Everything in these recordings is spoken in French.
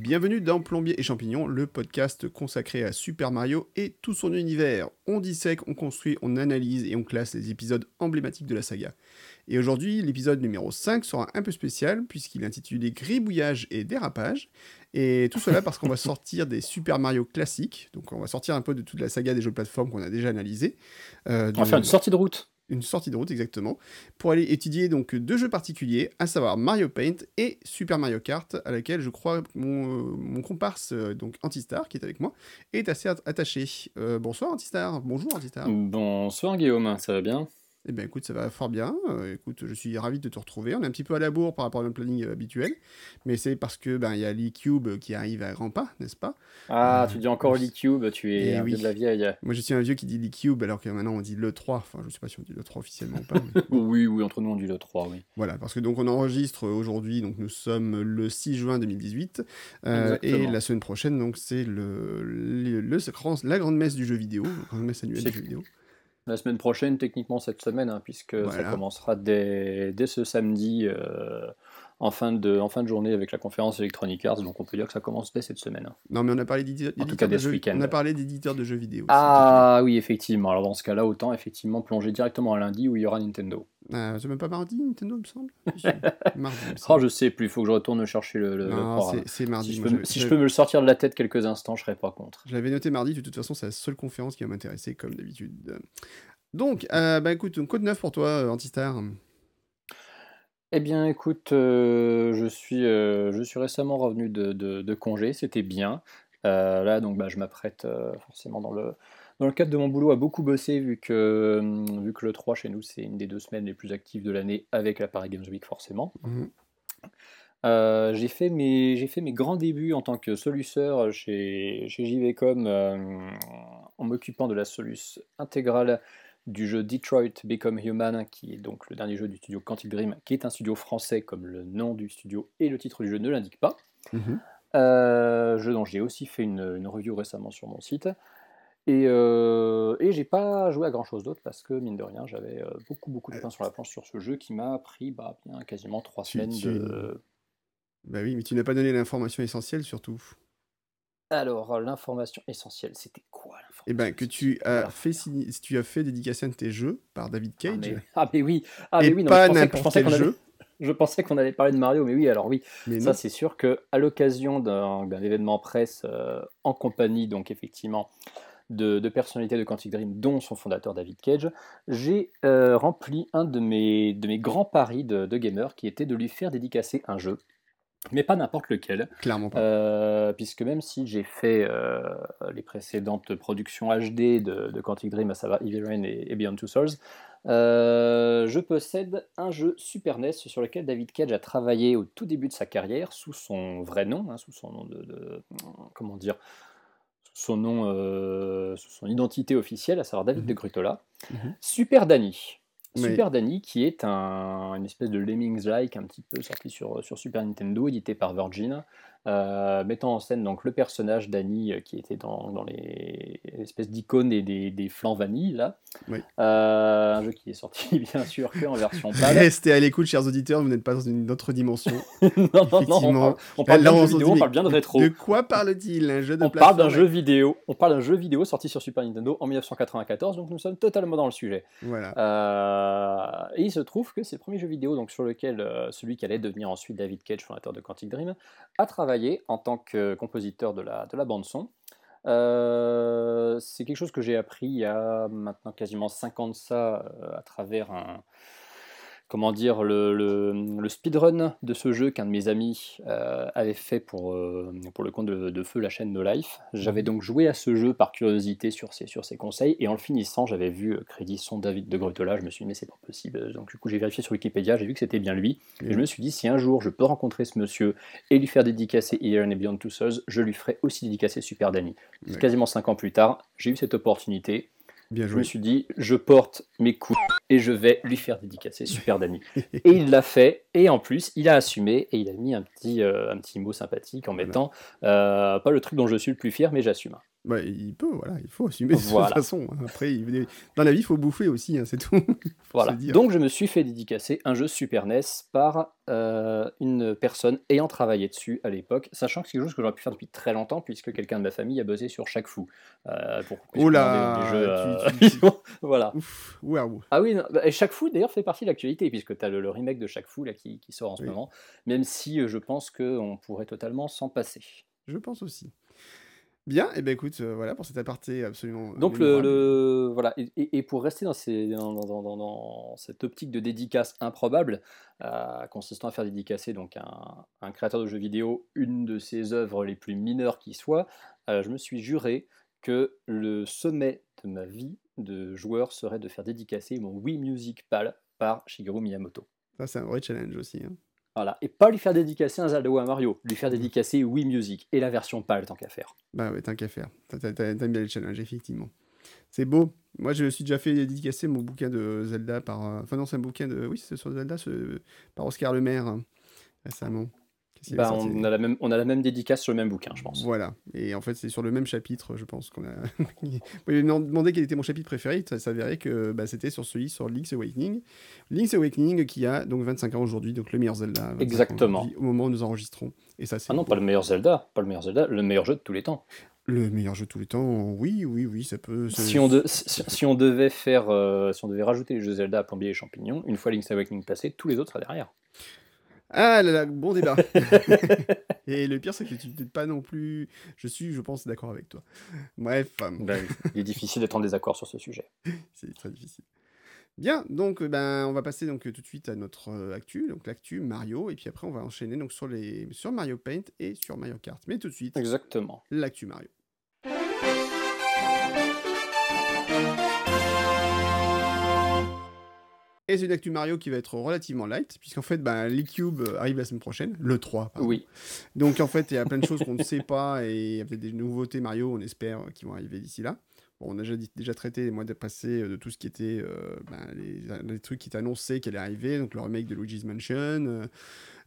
Bienvenue dans Plombier et Champignons, le podcast consacré à Super Mario et tout son univers. On dissèque, on construit, on analyse et on classe les épisodes emblématiques de la saga. Et aujourd'hui, l'épisode numéro 5 sera un peu spécial puisqu'il est intitulé Gribouillage et dérapage. Et tout cela parce qu'on va sortir des Super Mario classiques. Donc on va sortir un peu de toute la saga des jeux de plateforme qu'on a déjà analysé. Euh, on va faire une sortie de route une sortie de route exactement, pour aller étudier donc deux jeux particuliers, à savoir Mario Paint et Super Mario Kart, à laquelle je crois mon, mon comparse, euh, donc Antistar, qui est avec moi, est assez attaché. Euh, bonsoir Antistar, bonjour Antistar. Bonsoir Guillaume, ça va bien? Eh bien, écoute, ça va fort bien. Euh, écoute, je suis ravi de te retrouver. On est un petit peu à la bourre par rapport à notre planning euh, habituel, mais c'est parce que ben il y a l'e-cube qui arrive à grands pas, n'est-ce pas? Ah, tu dis encore l'e-cube, tu es eh un de la vieille. Moi, je suis un vieux qui dit l'e-cube, alors que maintenant on dit le 3. Enfin, je sais pas si on dit le 3 officiellement ou pas. oui, oui, entre nous on dit le 3, oui. Voilà, parce que donc on enregistre aujourd'hui, donc nous sommes le 6 juin 2018, euh, et la semaine prochaine, donc c'est le, le, la grande messe du jeu vidéo, la grande messe annuelle du jeu vidéo. La semaine prochaine, techniquement cette semaine, hein, puisque ça commencera dès, dès ce samedi euh, en fin, de, en fin de journée avec la conférence Electronic Arts, donc on peut dire que ça commence dès cette semaine. Non, mais on a parlé d'éditeurs de, jeux, on a parlé d'éditeurs de jeux vidéo. ah oui, effectivement. Alors dans ce cas-là, autant effectivement plonger directement à lundi où il y aura Nintendo. Ah, c'est même pas mardi, Nintendo, il me semble. mardi, Oh, je sais plus, il faut que je retourne chercher le, le, C'est mardi. Si, je, peux, si je, peux, me le sortir de la tête quelques instants, je serais pas contre. Je l'avais noté mardi, de toute façon, c'est la seule conférence qui va m'intéresser, comme d'habitude. Donc, euh, bah écoute, code neuf pour toi, euh, Antistar. Eh bien, écoute, euh, je, suis, euh, je suis récemment revenu de, de, congé, c'était bien. Euh, là, donc, bah, je m'apprête forcément dans le, dans le cadre de mon boulot à beaucoup bosser, vu que, vu que le 3 chez nous, c'est une des deux semaines les plus actives de l'année avec la Paris Games Week, forcément. Mmh. j'ai fait, mes, j'ai fait mes grands débuts en tant que soluceur chez, chez JVcom en m'occupant de la soluce intégrale du jeu Detroit Become Human, qui est donc le dernier jeu du studio Quantic Dream, qui est un studio français comme le nom du studio et le titre du jeu ne l'indiquent pas. Euh, jeu dont j'ai aussi fait une, review récemment sur mon site. Et, euh, et j'ai pas joué à grand chose d'autre parce que, mine de rien, j'avais euh, beaucoup, beaucoup de pain sur la planche sur ce jeu qui m'a pris bah, bien quasiment trois semaines de. Bah oui, mais tu n'as pas donné l'information essentielle surtout. Alors, l'information essentielle, c'était quoi Eh ben, que tu as fait, tu as fait dédicacer de tes jeux par David ah, Cage. Ah mais, oui, ah mais oui, non, pas n'importe quel jeu. je pensais qu'on allait parler de Mario, mais oui, alors oui. Mais ça, c'est sûr que à l'occasion d'un événement presse euh, en compagnie, donc effectivement, de, personnalités de Quantic Dream, dont son fondateur David Cage, j'ai euh, rempli un de mes, de mes grands paris de, de gamer, qui était de lui faire dédicacer un jeu mais pas n'importe lequel. Clairement pas. Euh, puisque même si j'ai fait euh, les précédentes productions HD de, Quantic Dream, à savoir Evil Rain et, Beyond Two Souls, euh, je possède un jeu Super NES sur lequel David Cage a travaillé au tout début de sa carrière sous son vrai nom, hein, sous son nom de, comment dire, son nom, son identité officielle, à savoir David mhm. de Grutola. Mhm. Super Danny. Super Danny, qui est un, une espèce de Lemmings-like, un petit peu sorti sur, sur Super Nintendo, édité par Virgin, euh, mettant en scène donc le personnage d'Annie euh, qui était dans, dans les espèces d'icônes et des, des flancs vanille là. Euh, un jeu qui est sorti bien sûr que en version pâle. Restez à l'écoute, chers auditeurs, vous n'êtes pas dans une autre dimension. non, non, non, on parle, on vidéo, on parle bien de rétro. De quoi parle-t-il Un jeu de On parle d'un jeu vidéo. On parle d'un jeu vidéo sorti sur Super Nintendo en 1994, donc nous sommes totalement dans le sujet. Voilà. et il se trouve que c'est le premier jeu vidéo donc sur lequel celui qui allait devenir ensuite David Cage, fondateur de Quantic Dream, a travaillé en tant que compositeur de la, de la bande-son. Euh, c'est quelque chose que j'ai appris il y a maintenant quasiment 5 ans de ça euh, à travers un, comment dire, le, le, speedrun de ce jeu qu'un de mes amis euh, avait fait pour, euh, pour le compte de, Feu, la chaîne No Life. J'avais donc joué à ce jeu par curiosité sur ses, sur ses conseils, et en le finissant, j'avais vu euh, crédit son David de Gretola, je me suis dit, mais c'est pas possible. Donc du coup, j'ai vérifié sur Wikipédia, j'ai vu que c'était bien lui, et je me suis dit, si un jour je peux rencontrer ce monsieur et lui faire dédicacer Here and Beyond Two Souls, je lui ferai aussi dédicacer Super Danny. Quasiment 5 ans plus tard, j'ai eu cette opportunité, je me suis dit, je porte mes coups et je vais lui faire dédicacer Super Danny. et il l'a fait, et en plus, il a assumé et il a mis un petit, euh, un petit mot sympathique en mettant, euh, pas le truc dont je suis le plus fier, mais j'assume. Bah, il peut, voilà, il faut assumer de Voilà. toute façon. Après, dans la vie, il faut bouffer aussi, hein, c'est tout. Voilà. Donc je me suis fait dédicacer un jeu Super NES par euh, une personne ayant travaillé dessus à l'époque, sachant que c'est quelque chose que j'aurais pu faire depuis très longtemps puisque quelqu'un de ma famille a bossé sur chaque fou. Euh, pour Oh là, puisqu'on a des- des jeux, tu- euh, tu- tu- voilà. Ouf. Ah oui, non, bah, et chaque fou d'ailleurs fait partie de l'actualité puisque tu as le, le remake de chaque fou là, qui, qui sort en ce moment, même si euh, je pense qu'on pourrait totalement s'en passer. Je pense aussi. Bien, et ben écoute, euh, voilà pour cet aparté absolument. Donc le, voilà et, pour rester dans, ces, dans, dans- dans- dans cette optique de dédicace improbable, euh, consistant à faire dédicacer donc un, un créateur de jeux vidéo une de ses œuvres les plus mineures qui soit, euh, je me suis juré que le sommet de ma vie de joueur serait de faire dédicacer mon Wii Music PAL par Shigeru Miyamoto. Ça, c'est un vrai challenge aussi. hein. Voilà, et pas lui faire dédicacer un Zelda ou un Mario, lui faire dédicacer Wii Music et la version PAL tant qu'à faire. Bah ouais, tant qu'à faire. T'aimes bien les challenges, effectivement. C'est beau. Moi, je me suis déjà fait dédicacer mon bouquin de Zelda par. euh, Enfin, non, c'est un bouquin de. Oui, c'est sur Zelda, ce- par Oscar Lemaire, hein, récemment. Bah, on, a la même, on a la même dédicace sur le même bouquin, je pense. Voilà. Et en fait, c'est sur le même chapitre, je pense qu'on a. Il m'a demandé quel était mon chapitre préféré. Ça s'avérait que bah, c'était sur celui sur Link's Awakening. Link's Awakening qui a donc 25 ans aujourd'hui, donc le meilleur Zelda. 25 ans Exactement. Au moment où nous enregistrons. Et ça, c'est Ah non, pas le meilleur Zelda, pas le meilleur Zelda, le meilleur jeu de tous les temps. le meilleur jeu de tous les temps. Oui, oui, oui, ça peut. ça- Si on, de- si, si on devait faire, euh, si on devait rajouter les jeux Zelda à plombier les champignons, une fois Link's Awakening passé, tous les autres seraient derrière. Ah là là, bon débat. Et le pire, c'est que tu n'es pas non plus. Je suis, je pense, d'accord avec toi. Bref, Ben oui, il est difficile d'être en désaccord sur ce sujet. c'est très difficile. Bien, donc euh, ben, on va passer donc euh, tout de suite à notre euh, actu, donc l'actu Mario, et puis après on va enchaîner donc sur les sur Mario Paint et sur Mario Kart. Mais tout de suite, Exactement. l'actu Mario. Et c'est une actu Mario qui va être relativement light, puisqu'en fait, ben, l'e-Cube euh, arrive la semaine prochaine, le 3. pardon. Oui, Donc en fait, il y a plein de choses qu'on ne sait pas et il y a peut-être des nouveautés Mario, on espère, euh, qui vont arriver d'ici là. Bon, on a déjà, déjà traité les mois passés euh, de tout ce qui était euh, ben, les, les trucs qui étaient annoncés qui allaient arriver, donc le remake de Luigi's Mansion,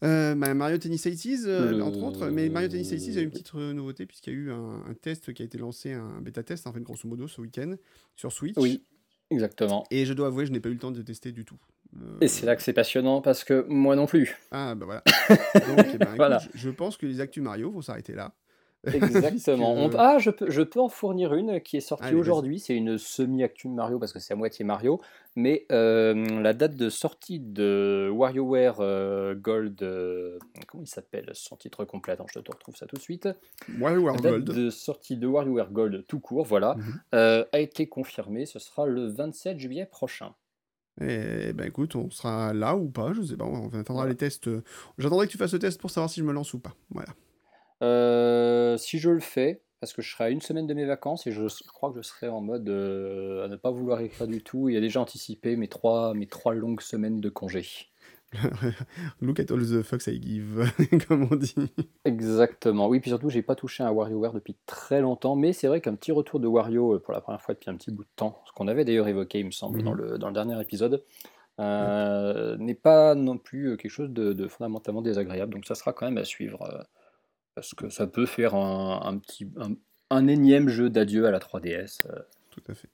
euh, ben, Mario Tennis Aces, euh, Le- entre autres. Mais Mario Tennis Aces a une petite nouveauté puisqu'il y a eu un, un test qui a été lancé, un bêta test en fait grosso modo ce week-end sur Switch. oui, exactement. Et je dois avouer, je n'ai pas eu le temps de tester du tout. Euh, Et c'est là que c'est passionnant parce que moi non plus. Ah bah voilà. Donc, eh ben, écoute, Voilà. je, je pense que les actus Mario vont s'arrêter là. Exactement. On- Puisque- Ah, je peux, je peux en fournir une qui est sortie aujourd'hui. C'est une semi-actu Mario parce que c'est à moitié Mario. Mais euh, la date de sortie de WarioWare euh, Gold. euh, comment il s'appelle son titre complet? Attends, je te retrouve ça tout de suite. WarioWare La date Gold. de sortie de WarioWare Gold tout court, voilà, Mhm. euh, a été confirmée. Ce sera le 27 juillet prochain. Eh ben écoute, on sera là ou pas, je sais pas, on attendra les tests. euh, J'attendrai que tu fasses le test pour savoir si je me lance ou pas. Voilà. Euh, si je le fais, parce que je serai à une semaine de mes vacances et je, crois que je serai en mode euh, à ne pas vouloir écrire du tout et à déjà anticiper mes trois, mes trois longues semaines de congé. Look at all the fucks I give, comme on dit. Exactement. Oui, puis surtout, j'ai pas touché à WarioWare depuis très longtemps, mais c'est vrai qu'un petit retour de Wario euh, pour la première fois depuis un petit bout de temps, ce qu'on avait d'ailleurs évoqué, il me semble, Mhm. dans, le, dans le dernier épisode, euh, n'est pas non plus quelque chose de, de fondamentalement désagréable. Donc ça sera quand même à suivre, parce que ça peut faire un, un petit, un, un énième jeu d'adieu à la 3DS. euh, Tout à fait.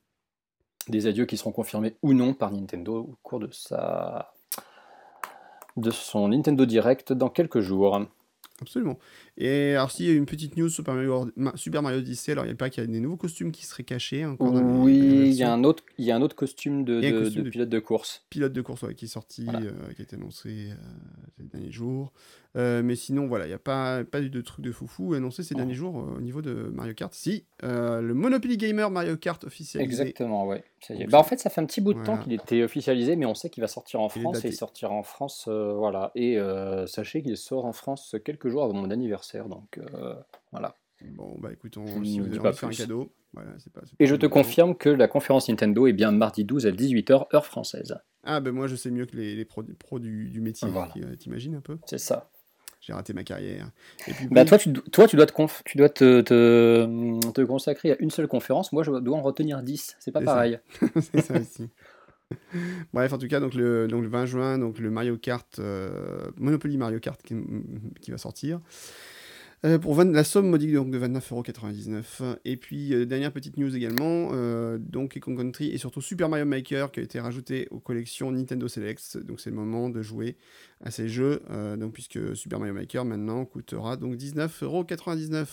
des adieux qui seront confirmés ou non par Nintendo au cours de sa de son Nintendo Direct dans quelques jours. Absolument. Et alors, s'il y a une petite news Super Mario, Ma- Super Mario Odyssey, alors il n'y a pas qu'il y a des nouveaux costumes qui seraient cachés encore dans les- dans les Oui, il y, a un autre, il y a un autre costume de, de- costume de de- pilote de course. pilote de course ouais, qui est sorti, Voilà. euh, qui a été annoncé euh, ces derniers jours. Euh, mais sinon, voilà, il n'y a pas, pas eu de truc de foufou annoncé ces Oh. derniers jours euh, au niveau de Mario Kart. Si, euh, le Monopoly Gamer Mario Kart officialisé. Exactement, ouais. Ça y est. Donc, Bah, en fait, ça fait un petit bout de temps qu'il était officialisé, mais on sait qu'il va sortir en France et il sortira en France, voilà. Et sachez qu'il sort en France quelques jours avant mon anniversaire, donc voilà. Bon, bah écoute, on, si ne vous pas faire un cadeau, voilà, c'est pas. Et je te confirme que la conférence Nintendo est bien mardi 12 à 18h, heure française. Ah, ben moi je sais mieux que les, les pros, du, du métier, Voilà. t'imagines un peu C'est ça. J'ai raté ma carrière. Et puis, Bah, oui, toi, tu, do- toi, tu dois, te, conf- tu dois te, te, te consacrer à une seule conférence. Moi, je dois en retenir 10. C'est pas pareil. c'est ça aussi. Bref, en tout cas, donc le, donc le 20 juin, donc le Mario Kart, euh, Monopoly Mario Kart qui, qui va sortir. Euh, pour 20 la somme modique donc, de 29,99€. Et puis, euh, dernière petite news également, euh, donc Kong Country et surtout Super Mario Maker qui a été rajouté aux collections Nintendo Selects. Donc c'est le moment de jouer à ces jeux, euh, donc, puisque Super Mario Maker maintenant coûtera donc 19,99€.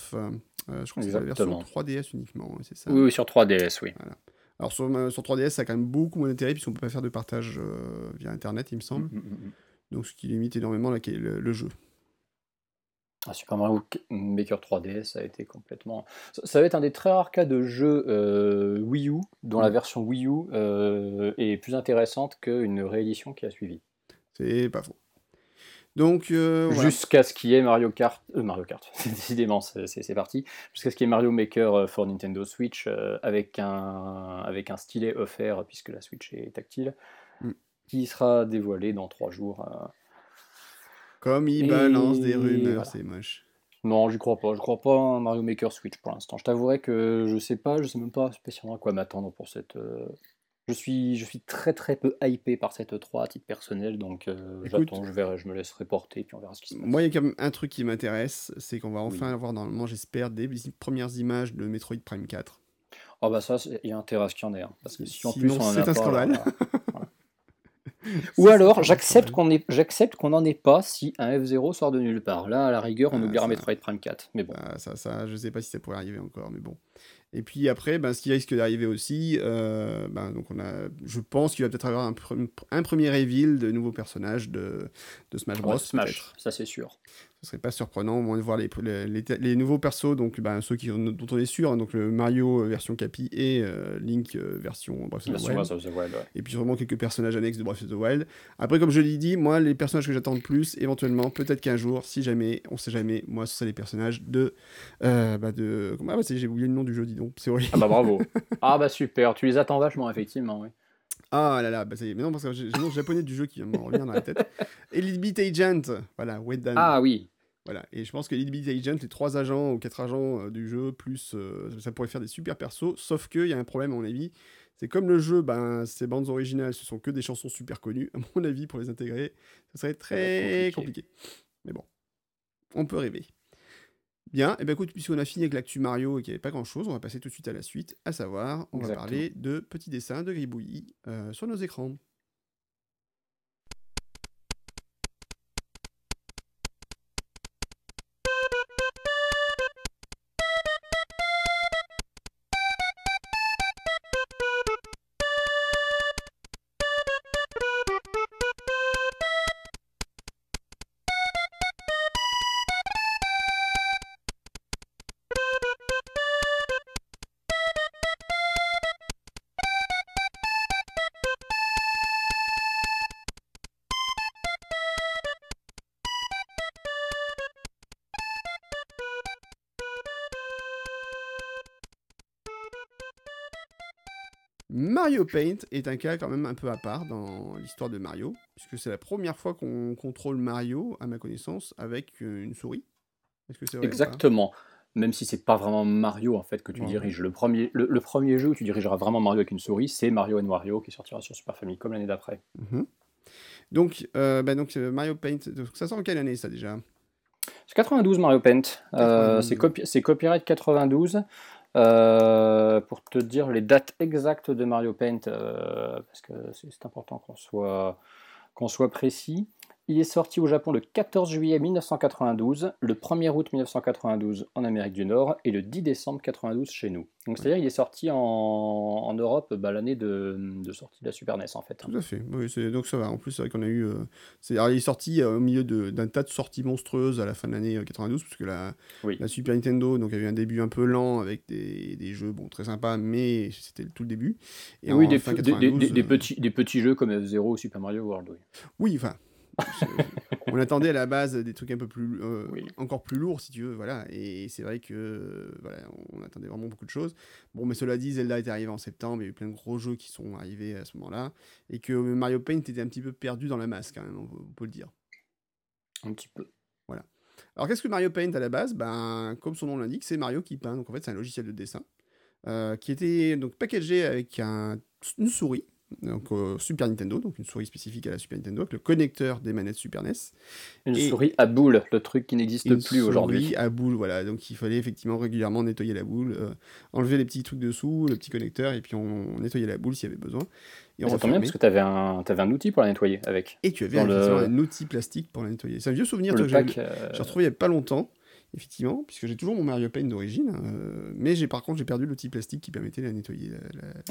Euh, je crois que c'est la version Exactement. 3DS uniquement, c'est ça Oui, oui, sur 3DS, oui. Alors sur, sur 3DS, ça a quand même beaucoup moins d'intérêt puisqu'on peut pas faire de partage via Internet, il me semble. Mm, mm, mm. Donc ce qui limite énormément la- le, le jeu. Ah, Super Mario Maker 3DS a été complètement. Ça, ça va être un des très rares cas de jeu euh, Wii U dont la Mm. version Wii U euh, est plus intéressante qu'une réédition qui a suivi. C'est pas faux. Donc euh, voilà. Jusqu'à ce qu'il y ait Mario Kart. Mario Kart, décidément, c'est parti. Jusqu'à ce qu'il y ait Mario Maker for Nintendo Switch avec, un, avec un stylet offert, puisque la Switch est tactile, Mm. qui sera dévoilé dans trois jours. Comme il Et balance des rumeurs, voilà. c'est moche. Non, j'y crois pas. Je crois pas un Mario Maker Switch pour l'instant. Je t'avouerai que je sais pas, je sais même pas spécialement à quoi m'attendre pour cette. euh, Je suis, je suis très très peu hypé par cette 3 à titre personnel, donc euh, j'attends, je verrai, je me laisserai porter, puis on verra ce qui se passe. Moi, il y a quand même un truc qui m'intéresse, c'est qu'on va enfin Oui. avoir normalement, j'espère, des premières images de Metroid Prime 4. Ah bah ça, il y a intérêt à ce qu'il y en ait, hein, parce que si en Sinon, plus on en c'est a un pas, scandale. Ou alors j'accepte qu'on j'accepte qu'on n'en ait pas si un F0 sort de nulle part. Là, à la rigueur, on Ah, oubliera ça. Metroid Prime 4. Mais bon, Bah, ça, ça, je sais pas si ça pourrait arriver encore, mais bon. Et puis après, ben, ce qui risque d'arriver aussi, euh, ben, donc on a, je pense qu'il va peut-être avoir un, pre- un premier reveal de nouveaux personnages de, de Smash Bros. ouais, Smash, ça c'est sûr. Ce serait pas surprenant au moins de voir les, les, les- les nouveaux persos, donc ben, ceux qui, dont on est sûr, hein, donc le Mario euh, version Capi et euh, Link euh, version Breath of the Wild. Breath of the Wild, ouais. Et puis sûrement quelques personnages annexes de Breath of the Wild. Après, comme je l'ai dit, moi, les personnages que j'attends le plus, éventuellement, peut-être qu'un jour, si jamais, on sait jamais, moi, ce seraient les personnages de. Euh, bah de... Ah, bah, j'ai oublié le nom du jeu, dis donc, c'est horrible. Ah bah bravo. ah bah super, tu les attends vachement, effectivement. Oui. Ah là là, bah ça y est. Mais non, parce que j'ai le nom japonais du jeu qui me revenir dans la tête. Elite Beat Agent, voilà, Wedan. Ah oui, Voilà. Et je pense que Beat Agent, les trois agents ou quatre agents euh, du jeu, plus euh, ça pourrait faire des super persos, sauf qu'il y a un problème, à mon avis. C'est comme le jeu, ben, ces bandes originales, ce sont que des chansons super connues. À mon avis, pour les intégrer, ça serait très compliqué. Mais bon, on peut rêver. Bien, et ben écoute, puisqu'on a fini avec l'actu Mario et qu'il n'y avait pas grand chose, on va passer tout de suite à la suite, à savoir, on va parler de petits dessins de gribouillis euh, sur nos écrans. Mario Paint est un cas quand même un peu à part dans l'histoire de Mario, puisque c'est la première fois qu'on contrôle Mario, à ma connaissance, avec euh, une souris. Est-ce que c'est vrai ou pas? Exactement. Même si c'est pas vraiment Mario en fait que tu Ouais. diriges. Le premier, le, le premier jeu où tu dirigeras vraiment Mario avec une souris, c'est Mario Wario qui sortira sur Super Famicom l'année d'après. Mhm. Donc, euh, bah donc euh, Mario Paint, donc, ça sort en quelle année ça déjà? C'est 92 Mario Paint. Euh, 92. c'est copi- c'est copyright 92. Euh, pour te dire les dates exactes de Mario Paint, euh, parce que c'est important qu'on soit, qu'on soit précis. Il est sorti au Japon le 14 juillet 1992, le 1er août 1992 en Amérique du Nord et le 10 décembre 92 chez nous. Donc c'est-à-dire il est sorti en, en Europe bah, l'année de, de sortie de la Super NES en fait. Tout à fait. Oui, donc ça va. En plus, c'est vrai qu'on a eu. euh, alors, il est sorti euh, au milieu d'un tas de sorties monstrueuses à la fin de l'année euh, 92, parce que la, Oui. la Super Nintendo donc, a eu un début un peu lent avec des, des jeux bon, très sympas, mais c'était tout le début. Et oui, en des, fin des- des- 92, des- des euh, petits, des petits jeux comme F-Zero ou Super Mario World. oui. Oui, enfin. On attendait à la base des trucs un peu plus. euh, Oui. encore plus lourds, si tu veux. Voilà. Et c'est vrai que. euh, voilà, on attendait vraiment beaucoup de choses. Bon, mais cela dit, Zelda est arrivé en septembre. Il y a eu plein de gros jeux qui sont arrivés à ce moment-là. Et que Mario Paint était un petit peu perdu dans la masse, quand même, on peut- le dire. Un petit peu. Alors qu'est-ce que Mario Paint à la base? Ben, Comme son nom l'indique, c'est Mario qui peint. Donc en fait, c'est un logiciel de dessin euh, qui était donc packagé avec un- une souris. Donc euh, Super Nintendo, donc une souris spécifique à la Super Nintendo, avec le connecteur des manettes Super NES. Une Et- souris à boule, le truc qui n'existe Une plus aujourd'hui. souris à boule, voilà. Donc il fallait effectivement régulièrement nettoyer la boule, euh, enlever les petits trucs dessous, le petit connecteur, et puis on, on nettoyait la boule s'il y avait besoin. Et on Ça tombe bien parce que tu avais un, t'avais un outil pour la nettoyer avec. Et tu avais le- un outil plastique pour la nettoyer. C'est un vieux souvenir que j'ai euh, retrouvé il n'y a pas longtemps, effectivement, puisque j'ai toujours mon Mario Paint d'origine, euh, mais j'ai par contre j'ai perdu l'outil plastique qui permettait de la nettoyer. la-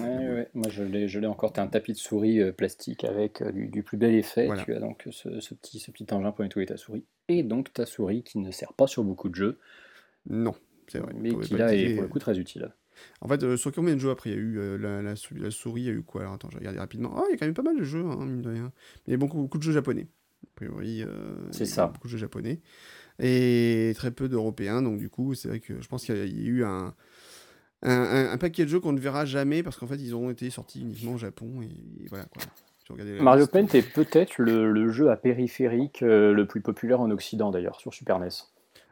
la- Ouais, moi je l'ai, je l'ai encore. T'as un tapis de souris euh, plastique avec euh, du, du plus bel effet. Voilà. Tu as donc ce, ce petit, ce petit engin pour nettoyer ta souris. Et donc ta souris qui ne sert pas sur beaucoup de jeux, Non, c'est vrai. mais qui là est pour le coup très utile. En fait, sur combien de jeux après il y a eu la, la sou- la souris, il y a eu quoi? Alors attends, je vais regarder rapidement. Ah, il y a quand même pas mal de jeux, hein, mine de rien. Il y a beaucoup, beaucoup de jeux japonais. A priori, C'est il y a ça. Beaucoup de jeux japonais. Et très peu d'européens, donc du coup, c'est vrai que je pense qu'il y a, eu un, un, un- un paquet de jeux qu'on ne verra jamais parce qu'en fait, ils auront été sortis uniquement au Japon. Et, et voilà quoi. Mario Paint est peut-être le, le jeu à périphérique euh, le plus populaire en Occident d'ailleurs, sur Super NES.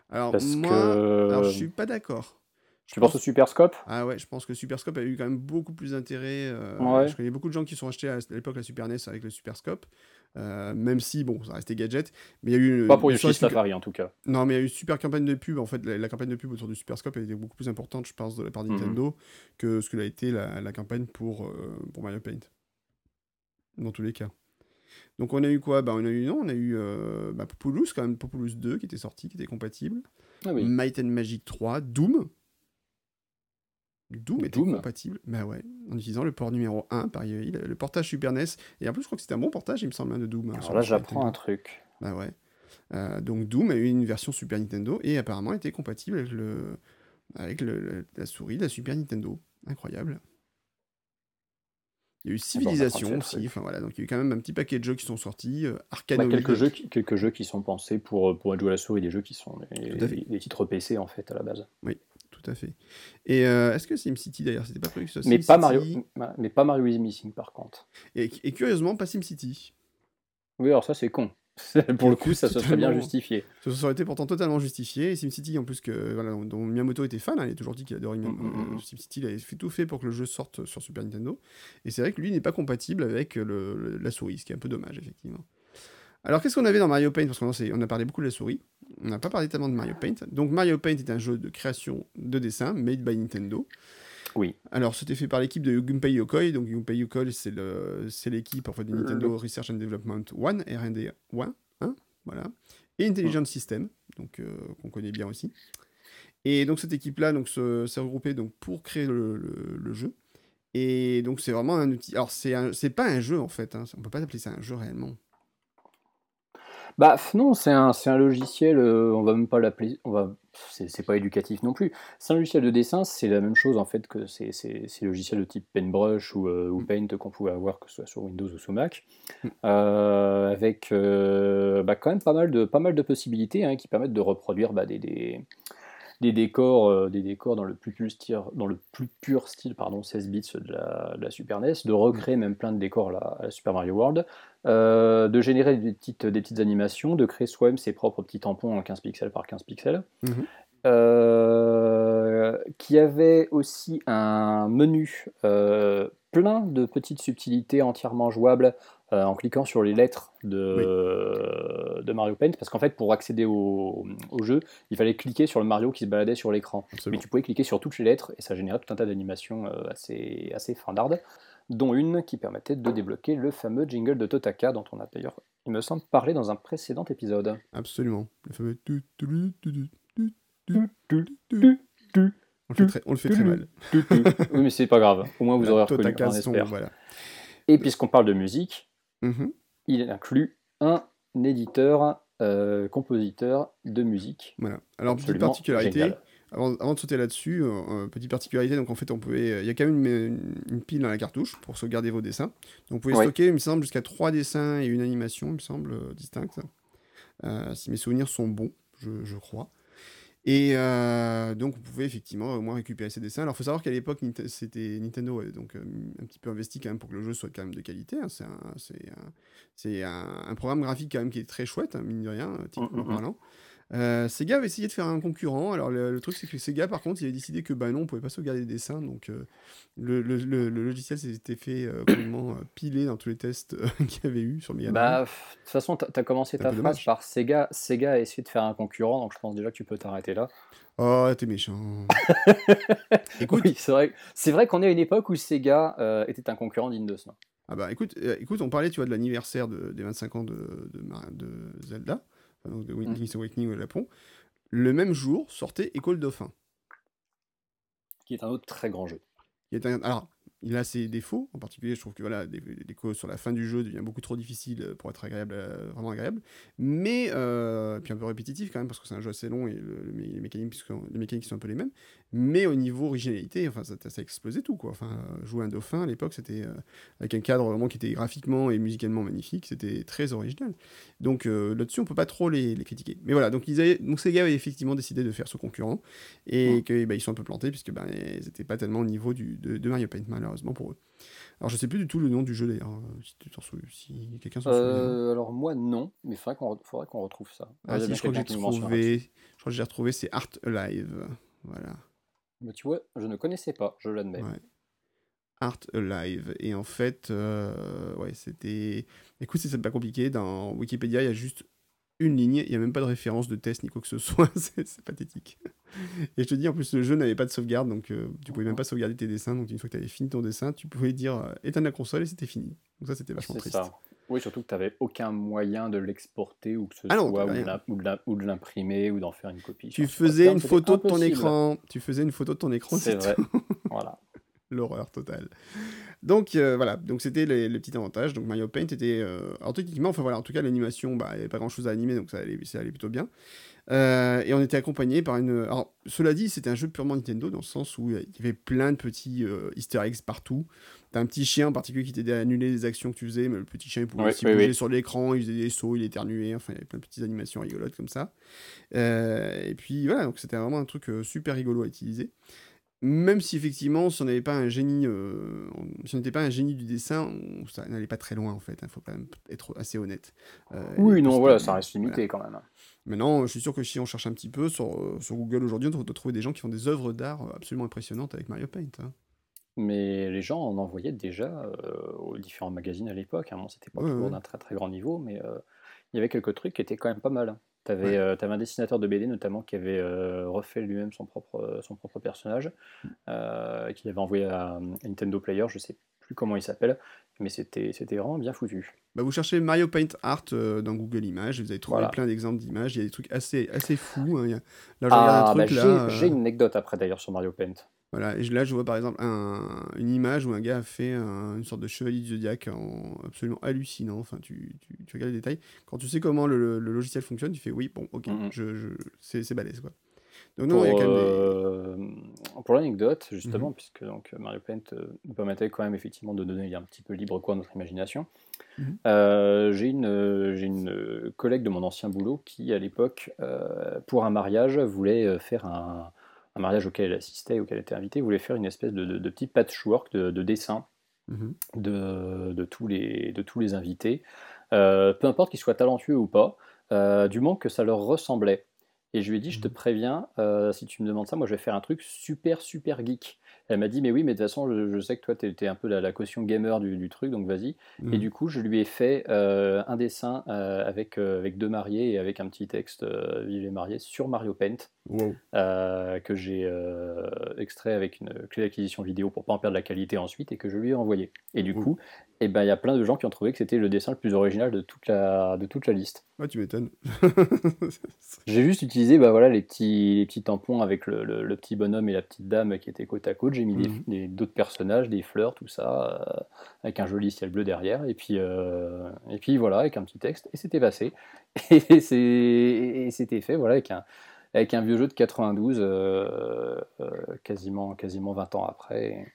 Alors, Parce moi, que. alors, je suis pas d'accord. Tu penses au Super Scope? Ah ouais, je pense que Super Scope a eu quand même beaucoup plus d'intérêt. euh, Ouais. Je connais beaucoup de gens qui sont achetés à l'époque la Super NES avec le Super Scope, euh, même si, bon, ça restait gadget. Mais il y a eu. Pas pour une Yoshi Safari en tout cas. Non, mais il y a eu une super campagne de pub. En fait, la, la campagne de pub autour du Super Scope a été beaucoup plus importante, je pense, de la part de Mhm. Nintendo que ce que l'a été la, la campagne pour, euh, pour Mario Paint. Dans tous les cas. Donc on a eu quoi? Bah, On a eu, non, on a eu euh, bah, Populous, quand même, Populous 2 qui était sorti, qui était compatible. Ah oui. Might and Magic 3, Doom. Doom était Doom compatible, bah ouais, en utilisant le port numéro 1 par IEI, le, portage Super NES. Et en plus, je crois que c'était un bon portage, il me semble, hein, de Doom. hein, Alors là, j'apprends un truc. Bah ouais. Euh, donc Doom a eu une version Super Nintendo et apparemment était compatible avec, le, avec le- la souris de la Super Nintendo. Incroyable. Il y a eu on apprend Civilization de aussi, enfin voilà, donc il y a eu quand même un petit paquet de jeux qui sont sortis. Euh, Bah, quelques, jeux qui, quelques jeux qui sont pensés pour, euh, pour être joués à la souris, des jeux qui sont des, des titres PC en fait à la base. Tout à fait. Et euh, est-ce que SimCity d'ailleurs, c'était pas prévu que ce soit Mais pas, Mario, mais pas Mario is Missing par contre. Et, et curieusement, pas SimCity. Oui, alors ça c'est con. pour le coup, ça se serait bien justifié. Ça aurait été pourtant totalement justifié. Et SimCity, en plus, que, voilà, dont Miyamoto était fan, hein, il a toujours dit qu'il adorait Mm, mm, mm. SimCity, il avait fait tout fait pour que le jeu sorte sur Super Nintendo. Et c'est vrai que lui n'est pas compatible avec le- le- la souris, ce qui est un peu dommage, effectivement. Alors, qu'est-ce qu'on avait dans Mario Paint? Parce qu'on on a parlé beaucoup de la souris. On n'a pas parlé tellement de Mario Paint. Donc, Mario Paint est un jeu de création de dessin made by Nintendo. Oui. Alors, c'était fait par l'équipe de Gunpei Yokoi. Donc, Gunpei Yokoi, c'est l'équipe en fait, de Le- Nintendo Research and Development 1, R&D 1, hein, voilà. Et Intelligent System, donc euh, qu'on connaît bien aussi. Et donc, cette équipe-là s'est regroupée donc, pour créer le, le- le jeu. Et donc, c'est vraiment un outil. Alors, c'est pas un jeu en fait. Hein. On peut pas appeler ça un jeu réellement. Bah non, c'est un, un logiciel, euh, on va même pas l'appeler, on va, c'est c'est pas éducatif non plus. C'est un logiciel de dessin, c'est la même chose en fait que ces, ces, ces logiciels de type Paintbrush ou, euh, ou Mm. Paint qu'on pouvait avoir, que ce soit sur Windows ou sur Mac, Mm. euh, avec euh, bah, quand même pas mal de, pas mal de possibilités hein, qui permettent de reproduire bah, des, des, des décors, euh, des décors dans le plus pur style, dans le plus pur style pardon, 16 bits de la, de la Super NES, de recréer même plein de décors à la, à Super Mario World, euh, de générer des petites, des petites animations, de créer soi-même ses propres petits tampons en 15 pixels par 15 pixels, Mhm. euh, qui avait aussi un menu euh, plein de petites subtilités entièrement jouables euh, en cliquant sur les lettres de, de Mario Paint, parce qu'en fait, pour accéder au, au jeu, il fallait cliquer sur le Mario qui se baladait sur l'écran. Mais tu pouvais cliquer sur toutes les lettres et ça générait tout un tas d'animations euh, assez, assez findardes, dont une qui permettait de débloquer le fameux jingle de Totaka, dont on a d'ailleurs, il me semble, parlé dans un précédent épisode. Absolument. Le fameux. On le fait très, on le fait très mal. oui, mais c'est pas grave, au moins vous aurez reconnu, voilà. Et puisqu'on parle de musique, Mhm. il inclut un éditeur, euh, compositeur de musique. Voilà. Alors, petite particularité, génial. avant, avant de sauter là-dessus, euh, euh, petite particularité, donc en fait, on pouvait, il y a quand même une, pile dans la cartouche pour sauvegarder vos dessins. Donc, vous pouvez stocker, il me semble, jusqu'à trois dessins et une animation, il me semble, distinctes. Euh, si mes souvenirs sont bons, je, je crois. Et euh, donc, vous pouvez effectivement au moins récupérer ces dessins. Alors, il faut savoir qu'à l'époque, c'était Nintendo, ouais, donc euh, un petit peu investi quand même pour que le jeu soit quand même de qualité. hein. C'est un, c'est un- c'est un- un programme graphique quand même qui est très chouette, hein, mine de rien, euh, techniquement Mm, mm, mm. parlant. Euh, Sega avait essayé de faire un concurrent. Alors le, le truc c'est que Sega par contre il avait décidé que bah non on pouvait pas sauvegarder les dessins donc euh, le, le- le- le logiciel s'était fait euh, complètement euh, piler dans tous les tests qu'il y avait eu sur Mega. Bah, de toute façon, t'as as commencé ta phrase par Sega. Sega a essayé de faire un concurrent, donc je pense déjà que tu peux t'arrêter là. Oh t'es méchant. Écoute, Oui, c'est vrai, c'est vrai qu'on est à une époque où Sega était un concurrent digne de ce nom. ah bah écoute, écoute on parlait tu vois de l'anniversaire de- des 25 ans de, de, Mar- de Zelda, donc de. Link's Awakening au Japon. Le même jour sortait École Dauphin. Qui est un autre très grand jeu. qui est un- Alors, il a ses défauts, en particulier, je trouve que voilà, des, des causes sur la fin du jeu devient beaucoup trop difficile pour être agréable, euh, vraiment agréable, mais euh, puis un peu répétitif quand même parce que c'est un jeu assez long et le- le mé- les, mécaniques, sont- les mécaniques sont un peu les mêmes. Mais au niveau originalité, enfin, ça, ça a explosé tout quoi. Enfin, jouer un dauphin à l'époque, c'était euh, avec un cadre vraiment qui était graphiquement et musicalement magnifique, c'était très original. Donc euh, là-dessus, on peut pas trop les, les critiquer. Mais voilà, donc ils avaient, donc Sega avait effectivement décidé de faire ce concurrent et Mm. que bah, ils sont un peu plantés puisque bah, ils n'étaient pas tellement au niveau du, de, de Mario Paint malheureusement pour eux. Alors je sais plus du tout le nom du jeu d'ailleurs, euh, si, si quelqu'un s'en souvient. Euh, alors moi non, mais il faudrait qu'on re- qu'on retrouve ça. Ah si, je crois que j'ai quelqu'un qui nous mentionnera dessus. trouvé, je crois que j'ai retrouvé, c'est Art Alive. Voilà. Mais tu vois, je ne connaissais pas, je l'admets. Ouais. Art Alive. Et en fait, euh, ouais, c'était. Écoute, c'est pas compliqué. Dans Wikipédia, il y a juste une ligne. Il n'y a même pas de référence de test ni quoi que ce soit. c'est pathétique. Et je te dis, en plus, le jeu n'avait pas de sauvegarde. Donc, euh, tu pouvais même pas sauvegarder tes dessins. Donc, une fois que tu avais fini ton dessin, tu pouvais dire euh, éteindre la console et c'était fini. Donc, ça, c'était vachement C'est triste. ça. Oui, surtout que tu n'avais aucun moyen de l'exporter ou que ce Ah non, soit, ou de l'imprimer ou d'en faire une copie. Tu faisais une photo de ton écran. Tu faisais une photo de ton écran. C'est vrai. voilà. L'horreur totale. Donc euh, voilà, donc c'était les, les petits avantages. Donc Mario Paint était. euh, alors techniquement, enfin voilà, en tout cas l'animation, bah, il n'y avait pas grand chose à animer, donc ça allait, ça allait plutôt bien. Euh, et on était accompagné par une. Alors cela dit, c'était un jeu purement Nintendo dans le sens où il y avait plein de petits euh, Easter eggs partout. T'as un petit chien en particulier qui t'aidait à annuler les actions que tu faisais, mais le petit chien il pouvait Oui, aussi oui, bouger oui. sur l'écran, il faisait des sauts, il éternuait, enfin il y avait plein de petites animations rigolotes comme ça. Euh, et puis voilà, donc c'était vraiment un truc euh, super rigolo à utiliser. Même si effectivement, si on n'avait pas un génie, euh, si on n'était pas un génie du dessin, on- ça n'allait pas très loin en fait. Il faut quand même être assez honnête. Oui, non, voilà, ça reste voilà. limité quand même. Maintenant, je suis sûr que si on cherche un petit peu sur, sur Google aujourd'hui, on peut trouver des gens qui font des œuvres d'art absolument impressionnantes avec Mario Paint. hein. Mais les gens en envoyaient déjà euh, aux différents magazines à l'époque. Hein. Bon, c'était pas Ouais, toujours ouais. d'un très très grand niveau, mais euh, il y avait quelques trucs qui étaient quand même pas mal. Tu avais, Ouais. un dessinateur de BD notamment qui avait euh, refait lui-même son propre, son propre personnage, euh, qu'il avait envoyé à, à Nintendo Player, je sais plus comment il s'appelle, mais c'était vraiment bien foutu. Bah, vous cherchez Mario Paint Art euh, dans Google Images, vous allez trouver Voilà. plein d'exemples d'images. Il y a des trucs assez, assez fous. hein. Là, je regarde Ah, un bah, truc euh, j'ai une anecdote après d'ailleurs sur Mario Paint. Voilà, et là je vois par exemple un- une image où un gars a fait un- une sorte de chevalier du zodiaque en absolument hallucinant. Enfin, tu, tu, tu regardes les détails. Quand tu sais comment le, le logiciel fonctionne, tu fais oui, bon, ok, Mhm. je, je, c'est balèze quoi. Donc, non, il y a Pour, quand même des. euh, pour l'anecdote, justement, Mhm. puisque donc, Mario Paint euh, nous permettait quand même effectivement de donner un petit peu libre cours à notre imagination, Mhm. euh, j'ai une, collègue de mon ancien boulot qui, à l'époque, euh, pour un mariage, voulait faire un, un mariage auquel elle assistait, auquel elle était invitée, voulait faire une espèce de, de- de petit patchwork de, de dessin Mhm. de, de tous, les, de tous les invités, euh, peu importe qu'ils soient talentueux ou pas, euh, du moment que ça leur ressemblait. Et je lui ai dit, je te Mhm. préviens, euh, si tu me demandes ça, moi je vais faire un truc super, super geek. Elle m'a dit, mais oui, mais de toute façon, je, je sais que toi, tu étais un peu la, la caution gamer du, du truc, donc vas-y. Et Mhm. du coup, je lui ai fait euh, un dessin euh, avec, euh, avec deux mariés et avec un petit texte Vive les mariés sur Mario Paint Wow. que j'ai extrait avec une clé d'acquisition vidéo pour pas en perdre la qualité ensuite et que je lui ai envoyé. Et du coup, eh ben, il y a plein de gens qui ont trouvé que c'était le dessin le plus original de toute la, de toute la liste. Tu m'étonnes. J'ai juste utilisé bah, voilà, les, petits, les petits tampons avec le, le- le petit bonhomme et la petite dame qui étaient côte à côte. J'ai mis Mhm. d'autres personnages, des fleurs, tout ça, euh, avec un joli ciel bleu derrière. Et puis, euh, et puis voilà, avec un petit texte. Et c'était passé. Et c'était fait voilà, avec un, avec un vieux jeu de 92, euh, quasiment, quasiment 20 ans après.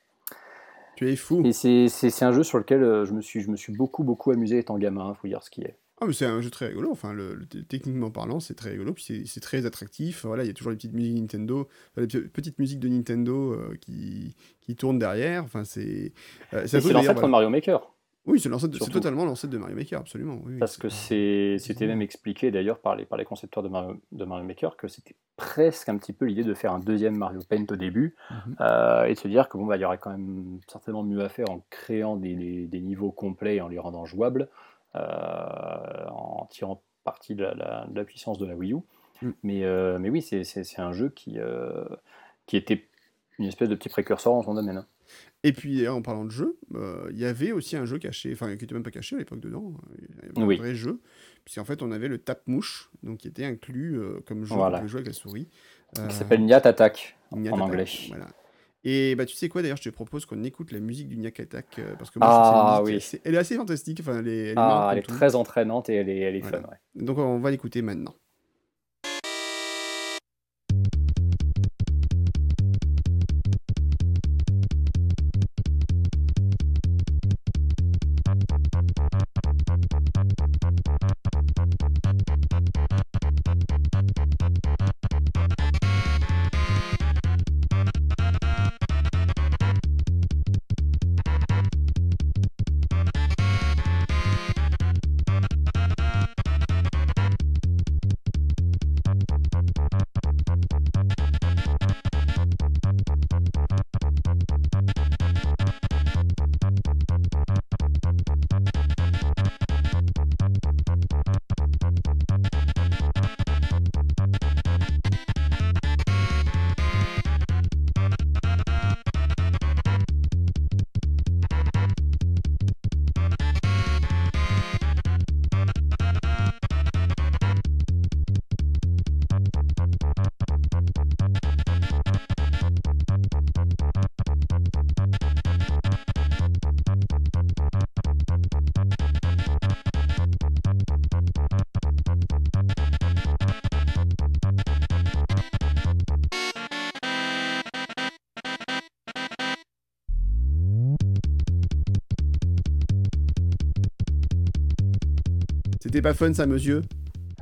tu es fou. Et c'est un jeu sur lequel je me suis, je me suis beaucoup, beaucoup amusé étant gamin, faut dire ce qui est. Ah, mais c'est un jeu très rigolo. Enfin, le, le- techniquement parlant, c'est très rigolo. Puis c'est- très attractif. Voilà, il y a toujours les petites musiques Nintendo, les pe- petites musiques de Nintendo euh, qui, qui tournent derrière. Enfin, c'est. euh, C'est l'ancêtre de. Mario Maker. Oui, c'est totalement l'ancêtre de Mario Maker, absolument. oui, Parce que c'était même expliqué d'ailleurs par les, par les concepteurs de Mario, de Mario Maker que c'était presque un petit peu l'idée de faire un deuxième Mario Paint au début Mhm. euh, et de se dire que bon, bah, il y aurait quand même certainement mieux à faire en créant des, des- des niveaux complets et en les rendant jouables, en tirant parti de la, la- de la puissance de la Wii U. Mm. Mais, euh, mais oui, c'est un jeu qui, euh, qui était une espèce de petit précurseur en son domaine. hein. Et puis, en parlant de jeu, euh, il y avait aussi un jeu caché, enfin, qui était même pas caché à l'époque dedans, il y avait un Oui. vrai jeu, puisqu'en fait, on avait le tape-mouche, donc qui était inclus euh, comme jeu, Voilà. on pouvait jouer avec la souris. Qui Euh, s'appelle Nyat Attack en Attack, anglais. Voilà. Et bah, tu sais quoi, d'ailleurs, je te propose qu'on écoute la musique du Nyack Attack, euh, parce que moi, je Ah, trouve que cette musique, oui. c'est- elle est assez fantastique, enfin, elle est, elle est Ah, est tout. très entraînante et elle est, elle est Voilà. fun. ouais. Donc, on va l'écouter maintenant. C'était pas fun, ça, monsieur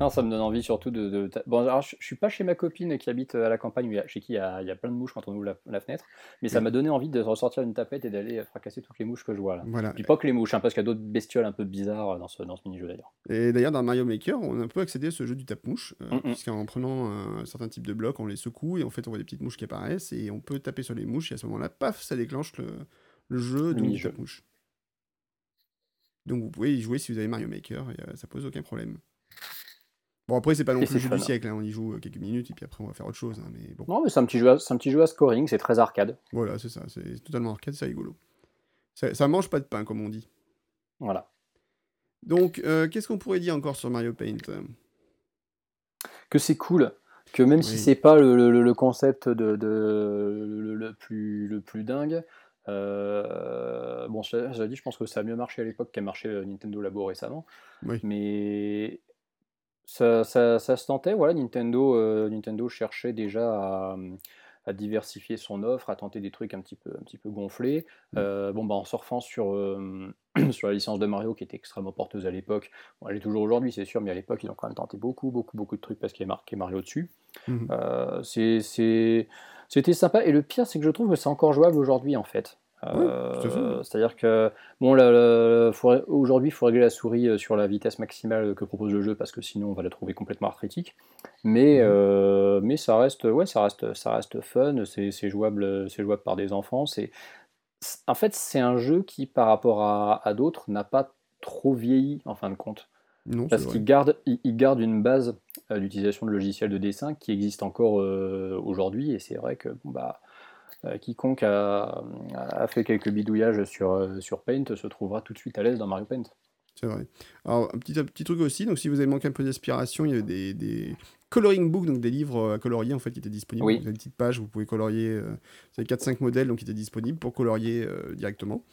Non, ça me donne envie surtout de. de- Bon, alors, je, je suis pas chez ma copine qui habite à la campagne, a- chez qui il y, a, il y a plein de mouches quand on ouvre la, la fenêtre, mais ça m'a donné envie de ressortir une tapette et d'aller fracasser toutes les mouches que je vois là. Voilà. Je dis pas que les mouches, hein, parce qu'il y a d'autres bestioles un peu bizarres dans ce, dans ce mini-jeu d'ailleurs. Et d'ailleurs, dans Mario Maker, on a un peu accédé à ce jeu du tape-mouche, euh, Mhm. puisqu'en prenant un certain type de bloc, on les secoue et en fait, on voit des petites mouches qui apparaissent et on peut taper sur les mouches et à ce moment-là, paf, ça déclenche le, le jeu donc, du mini-jeu. Donc vous pouvez y jouer si vous avez Mario Maker, et, euh, ça pose aucun problème. Bon, après, c'est pas non plus le jeu fun. du siècle, hein, on y joue euh, quelques minutes et puis après, on va faire autre chose. hein, mais bon, Non, mais c'est un, petit jeu à- un petit jeu à scoring, c'est très arcade. voilà, c'est ça, c'est totalement arcade, c'est rigolo. Ça, ça mange pas de pain, comme on dit. Voilà. Donc, euh, qu'est-ce qu'on pourrait dire encore sur Mario Paint Que c'est cool, que même si Oui. c'est pas le, le- le concept de, de- le, le plus, le plus dingue, euh, bon, ça, ça dit, je pense que ça a mieux marché à l'époque qu'a marché euh, Nintendo Labo récemment. Oui. Mais ça, ça- ça se tentait, voilà, Nintendo, euh, Nintendo cherchait déjà à, à diversifier son offre, à tenter des trucs un petit peu, un petit peu gonflés. Mm. Euh, bon, bah, en surfant sur, euh, sur la licence de Mario qui était extrêmement porteuse à l'époque, bon, elle est toujours aujourd'hui, c'est sûr, mais à l'époque, ils ont quand même tenté beaucoup, beaucoup, beaucoup de trucs parce qu'il y a marqué Mario dessus. Mhm. Euh, C'était sympa, et le pire, c'est que je trouve que c'est encore jouable aujourd'hui, en fait. Oui. Euh, C'est-à-dire que bon, aujourd'hui, il faut régler la souris euh, sur la vitesse maximale que propose le jeu parce que sinon, on va la trouver complètement arthritique. Mais, Mhm. euh, mais ça reste, ouais, ça reste, ça reste fun. C'est jouable, c'est jouable par des enfants. C'est, en fait, c'est un jeu qui, par rapport à, à d'autres, n'a pas trop vieilli en fin de compte Non, parce qu'il garde, il, il garde une base d'utilisation de logiciels de dessin qui existe encore euh, aujourd'hui. Et c'est vrai que bon, bah, quiconque a, a fait quelques bidouillages sur, euh, sur Paint se trouvera tout de suite à l'aise dans Mario Paint. C'est vrai. Alors, un petit, un petit truc aussi, donc si vous avez manqué un peu d'inspiration, il y avait des, des coloring books, donc des livres à colorier en fait qui étaient disponibles. Oui. Vous avez une petite page, vous pouvez colorier, euh, vous avez 4-5 modèles donc qui étaient disponibles pour colorier euh, directement.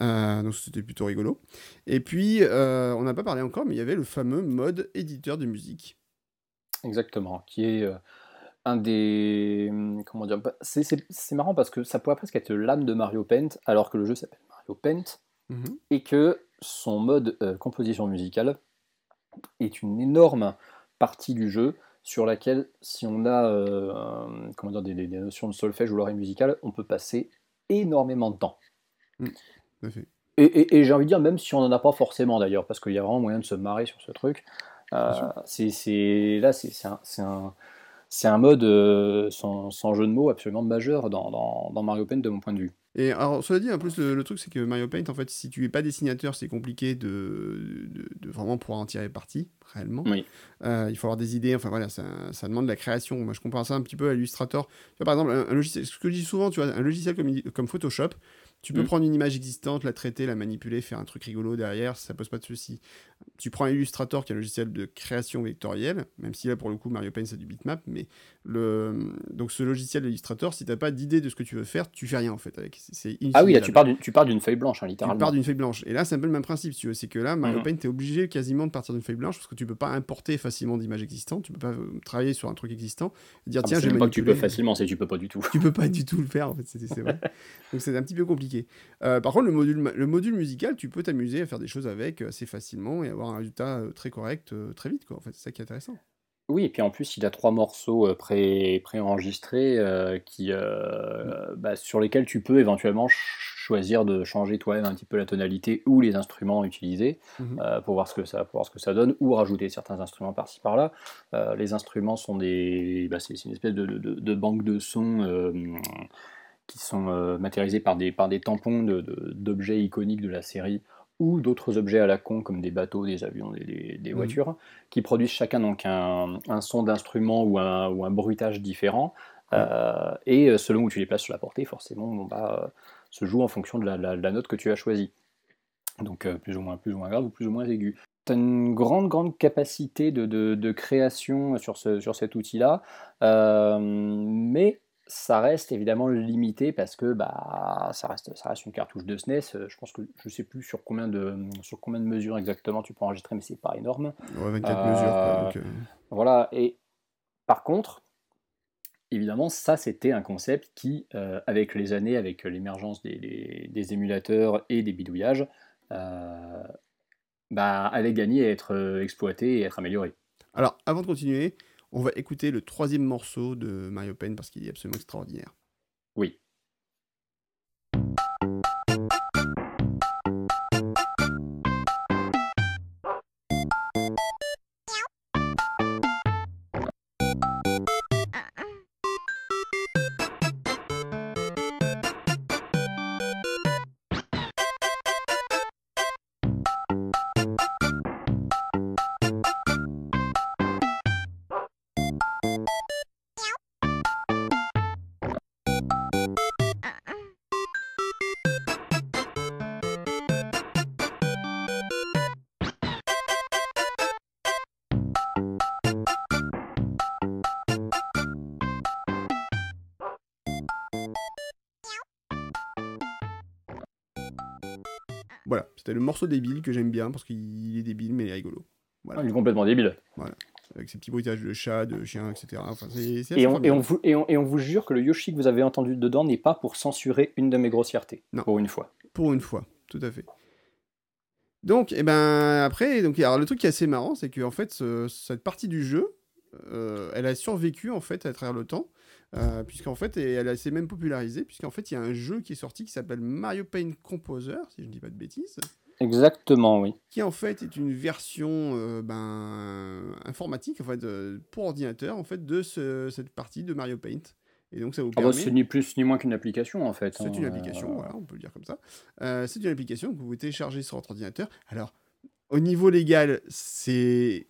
Euh, donc c'était plutôt rigolo. Et puis, euh, on n'a pas parlé encore, mais il y avait le fameux mode éditeur de musique. Exactement, qui est euh, un des. hum, Comment dire bah, C'est marrant parce que ça pourrait presque être l'âme de Mario Paint, alors que le jeu s'appelle Mario Paint, Mhm. et que son mode euh, composition musicale est une énorme partie du jeu sur laquelle, si on a euh, comment dire, des, notions de solfège ou l'oreille musicale, on peut passer énormément de temps. Fait. Et, et, j'ai envie de dire, même si on n'en a pas forcément d'ailleurs, parce qu'il y a vraiment moyen de se marrer sur ce truc, euh, c'est là, c'est un, un, un, mode euh, sans, sans, jeu de mots absolument majeur dans, dans, dans Mario Paint de mon point de vue. Et alors, cela dit, en plus, le, truc, c'est que Mario Paint, en fait, si tu es pas dessinateur, c'est compliqué de, de, vraiment pouvoir en tirer parti, réellement. Oui. Euh, il faut avoir des idées, enfin voilà, ça, ça, demande de la création. Moi, je compare ça un petit peu à Illustrator. Tu vois, par exemple, un, logiciel, ce que je dis souvent, tu vois, un logiciel comme, comme Photoshop, tu peux mm. prendre une image existante, la traiter, la manipuler, faire un truc rigolo derrière, ça pose pas de souci. Tu prends Illustrator, qui est un logiciel de création vectorielle, même si là, pour le coup, Mario Paint, c'est du bitmap, mais le... donc ce logiciel d'Illustrator, si tu n'as pas d'idée de ce que tu veux faire, tu fais rien en fait. Avec. ah oui, là, tu pars d'une feuille blanche, hein, littéralement. Tu pars d'une feuille blanche. Et là, c'est un peu le même principe, tu veux. C'est que là, Mario mm. Paint, tu es obligé quasiment de partir d'une feuille blanche parce que tu peux pas importer facilement d'images existantes, tu peux pas euh, travailler sur un truc existant et dire, ah, tiens, j'ai pas que tu peux facilement, c'est tu peux pas du tout. Tu peux pas du tout le faire, en fait, c'est vrai. donc c'est un petit peu compliqué. Euh, par contre, le module, le module musical, tu peux t'amuser à faire des choses avec euh, assez facilement et avoir un résultat euh, très correct très vite. Quoi. En fait, c'est ça qui est intéressant. Oui, et puis en plus, il a trois morceaux pré, pré-enregistrés qui, bah, sur lesquels tu peux éventuellement choisir de changer toi-même un petit peu la tonalité ou les instruments utilisés mmh pour, voir ce que ça, pour voir ce que ça donne ou rajouter certains instruments par-ci par-là. les instruments sont des. Bah, c'est, une espèce de, de, de banque de sons qui sont euh, matérialisés par des, par des tampons d'objets de, iconiques de la série ou d'autres objets à la con comme des bateaux, des avions, des, des, mhm. voitures, qui produisent chacun donc un, un son d'instrument ou un, ou un, bruitage différent. Euh, et euh, selon où tu les places sur la portée, forcément, on va se joue en fonction de la, la, note que tu as choisie. Donc plus ou moins plus ou moins grave ou plus ou moins aigu. Tu as une grande grande capacité de, de, de création sur, ce, sur cet outil-là, mais ça reste évidemment limité parce que bah, ça, reste, ça reste une cartouche de SNES. Euh, je pense que je sais plus sur combien de, sur combien de mesures exactement tu peux enregistrer, mais c'est pas énorme. Ouais, 24 mesures. Euh, voilà. Et par contre, évidemment, ça c'était un concept qui, euh, avec les années, avec l'émergence des, des, émulateurs et des bidouillages, bah, allait gagner à être exploité et être amélioré. Alors, avant de continuer, on va écouter le troisième morceau de Mario Paint parce qu'il est absolument extraordinaire. Oui. C'était le morceau débile que j'aime bien parce qu'il est débile mais il est rigolo. Voilà. Ah, il est complètement débile. Voilà. Avec ses petits bruitages de chat, de chien, etc. Enfin, et, on, et, on vous, et, on, vous, jure que le Yoshi que vous avez entendu dedans n'est pas pour censurer une de mes grossièretés. Non. Pour une fois. Pour une fois, tout à fait. Donc, et eh ben, après, donc, alors, le truc qui est assez marrant, c'est que en fait, cette partie du jeu, euh, elle a survécu en fait à travers le temps. Euh, puisqu'en fait, elle s'est même popularisée, puisqu'en fait, il y a un jeu qui est sorti qui s'appelle Mario Paint Composer, si je ne dis pas de bêtises. Exactement, oui. Qui en fait est une version euh, ben, informatique, en fait, euh, pour ordinateur, en fait, de cette partie de Mario Paint. Et donc ça vous permet... Ah bah, c'est ni plus ni moins qu'une application en fait. C'est une application, voilà, on peut le dire comme ça. c'est une application que vous pouvez télécharger sur votre ordinateur. Alors, au niveau légal, c'est.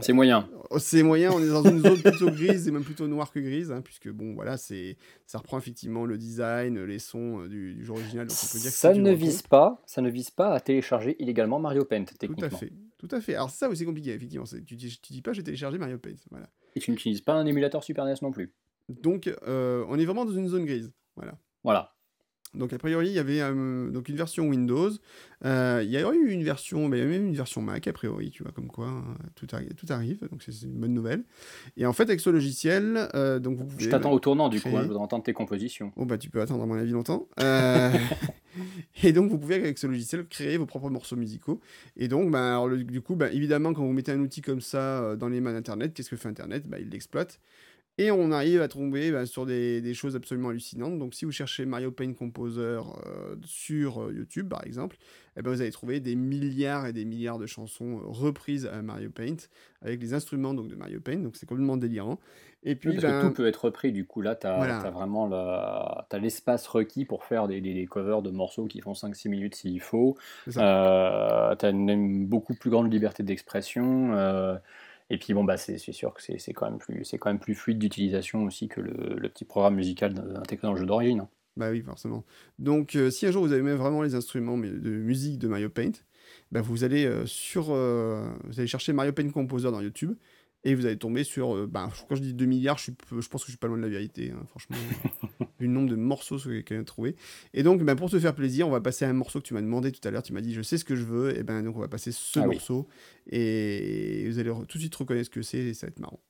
C'est moyen. C'est moyen, on est dans une zone plutôt grise et même plutôt noire que grise, hein, puisque bon, voilà, c'est ça reprend effectivement le design, les sons euh, du, jeu original. Donc on peut dire ça ne vise pas, ça ne vise pas à télécharger illégalement Mario Paint, techniquement. Tout à fait, tout à fait. Alors ça aussi compliqué, effectivement. Tu dis, tu dis pas, j'ai téléchargé Mario Paint, voilà. Et tu n'utilises pas un émulateur Super NES non plus. Donc, euh, on est vraiment dans une zone grise, voilà. Voilà. Donc a priori, il y avait euh, donc une version Windows. Euh, il y a eu une version, mais même une version Mac a priori, tu vois, comme quoi hein, tout, arrive, tout arrive. Donc c'est une bonne nouvelle. Et en fait, avec ce logiciel, euh, donc vous pouvez. Je t'attends au tournant du coup. Hein, je voudrais entendre tes compositions. Oh bah tu peux attendre à mon avis longtemps. et donc vous pouvez avec ce logiciel créer vos propres morceaux musicaux. Et donc, bah, du coup, bah, évidemment, quand vous mettez un outil comme ça dans les mains d'Internet, qu'est-ce que fait Internet? Bah, Il l'exploite. Et on arrive à tomber bah, sur des, des choses absolument hallucinantes. Donc si vous cherchez Mario Paint Composer euh, sur euh, YouTube par exemple, eh ben, vous allez trouver des milliards et des milliards de chansons euh, reprises à Mario Paint avec les instruments donc, de Mario Paint. Donc c'est complètement délirant. Et puis, parce que ben, tout peut être repris, du coup là tu as, Voilà. vraiment l'espace requis pour faire des, des- des covers de morceaux qui font 5-6 minutes s'il faut. ça. tu as une, une beaucoup plus grande liberté d'expression. euh, et puis bon, bah, c'est sûr que c'est quand, même plus- quand même plus fluide d'utilisation aussi que le, petit programme musical intégré dans le jeu d'origine. hein. Bah oui, forcément. Donc, euh, si un jour vous aimez vraiment les instruments de musique de Mario Paint, bah, vous allez euh, sur, euh, vous allez chercher Mario Paint Composer dans YouTube et vous allez tomber sur, euh, bah, quand je dis 2 milliards, je, suis, peu- je pense que je suis pas loin de la vérité, hein, franchement, vu le nombre de morceaux que quelqu'un a trouvé. Et donc, bah, pour te faire plaisir, on va passer à un morceau que tu m'as demandé tout à l'heure. Tu m'as dit, je sais ce que je veux, et ben donc on va passer ce Ah oui. morceau et vous allez tout de suite reconnaître ce que c'est et ça va être marrant.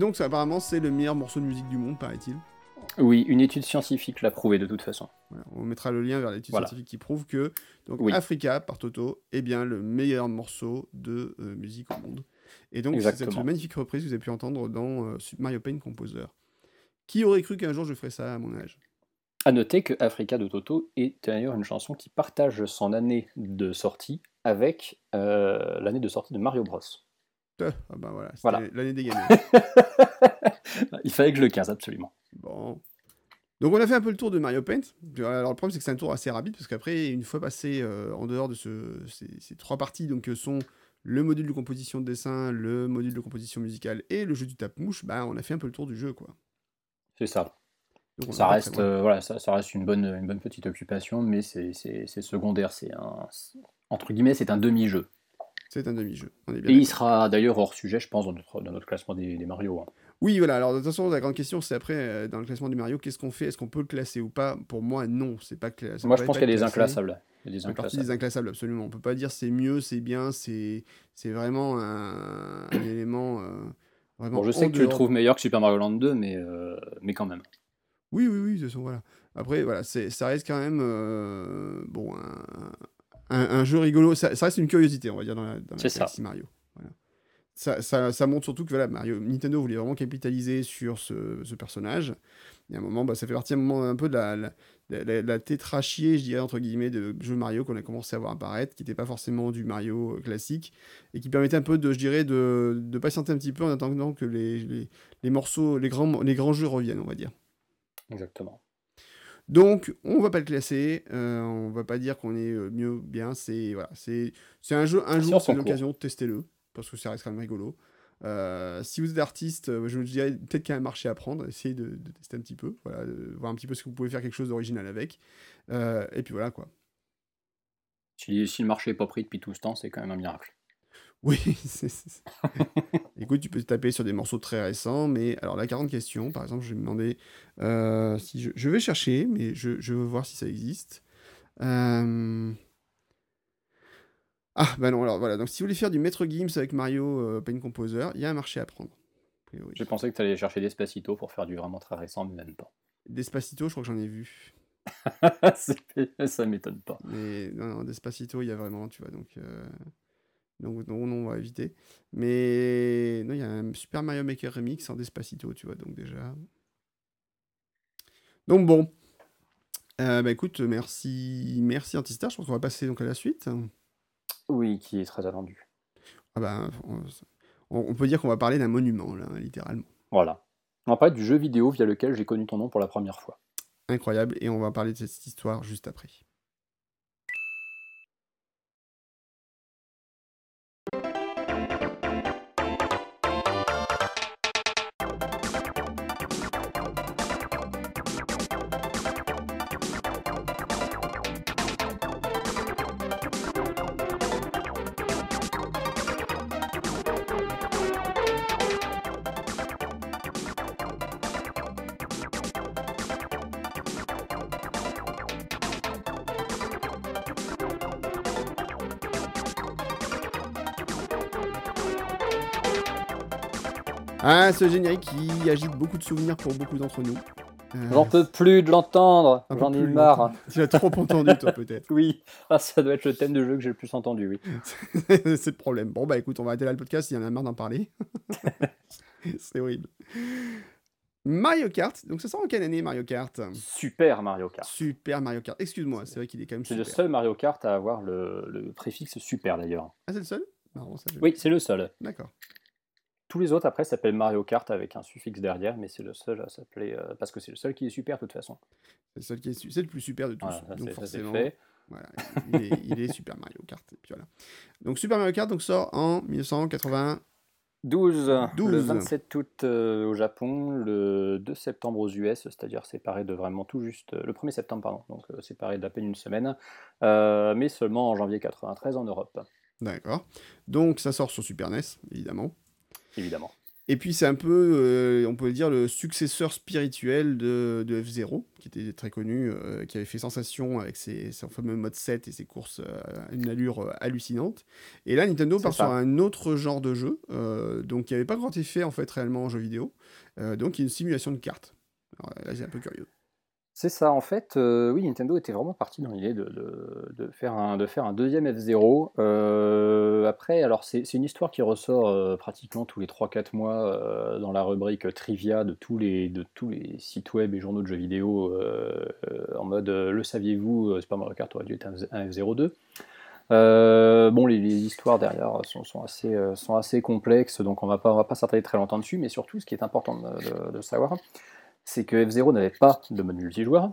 Donc, ça, apparemment, c'est le meilleur morceau de musique du monde, paraît-il. Oui, une étude scientifique l'a prouvé de toute façon. Voilà, on mettra le lien vers l'étude Voilà. scientifique qui prouve que donc, Oui. Africa, par Toto, est bien le meilleur morceau de euh, musique au monde. Et donc, c'est cette magnifique reprise que vous avez pu entendre dans euh, Mario Paint Composer. Qui aurait cru qu'un jour je ferais ça à mon âge? À noter que Africa de Toto est d'ailleurs une chanson qui partage son année de sortie avec euh, l'année de sortie de Mario Bros. Ah bah voilà, l'année des gagnants. Il fallait que je le case absolument. Bon. Donc on a fait un peu le tour de Mario Paint. Alors le problème c'est que c'est un tour assez rapide parce qu'après une fois passé euh, en dehors de ce, ces, ces trois parties donc euh, sont le module de composition de dessin, le module de composition musicale et le jeu du tape-mouche, bah on a fait un peu le tour du jeu quoi. C'est ça. Donc, Ça reste, euh, voilà, ça, ça reste une bonne, une bonne petite occupation, mais c'est secondaire. C'est un, entre guillemets, c'est un demi-jeu. C'est un demi-jeu. On est bien Et il sera d'ailleurs hors sujet, je pense, dans notre, dans notre classement des, des Mario. hein. Oui, voilà. Alors, de toute façon, la grande question, c'est après, euh, dans le classement du Mario, qu'est-ce qu'on fait? Est-ce qu'on peut le classer ou pas? Pour moi, non. C'est pas cla- Moi, je pense qu'il y a des inclassables. Il y a des inclassables. des inclassables, absolument. On peut pas dire c'est mieux, c'est bien, c'est vraiment un, un élément euh, vraiment. Bon, je sais que tu le trouves meilleur que Super Mario Land 2, mais, euh, mais quand même. Oui, oui, oui, de toute façon, voilà. Après, voilà, ça reste quand même bon un, un- un jeu rigolo. Ça, ça reste une curiosité, on va dire dans la, dans la ça. Mario. Voilà. Ça, ça, ça montre surtout que voilà, Mario, Nintendo voulait vraiment capitaliser sur ce, ce personnage. Et à un moment, bah, ça fait partie un moment un peu de la, la, la, la- la tétrachier, je dirais, entre guillemets, de jeux Mario qu'on a commencé à voir apparaître, qui n'était pas forcément du Mario euh, classique, et qui permettait un peu de, je dirais, de, de patienter un petit peu en attendant que les, les, les morceaux, les grands, les grands jeux reviennent, on va dire. Exactement. Donc, on va pas le classer, euh, on va pas dire qu'on est euh, mieux ou bien, c'est voilà, c'est c'est un jeu, un jour, c'est l'occasion de tester le, parce que ça reste quand même rigolo. Euh, si vous êtes artiste, euh, je vous dirais peut-être qu'il y a un marché à prendre, essayez de, de tester un petit peu, voilà, de voir un petit peu si vous pouvez faire quelque chose d'original avec. Euh, et puis voilà quoi. Si, si le marché n'est pas pris depuis tout ce temps, c'est quand même un miracle. Oui, c'est écoute, tu peux te taper sur des morceaux très récents, mais alors la 40 questions, par exemple, je vais me demander, heu, si je je vais chercher, mais je je veux voir si ça existe. Hem ah, bah, non, alors voilà, donc si vous voulez faire du maître Gims avec Mario, heu, Paint Composer, il y a un marché à prendre. J'ai pensé que tu allais chercher Despacito pour faire du vraiment très récent, mais même pas. Despacito, je crois que j'en ai vu. Ça m'étonne pas. Mais non, non, Despacito, il y a vraiment, tu vois? Donc heu, donc non, on va éviter. Mais non, il y a un Super Mario Maker Remix en Despacito, tu vois? Donc déjà donc bon, heu, bah, écoute, merci merci Antistar, je pense qu'on va passer donc à la suite. Oui, qui est très attendu. Ah bah, on on peut dire qu'on va parler d'un monument là, littéralement. Voilà. On va parler du jeu vidéo via lequel j'ai connu ton nom pour la première fois. Incroyable et on va parler de cette histoire juste après. Ah, ce générique qui agite beaucoup de souvenirs pour beaucoup d'entre nous. Euh, J'en peux plus de l'entendre, j'en ai marre. Tu l'as trop entendu, toi, peut-être. Oui, ah, ça doit être le thème de jeu que j'ai le plus entendu, oui. C'est le problème. Bon, bah écoute, on va arrêter là le podcast, il y en a marre d'en parler. C'est horrible. Mario Kart, donc ça sort en quelle année Mario Kart? Super Mario Kart. Super Mario Kart. Excuse-moi, c'est vrai qu'il est quand même C'est le seul Mario Kart à avoir le, le préfixe super d'ailleurs. Ah, c'est le seul? Marrant, ça, je- Oui, c'est le seul. D'accord. Tous les autres après s'appellent Mario Kart avec un suffixe derrière, mais c'est le seul à s'appeler euh, parce que c'est le seul qui est super de toute façon. C'est le seul qui est c'est le plus super de tous. Voilà, ça, donc forcément, fait. voilà, il est, il est Super Mario Kart. Et puis voilà. Donc Super Mario Kart donc, sort en 1980. 12, le 12. 27 août euh, au Japon, le 2 septembre aux US, c'est-à-dire séparé de vraiment tout juste, euh, le 1er septembre, pardon, donc euh, séparé d'à peine une semaine, mais seulement en janvier 93 en Europe, D'accord. Donc ça sort sur Super NES, évidemment. Évidemment. Et puis c'est un peu, euh, on peut dire, le successeur spirituel de, de F-Zero, qui était très connu, euh, qui avait fait sensation avec ses, son fameux mode 7 et ses courses euh, à une allure euh, hallucinante. Et là, Nintendo part sur un autre genre de jeu, euh, donc qui n'avait pas grand effet en fait réellement en jeu vidéo, euh, donc une simulation de cartes. Alors, là, c'est un peu curieux. C'est ça, en fait, euh, oui, Nintendo était vraiment parti dans l'idée de, faire un, de faire un deuxième F-Zero. Euh, après, alors c'est une histoire qui ressort euh, pratiquement tous les 3-4 mois dans la rubrique trivia de tous les, de tous les sites web et journaux de jeux vidéo en mode Le saviez-vous, Super Mario Kart aurait dû être un, un F-02. Euh, bon, les, histoires derrière sont, assez, sont assez complexes, donc on on va pas s'attarder très longtemps dessus, mais surtout, ce qui est important de savoir, c'est que F-Zero n'avait pas de mode multijoueur,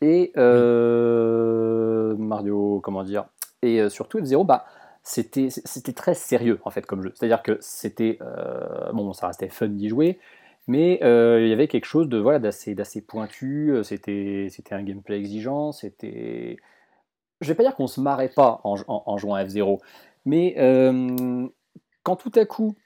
et euh, Mario, comment dire, et euh, surtout F-Zero, bah, c'était très sérieux en fait comme jeu. C'est-à-dire que c'était, euh, bon, ça restait fun d'y jouer, mais il y avait quelque chose de voilà d'assez pointu. C'était un gameplay exigeant. C'était, je vais pas dire qu'on se marrait pas en, en- en jouant à F-Zero, mais quand tout à coup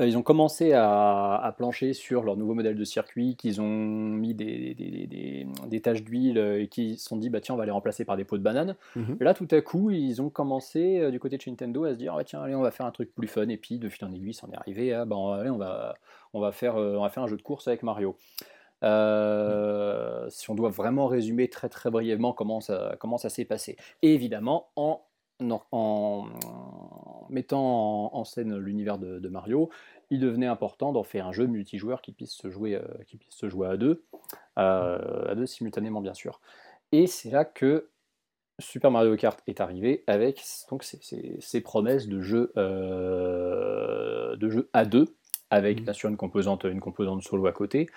ils ont commencé à, à plancher sur leur nouveau modèle de circuit, qu'ils ont mis des, des, des- des- des taches d'huile euh, et qu'ils se sont dit bah tiens on va les remplacer par des pots de banane. Mhm. Là tout à coup ils ont commencé euh, du côté de chez Nintendo à se dire ah, tiens allez on va faire un truc plus fun et puis de fil en aiguille c'en est arrivé à bah allez on va on va faire euh, on va faire un jeu de course avec Mario. Euh, si on doit vraiment résumer très très brièvement comment ça, comment ça s'est passé. Et évidemment, en, en, en mettant en, en scène l'univers de, de Mario, il devenait important d'en faire un jeu multijoueur qui puisse se jouer, euh, qui puisse se jouer à deux, euh, à deux simultanément bien sûr. Et c'est là que Super Mario Kart est arrivé avec donc ses, ses- ses promesses de jeu, euh, de jeu à deux, avec Mhm. bien sûr une composante, une composante solo à côté.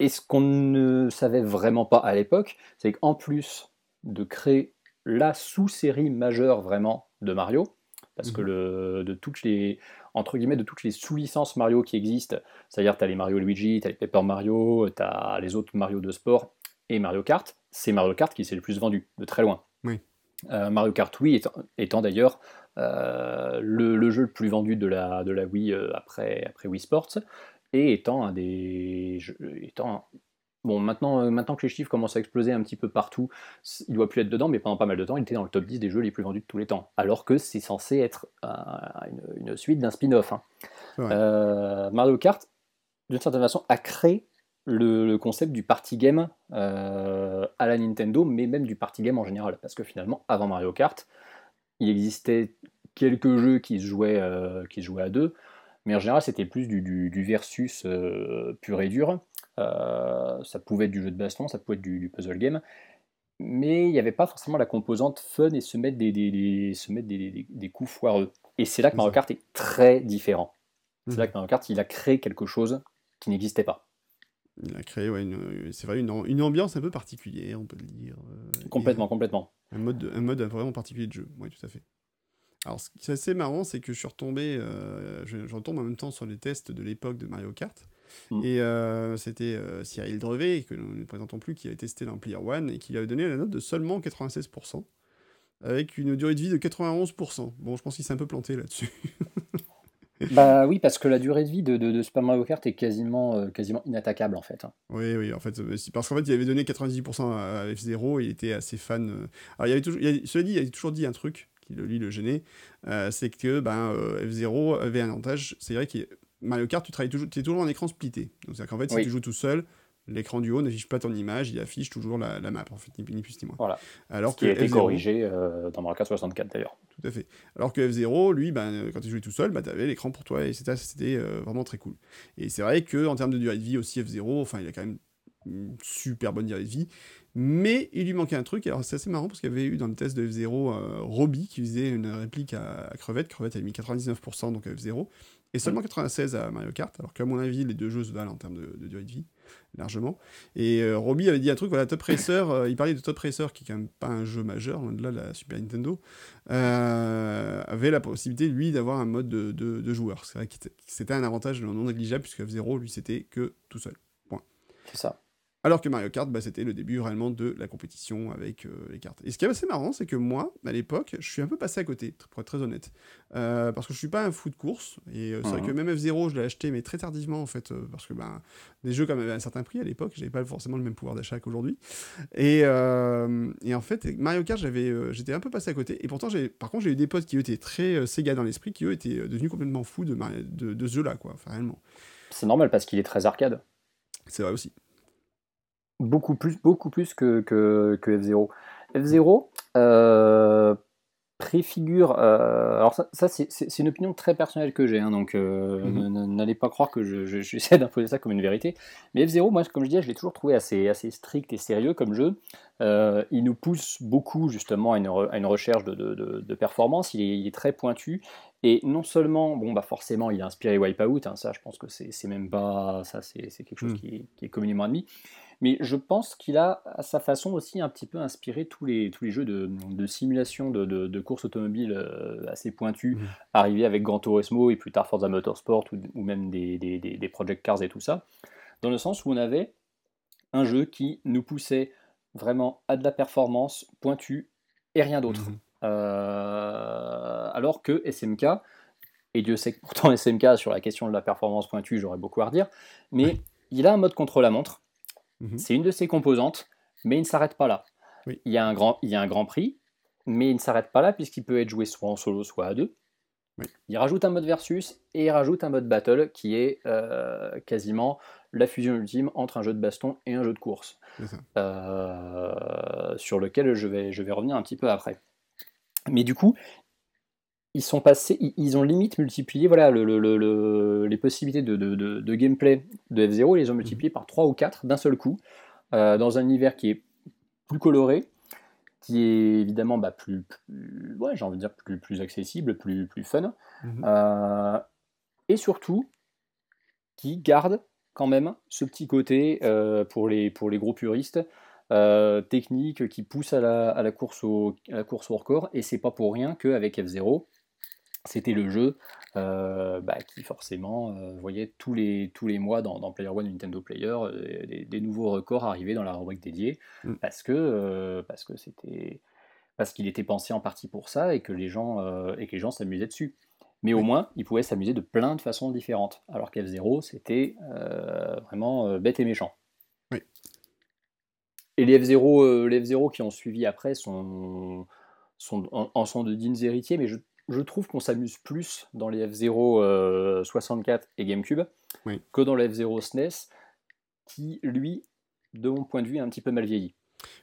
Et ce qu'on ne savait vraiment pas à l'époque, c'est qu'en plus de créer la sous-série majeure vraiment de Mario, parce que Mhm. le, de toutes les entre guillemets de toutes les sous-licences Mario qui existent, c'est-à-dire tu as les Mario Luigi, tu as les Paper Mario, tu as les autres Mario de sport et Mario Kart, c'est Mario Kart qui s'est le plus vendu, de très loin. Oui. Mario Kart Wii étant, d'ailleurs le, jeu le plus vendu de la, de la Wii après, après Wii Sports, et étant un des étant Bon, maintenant, euh, maintenant que les chiffres commencent à exploser un petit peu partout, il doit plus être dedans, mais pendant pas mal de temps, il était dans le top 10 des jeux les plus vendus de tous les temps. Alors que c'est censé être une, suite d'un spin-off. Hein. Euh, Mario Kart, d'une certaine façon, a créé le, concept du party game euh, à la Nintendo, mais même du party game en général. Parce que finalement, avant Mario Kart, il existait quelques jeux qui se jouaient, qui se jouaient à deux, mais en général, c'était plus du, du versus pur et dur. Euh, ça pouvait être du jeu de baston, ça pouvait être du, puzzle game, mais il n'y avait pas forcément la composante fun et se mettre des, se mettre des, coups foireux. Et c'est là que Mario Kart est très différent. C'est là mhm. que Mario Kart, il a créé quelque chose qui n'existait pas. Il a créé, ouais, c'est vrai, une, une, ambiance un peu particulière, on peut le dire. Euh, complètement, complètement. Un mode, un mode vraiment particulier de jeu, oui, tout à fait. Alors, ce qui est assez marrant, c'est que je suis retombé, euh, je, je, retombe en même temps sur les tests de l'époque de Mario Kart. Mm. Et euh, c'était euh, Cyril Drevet, que nous ne présentons plus, qui avait testé dans Player One et qui lui avait donné la note de seulement 96%, avec une durée de vie de 91%. Bon, je pense qu'il s'est un peu planté là-dessus. bah oui, parce que la durée de vie de, de, Super Mario Kart est quasiment, euh, quasiment inattaquable en fait. Hein. Oui, oui, en fait, parce qu'en fait, il avait donné 90% à F0 et il était assez fan. Alors, il avait toujours, il cela dit, il avait toujours dit un truc qui lui le gênait, c'est que ben, F0 avait un avantage, c'est vrai qu'il Mario Kart, tu travailles toujours, es toujours en écran splitté. Donc, c'est-à-dire qu'en fait, si tu joues tout seul, l'écran du haut n'affiche pas ton image, il affiche toujours la, map, en fait, ni, plus ni moins. Voilà. Alors Ce qui a été corrigé euh, dans Mario Kart 64 d'ailleurs. Tout à fait. Alors que F0, lui, ben, quand tu jouais tout seul, ben, tu avais l'écran pour toi et c'était euh, vraiment très cool. Et c'est vrai qu'en termes de durée de vie aussi, F0, enfin, il a quand même une super bonne durée de vie. Mais il lui manquait un truc, alors c'est assez marrant parce qu'il y avait eu dans le test de F0 euh, Robbie qui faisait une réplique à, Crevette. Crevette avait mis 99% donc à F0 et seulement 96 à Mario Kart, alors qu'à mon avis, les deux jeux se valent en termes de, durée de vie, largement. Et euh, Robbie avait dit un truc, voilà, Top Racer, euh, il parlait de Top Racer, qui est quand même pas un jeu majeur, loin de là, la Super Nintendo, euh, avait la possibilité, lui, d'avoir un mode de, de, joueur. C'est vrai que c'était un avantage non négligeable, puisque F0, lui, c'était que tout seul. Point. C'est ça. Alors que Mario Kart, bah, c'était le début réellement de la compétition avec euh, les cartes. Et ce qui est assez marrant, c'est que moi, à l'époque, je suis un peu passé à côté, pour être très honnête. Euh, parce que je suis pas un fou de course. Et euh, c'est vrai que même F0, je l'ai acheté, mais très tardivement, en fait, parce que ben, des jeux comme avaient un certain prix à l'époque, j'avais pas forcément le même pouvoir d'achat qu'aujourd'hui. Et, et, en fait, Mario Kart, j'avais, j'étais un peu passé à côté. Et pourtant, par contre, j'ai eu des potes qui eux, étaient très Sega dans l'esprit, qui eux étaient devenus complètement fous de, de, de ce jeu-là, quoi, enfin, réellement. C'est normal parce qu'il est très arcade. C'est vrai aussi. Beaucoup plus, beaucoup plus que, que, que F0. F0 euh, préfigure. Euh, alors, ça, ça c'est une opinion très personnelle que j'ai, hein, donc euh, mhm. n'allez pas croire que j'essaie je, d'imposer ça comme une vérité. Mais F0, moi, comme je disais, je l'ai toujours trouvé assez, assez strict et sérieux comme jeu. Il nous pousse beaucoup, justement, à une, à une recherche de, de, de, performance. Il est, il est, très pointu. Et non seulement, bon, bah forcément, il a inspiré Wipeout, hein, ça, je pense que c'est même pas. Ça, c'est quelque chose mhm. qui, est, qui est communément admis. Mais je pense qu'il a, à sa façon aussi, un petit peu inspiré tous les, tous les jeux de, de simulation de, de, course automobile euh, assez pointus, mmh. arrivés avec Gran Turismo et plus tard Forza Motorsport ou, ou même des, des, des, Project Cars et tout ça, dans le sens où on avait un jeu qui nous poussait vraiment à de la performance pointue et rien d'autre. Mmh. Euh, alors que SMK, et Dieu sait que pourtant SMK sur la question de la performance pointue, j'aurais beaucoup à redire, mais il a un mode contre la montre Mhm. C'est une de ses composantes, mais il ne s'arrête pas là. Il, y a un grand, il y a un grand prix, mais il ne s'arrête pas là puisqu'il peut être joué soit en solo, soit à deux. Il rajoute un mode versus et il rajoute un mode battle qui est euh, quasiment la fusion ultime entre un jeu de baston et un jeu de course, euh, sur lequel je vais, je vais revenir un petit peu après. Mais du coup, ils sont passés, ils, ont limite multiplié voilà, le, les possibilités de, gameplay de F0, ils les ont mhm. multipliées par 3 ou 4 d'un seul coup, euh, dans un univers qui est plus coloré, qui est évidemment bah, plus, ouais, j'ai envie de dire plus, plus accessible, plus, plus fun, mhm. euh, et surtout qui garde quand même ce petit côté euh, pour, les, pour les gros puristes. technique qui pousse à la, à la, course au, à la course au record et c'est pas pour rien qu'avec F0 c'était le jeu euh, bah, qui forcément euh, voyait tous les, tous les mois dans, Player One Nintendo Player euh, des, nouveaux records arriver dans la rubrique dédiée mm. parce que parce que c'était parce qu'il était pensé en partie pour ça et que les gens euh, et que les gens s'amusaient dessus. Mais au moins, ils pouvaient s'amuser de plein de façons différentes. Alors qu'F0, c'était euh, vraiment euh, bête et méchant. Oui. Et les F0, les F0 qui ont suivi après sont, sont en, sont de dignes héritiers, mais je, je trouve qu'on s'amuse plus dans les F0 64 et GameCube Oui. que dans le F0 SNES, qui, lui, de mon point de vue, est un petit peu mal vieilli.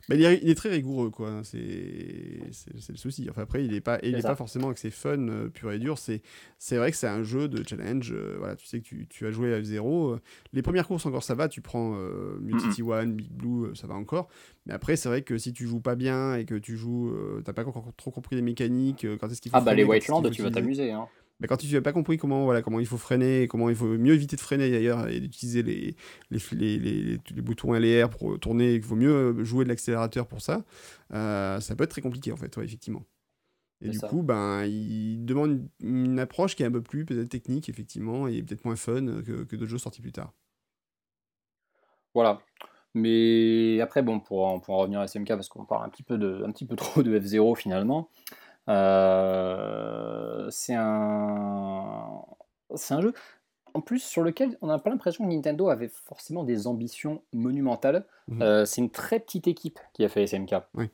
Bah, il, est, il est très rigoureux, quoi. C'est c'est- c'est le souci. Enfin, après, il n'est pas, il C'est est ça. pas forcément avec ses fun euh, pur et dur. C'est c'est vrai que c'est un jeu de challenge. euh, voilà, tu sais que tu, tu as joué à F0. euh, les premières courses, encore, ça va. Tu prends euh, One, Big Blue, ça va encore. Mais après, c'est vrai que si tu joues pas bien et que tu joues, t'as pas encore trop compris les mécaniques, quand est-ce qu'il faut Ah bah les quand est-ce qu'il Whiteland, faut tu vas t'amuser. Hein. Mais quand tu n'as pas compris comment, voilà, comment il faut freiner, comment il faut mieux éviter de freiner d'ailleurs et d'utiliser les, les, les, les, les- les boutons L et R pour tourner, il faut mieux jouer de l'accélérateur pour ça, euh, ça peut être très compliqué en fait, ouais, effectivement. Et du ça. coup, ben, il demande une, une approche qui est un peu plus peut-être technique, effectivement, et peut-être moins fun que, que d'autres jeux sortis plus tard. Voilà. Mais après, bon, pour en, pour en revenir à SMK, parce qu'on parle un petit peu, de, un petit peu trop de F0 finalement, euh, c'est un, c'est un jeu, en plus, sur lequel on n'a pas l'impression que Nintendo avait forcément des ambitions monumentales. Mhm. Euh, c'est une très petite équipe qui a fait SMK. Oui.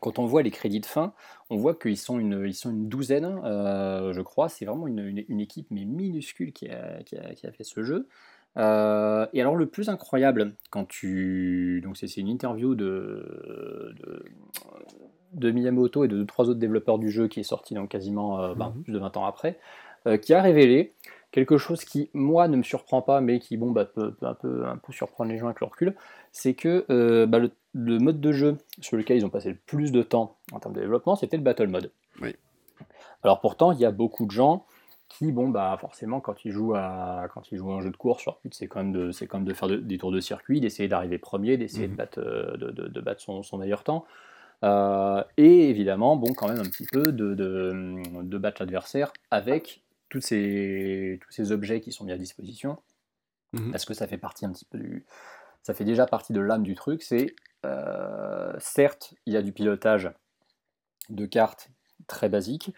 Quand on voit les crédits de fin, on voit qu'ils sont une, ils sont une douzaine, euh, je crois. C'est vraiment une, une- une équipe mais minuscule qui a, qui a- qui a fait ce jeu. Euh, et alors le plus incroyable, quand tu... Donc c'est c'est une interview de, de, de Miyamoto et de deux, trois autres développeurs du jeu qui est sorti donc quasiment euh, ben, Mhm. plus de 20 ans après, euh, qui a révélé quelque chose qui, moi, ne me surprend pas, mais qui, bon, bah, peut, peut un, peu, un peu surprendre les gens avec le recul, c'est que euh, bah, le, le mode de jeu sur lequel ils ont passé le plus de temps en termes de développement, c'était le Battle Mode. Oui. Alors pourtant, il y a beaucoup de gens qui, bon, bah, forcément, quand ils jouent à, quand ils jouent à un jeu de course, leur but, c'est quand même de, quand même de faire de- des tours de circuit, d'essayer d'arriver premier, d'essayer Mhm. de battre, de, de- de battre son, son meilleur temps. Euh, et évidemment, bon, quand même un petit peu de, de, de battre l'adversaire avec tous ces, tous ces objets qui sont mis à disposition, Mhm. parce que ça fait partie un petit peu du, ça fait déjà partie de l'âme du truc. C'est euh, certes, il y a du pilotage de cartes très basique,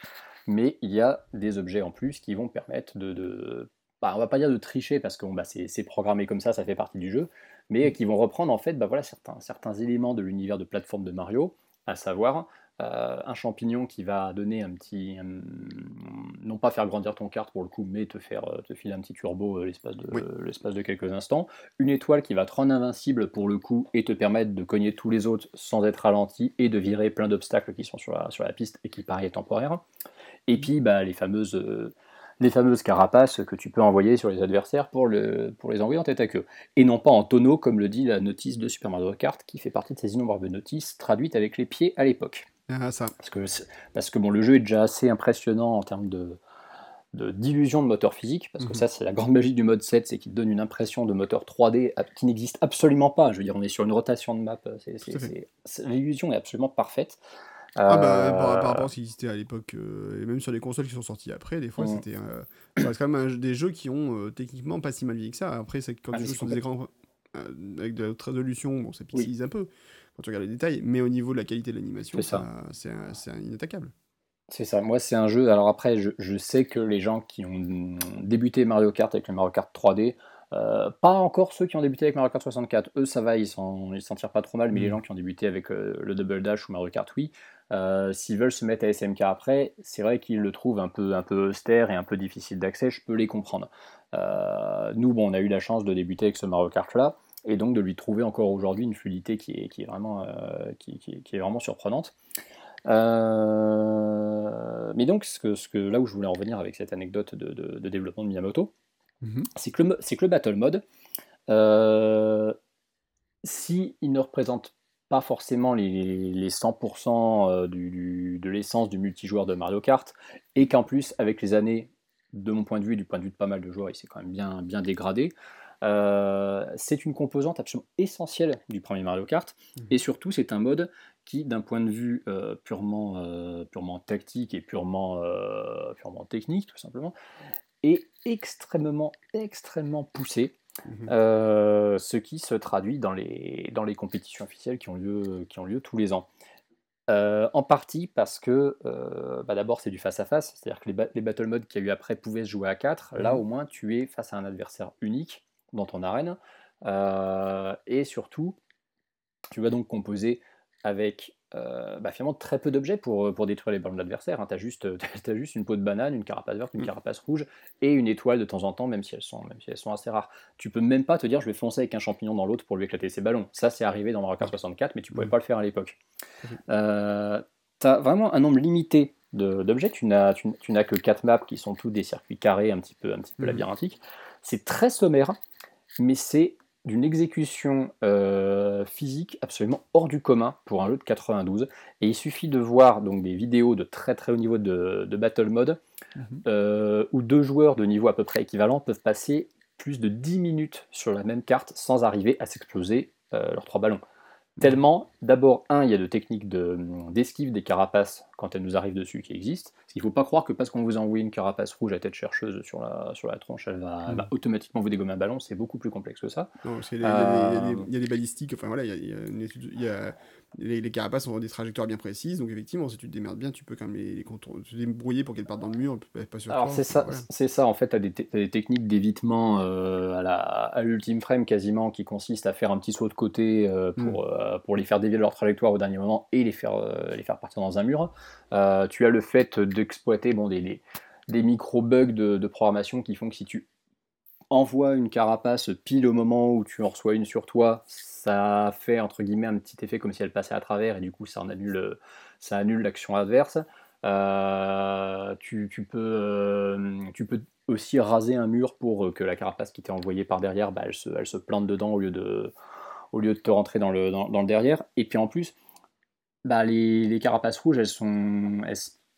mais il y a des objets en plus qui vont permettre de, de bah, on va pas dire de tricher parce que bon, bah, c'est c'est programmé comme ça, ça fait partie du jeu, mais qui vont reprendre en fait bah, voilà, certains, certains éléments de l'univers de plateforme de Mario, à savoir euh, un champignon qui va donner un petit, un- non pas faire grandir ton carte pour le coup, mais te faire euh, te filer un petit turbo euh, l'espace de, Oui. l'espace de quelques instants, une étoile qui va te rendre invincible pour le coup et te permettre de cogner tous les autres sans être ralenti et de virer plein d'obstacles qui sont sur la, sur la piste et qui pareil est temporaire. Et puis bah, les fameuses euh, les fameuses carapaces que tu peux envoyer sur les adversaires pour, le, pour les envoyer en tête à queue. Et non pas en tonneau, comme le dit la notice de Super Mario Kart, qui fait partie de ces innombrables notices traduites avec les pieds à l'époque. Ah, ça. Parce que, parce que bon, le jeu est déjà assez impressionnant en termes de de- d'illusion de, moteur physique, parce que Mhm. ça c'est la grande magie du mode 7, c'est qu'il te donne une impression de moteur 3D ab- qui n'existe absolument pas. Je veux dire, on est sur une rotation de map, c'est- c'est- c'est- l'illusion est absolument parfaite. Ah bah, Euh, par, par rapport à ce qui existait à l'époque, euh, et même sur les consoles qui sont sorties après, des fois, Mhm. c'était euh, c'est quand même un des jeux qui ont euh, techniquement pas si mal vieilli que ça. Après, c'est quand Ah, tu joues sur des écrans euh, avec de la haute résolution, bon, ça Oui. pixelise un peu quand tu regardes les détails, mais au niveau de la qualité de l'animation, C'est inattaquable. C'est ça, moi c'est un jeu, alors après je, je sais que les gens qui ont débuté Mario Kart avec le Mario Kart 3D, euh, pas encore ceux qui ont débuté avec Mario Kart 64, eux ça va, ils s'en tirent pas trop mal, mais les Mhm. gens qui ont débuté avec euh, le Double Dash ou Mario Kart Wii, euh, s'ils veulent se mettre à SMK après, c'est vrai qu'ils le trouvent un peu, un peu austère et un peu difficile d'accès, je peux les comprendre. Euh, nous, bon, on a eu la chance de débuter avec ce Mario Kart là, et donc de lui trouver encore aujourd'hui une fluidité qui est, qui est, vraiment, euh, qui, qui- qui est vraiment surprenante. Mais donc, ce que, ce que, là où je voulais en revenir avec cette anecdote de, de- de développement de Miyamoto, Mhm. c'est que, le que le Battle Mode, si il ne représente pas forcément les, les 100% euh, du- du- de l'essence du multijoueur de Mario Kart, et qu'en plus, avec les années, de mon point de vue et du point de vue de pas mal de joueurs, il s'est quand même bien, bien dégradé, euh, c'est une composante absolument essentielle du premier Mario Kart, Mhm. et surtout, c'est un mode qui, d'un point de vue euh, purement, euh, purement tactique et purement, purement technique, tout simplement, est extrêmement, extrêmement poussé, Mhm. euh, ce qui se traduit dans les, dans les compétitions officielles qui ont lieu, qui ont lieu tous les ans. en partie parce que bah, d'abord c'est du face-à-face, c'est-à-dire que les, battle modes qu'il y a eu après pouvaient se jouer à 4. Là mmh. au moins tu es face à un adversaire unique dans ton arène. et surtout, tu vas donc composer avec euh, bah, finalement très peu d'objets pour, euh, pour détruire les ballons de l'adversaire. Hein. Tu as, juste, as juste une peau de banane, une carapace verte, une mm. carapace rouge et une étoile de temps en temps, même si elles sont, même si elles sont assez rares. Tu peux même pas te dire je vais foncer avec un champignon dans l'autre pour lui éclater ses ballons. Ça, c'est arrivé dans Mario 64, mais tu pouvais mm. pas le faire à l'époque. Euh, tu as vraiment un nombre limité d'objets. Tu n'as que 4 maps qui sont tous des circuits carrés un petit peu, un petit peu mm. labyrinthiques. C'est très sommaire, mais c'est d'une exécution euh, physique absolument hors du commun pour un jeu de 92. Et il suffit de voir donc des vidéos de très très haut niveau de, battle mode mhm. euh, où deux joueurs de niveau à peu près équivalent peuvent passer plus de 10 minutes sur la même carte sans arriver à s'exploser euh, leurs trois ballons. Tellement, d'abord, un, il y a de techniques d'esquive des carapaces quand elles nous arrivent dessus qui existent. Parce qu'il ne faut pas croire que parce qu'on vous envoie une carapace rouge à tête chercheuse sur la, sur la tronche, elle va, mm. automatiquement vous dégommer un ballon. C'est beaucoup plus complexe que ça. il, y a des, balistiques, enfin voilà, il y a, les, carapaces ont des trajectoires bien précises, donc effectivement, si tu te démerdes bien, tu peux quand même les, te débrouiller pour qu'elles partent dans le mur, pas sur Alors c'est ça, c'est ça, en fait, tu as, des, techniques d'évitement euh, à l'ultime frame quasiment qui consistent à faire un petit saut de côté euh, pour, mm. euh, pour les faire dévier de leur trajectoire au dernier moment et les faire, les faire partir dans un mur. Tu as le fait d'exploiter bon, des, des, micro-bugs de, de programmation qui font que si tu envoies une carapace pile au moment où tu en reçois une sur toi, ça fait entre guillemets un petit effet comme si elle passait à travers et du coup ça annule, ça annule l'action adverse. Euh, tu, peux, euh, tu peux aussi raser un mur pour que la carapace qui t'est envoyée par derrière, bah, elle, se, elle, se, plante dedans au lieu, de, au lieu de te rentrer dans le, dans, le derrière. Et puis en plus, bah, les, les, carapaces rouges, elles sont,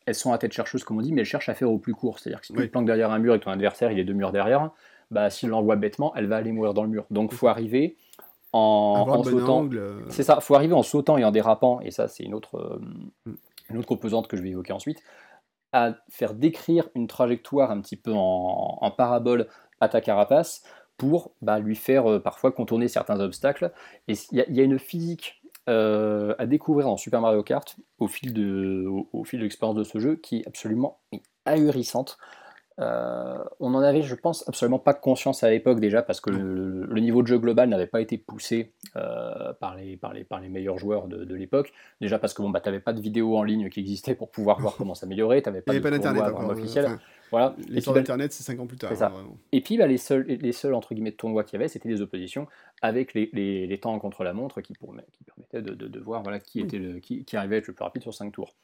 elles, sont à tête chercheuse comme on dit, mais elles cherchent à faire au plus court. C'est-à-dire que si tu te planques derrière un mur et que ton adversaire il est deux murs derrière, bah, s'il l'envoie bêtement, elle va aller mourir dans le mur. Donc faut arriver en, sautant. Euh. C'est ça, faut arriver en sautant et en dérapant, et ça c'est une autre, euh, mm. une autre composante que je vais évoquer ensuite, à faire décrire une trajectoire un petit peu en, parabole à ta carapace pour bah, lui faire euh, parfois contourner certains obstacles. Et il y, a une physique à découvrir dans Super Mario Kart au fil de, au fil de l'expérience de ce jeu qui est absolument ahurissante. Euh, on n'en avait, je pense, absolument pas conscience à l'époque déjà parce que le, niveau de jeu global n'avait pas été poussé euh, par, les, par, les, par, les, meilleurs joueurs de, l'époque. Déjà parce que bon, bah, tu n'avais pas de vidéo en ligne qui existait pour pouvoir voir comment s'améliorer, tu n'avais pas, d'internet officiel. voilà. L'histoire d'internet, c'est 5 ans plus tard. Hein, et puis bah, les, seuls, les seuls entre guillemets, tournois qu'il y avait, c'était des oppositions avec les, les, temps contre la montre qui, pour, qui permettaient de, de, voir voilà, qui, était le, qui, qui arrivait à être le plus rapide sur 5 tours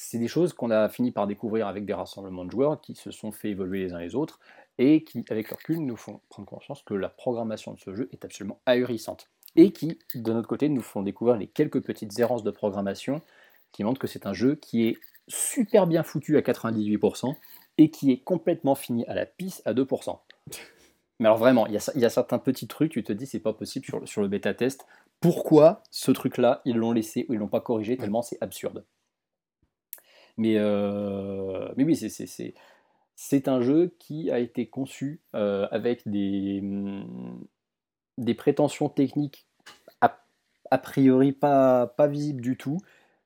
c'est des choses qu'on a fini par découvrir avec des rassemblements de joueurs qui se sont fait évoluer les uns les autres et qui, avec leur recul, nous font prendre conscience que la programmation de ce jeu est absolument ahurissante. Et qui, de notre côté, nous font découvrir les quelques petites errances de programmation qui montrent que c'est un jeu qui est super bien foutu à 98% et qui est complètement fini à la pisse à 2%. Mais alors vraiment, il y, a, certains petits trucs, tu te dis c'est pas possible sur, sur le bêta test. Pourquoi ce truc-là, ils l'ont laissé ou ils l'ont pas corrigé tellement c'est absurde? Mais, euh, mais oui, c'est un jeu qui a été conçu euh, avec des, mm, des prétentions techniques a, priori pas, pas visibles du tout,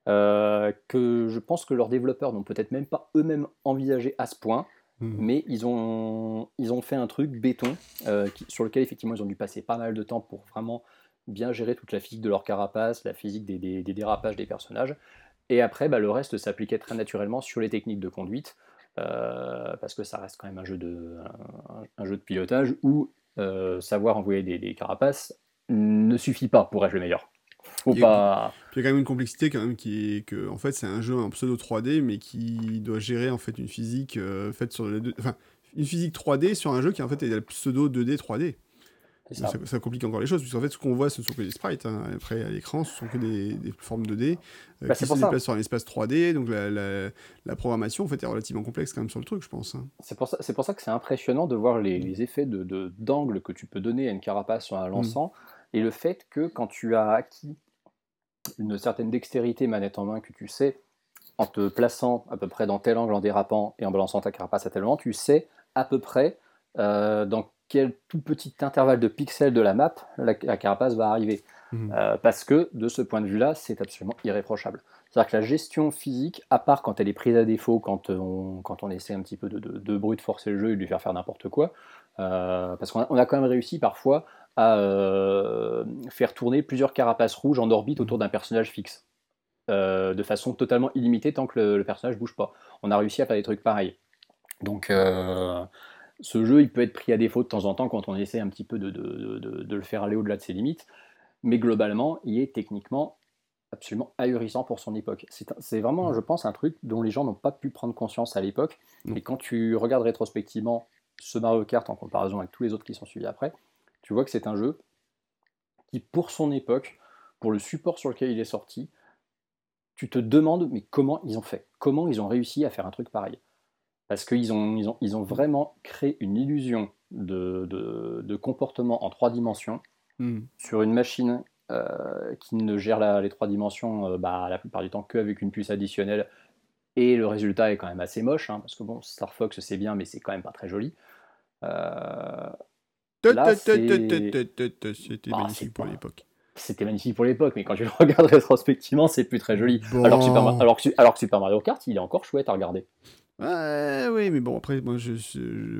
euh, que je pense que leurs développeurs n'ont peut-être même pas eux-mêmes envisagé à ce point. Mmh. Mais ils ont, ils ont fait un truc béton sur lequel effectivement ils ont dû passer pas mal de temps pour vraiment bien gérer toute la physique de leur carapace, la physique des, des dérapages des personnages. Et après, bah, le reste s'appliquait très naturellement sur les techniques de conduite, euh, parce que ça reste quand même un jeu de, un, jeu de pilotage où euh, savoir envoyer des, carapaces ne suffit pas pour être le meilleur. Faut il y a, il y a quand même une complexité quand même qui est que en fait c'est un jeu en pseudo 3D mais qui doit gérer en fait une physique euh, faite sur les deux, enfin une physique 3D sur un jeu qui en fait est pseudo 2D 3D. Ça. complique encore les choses, puisqu'en fait, ce qu'on voit, ce ne sont que des sprites. Hein. Après, à l'écran, ce sont que des, formes 2D euh, bah, qui se déplacent sur un espace 3D. Donc, la, programmation, en fait, est relativement complexe quand même sur le truc, je pense. Hein. C'est pour, ça, pour ça que c'est impressionnant de voir les, effets d'angle de, d'angle que tu peux donner à une carapace sur un mm. lançant, et le fait que quand tu as acquis une certaine dextérité manette en main, que tu sais, en te plaçant à peu près dans tel angle en dérapant et en balançant ta carapace à tel moment, tu sais à peu près euh, dans quel tout petit intervalle de pixels de la map la, carapace va arriver. Mhm. Euh, parce que de ce point de vue-là, c'est absolument irréprochable. C'est-à-dire que la gestion physique, à part quand elle est prise à défaut, quand on, quand on essaie un petit peu de, de, de brute forcer le jeu et de lui faire faire n'importe quoi, euh, parce qu'on a, on a quand même réussi parfois à euh, faire tourner plusieurs carapaces rouges en orbite autour d'un personnage fixe, euh, de façon totalement illimitée tant que le, le personnage bouge pas. On a réussi à faire des trucs pareils. Donc euh, ce jeu, il peut être pris à défaut de temps en temps quand on essaie un petit peu de, de- de- de le faire aller au-delà de ses limites, mais globalement, il est techniquement absolument ahurissant pour son époque. C'est vraiment, je pense, un truc dont les gens n'ont pas pu prendre conscience à l'époque. Mm. Et quand tu regardes rétrospectivement ce Mario Kart en comparaison avec tous les autres qui sont suivis après, tu vois que c'est un jeu qui, pour son époque, pour le support sur lequel il est sorti, tu te demandes mais comment ils ont fait? Comment ils ont réussi à faire un truc pareil? Parce qu'ils ont, ils ont, ils ont vraiment créé une illusion de, de- de comportement en trois dimensions Mhm. sur une machine euh, qui ne gère la- les trois dimensions euh, bah, la plupart du temps qu'avec une puce additionnelle. Et le résultat est quand même assez moche, hein, parce que bon, Star Fox c'est bien, mais c'est quand même pas très joli. Euh, C'était Bah, magnifique pour pas- l'époque. C'était magnifique pour l'époque, mais quand tu le regardes rétrospectivement, c'est plus très joli. Bon. Alors, que Super, Ma- alors, que, Su- alors que Super Mario Kart, il est encore chouette à regarder. Ouais, oui, mais bon, après, moi, je.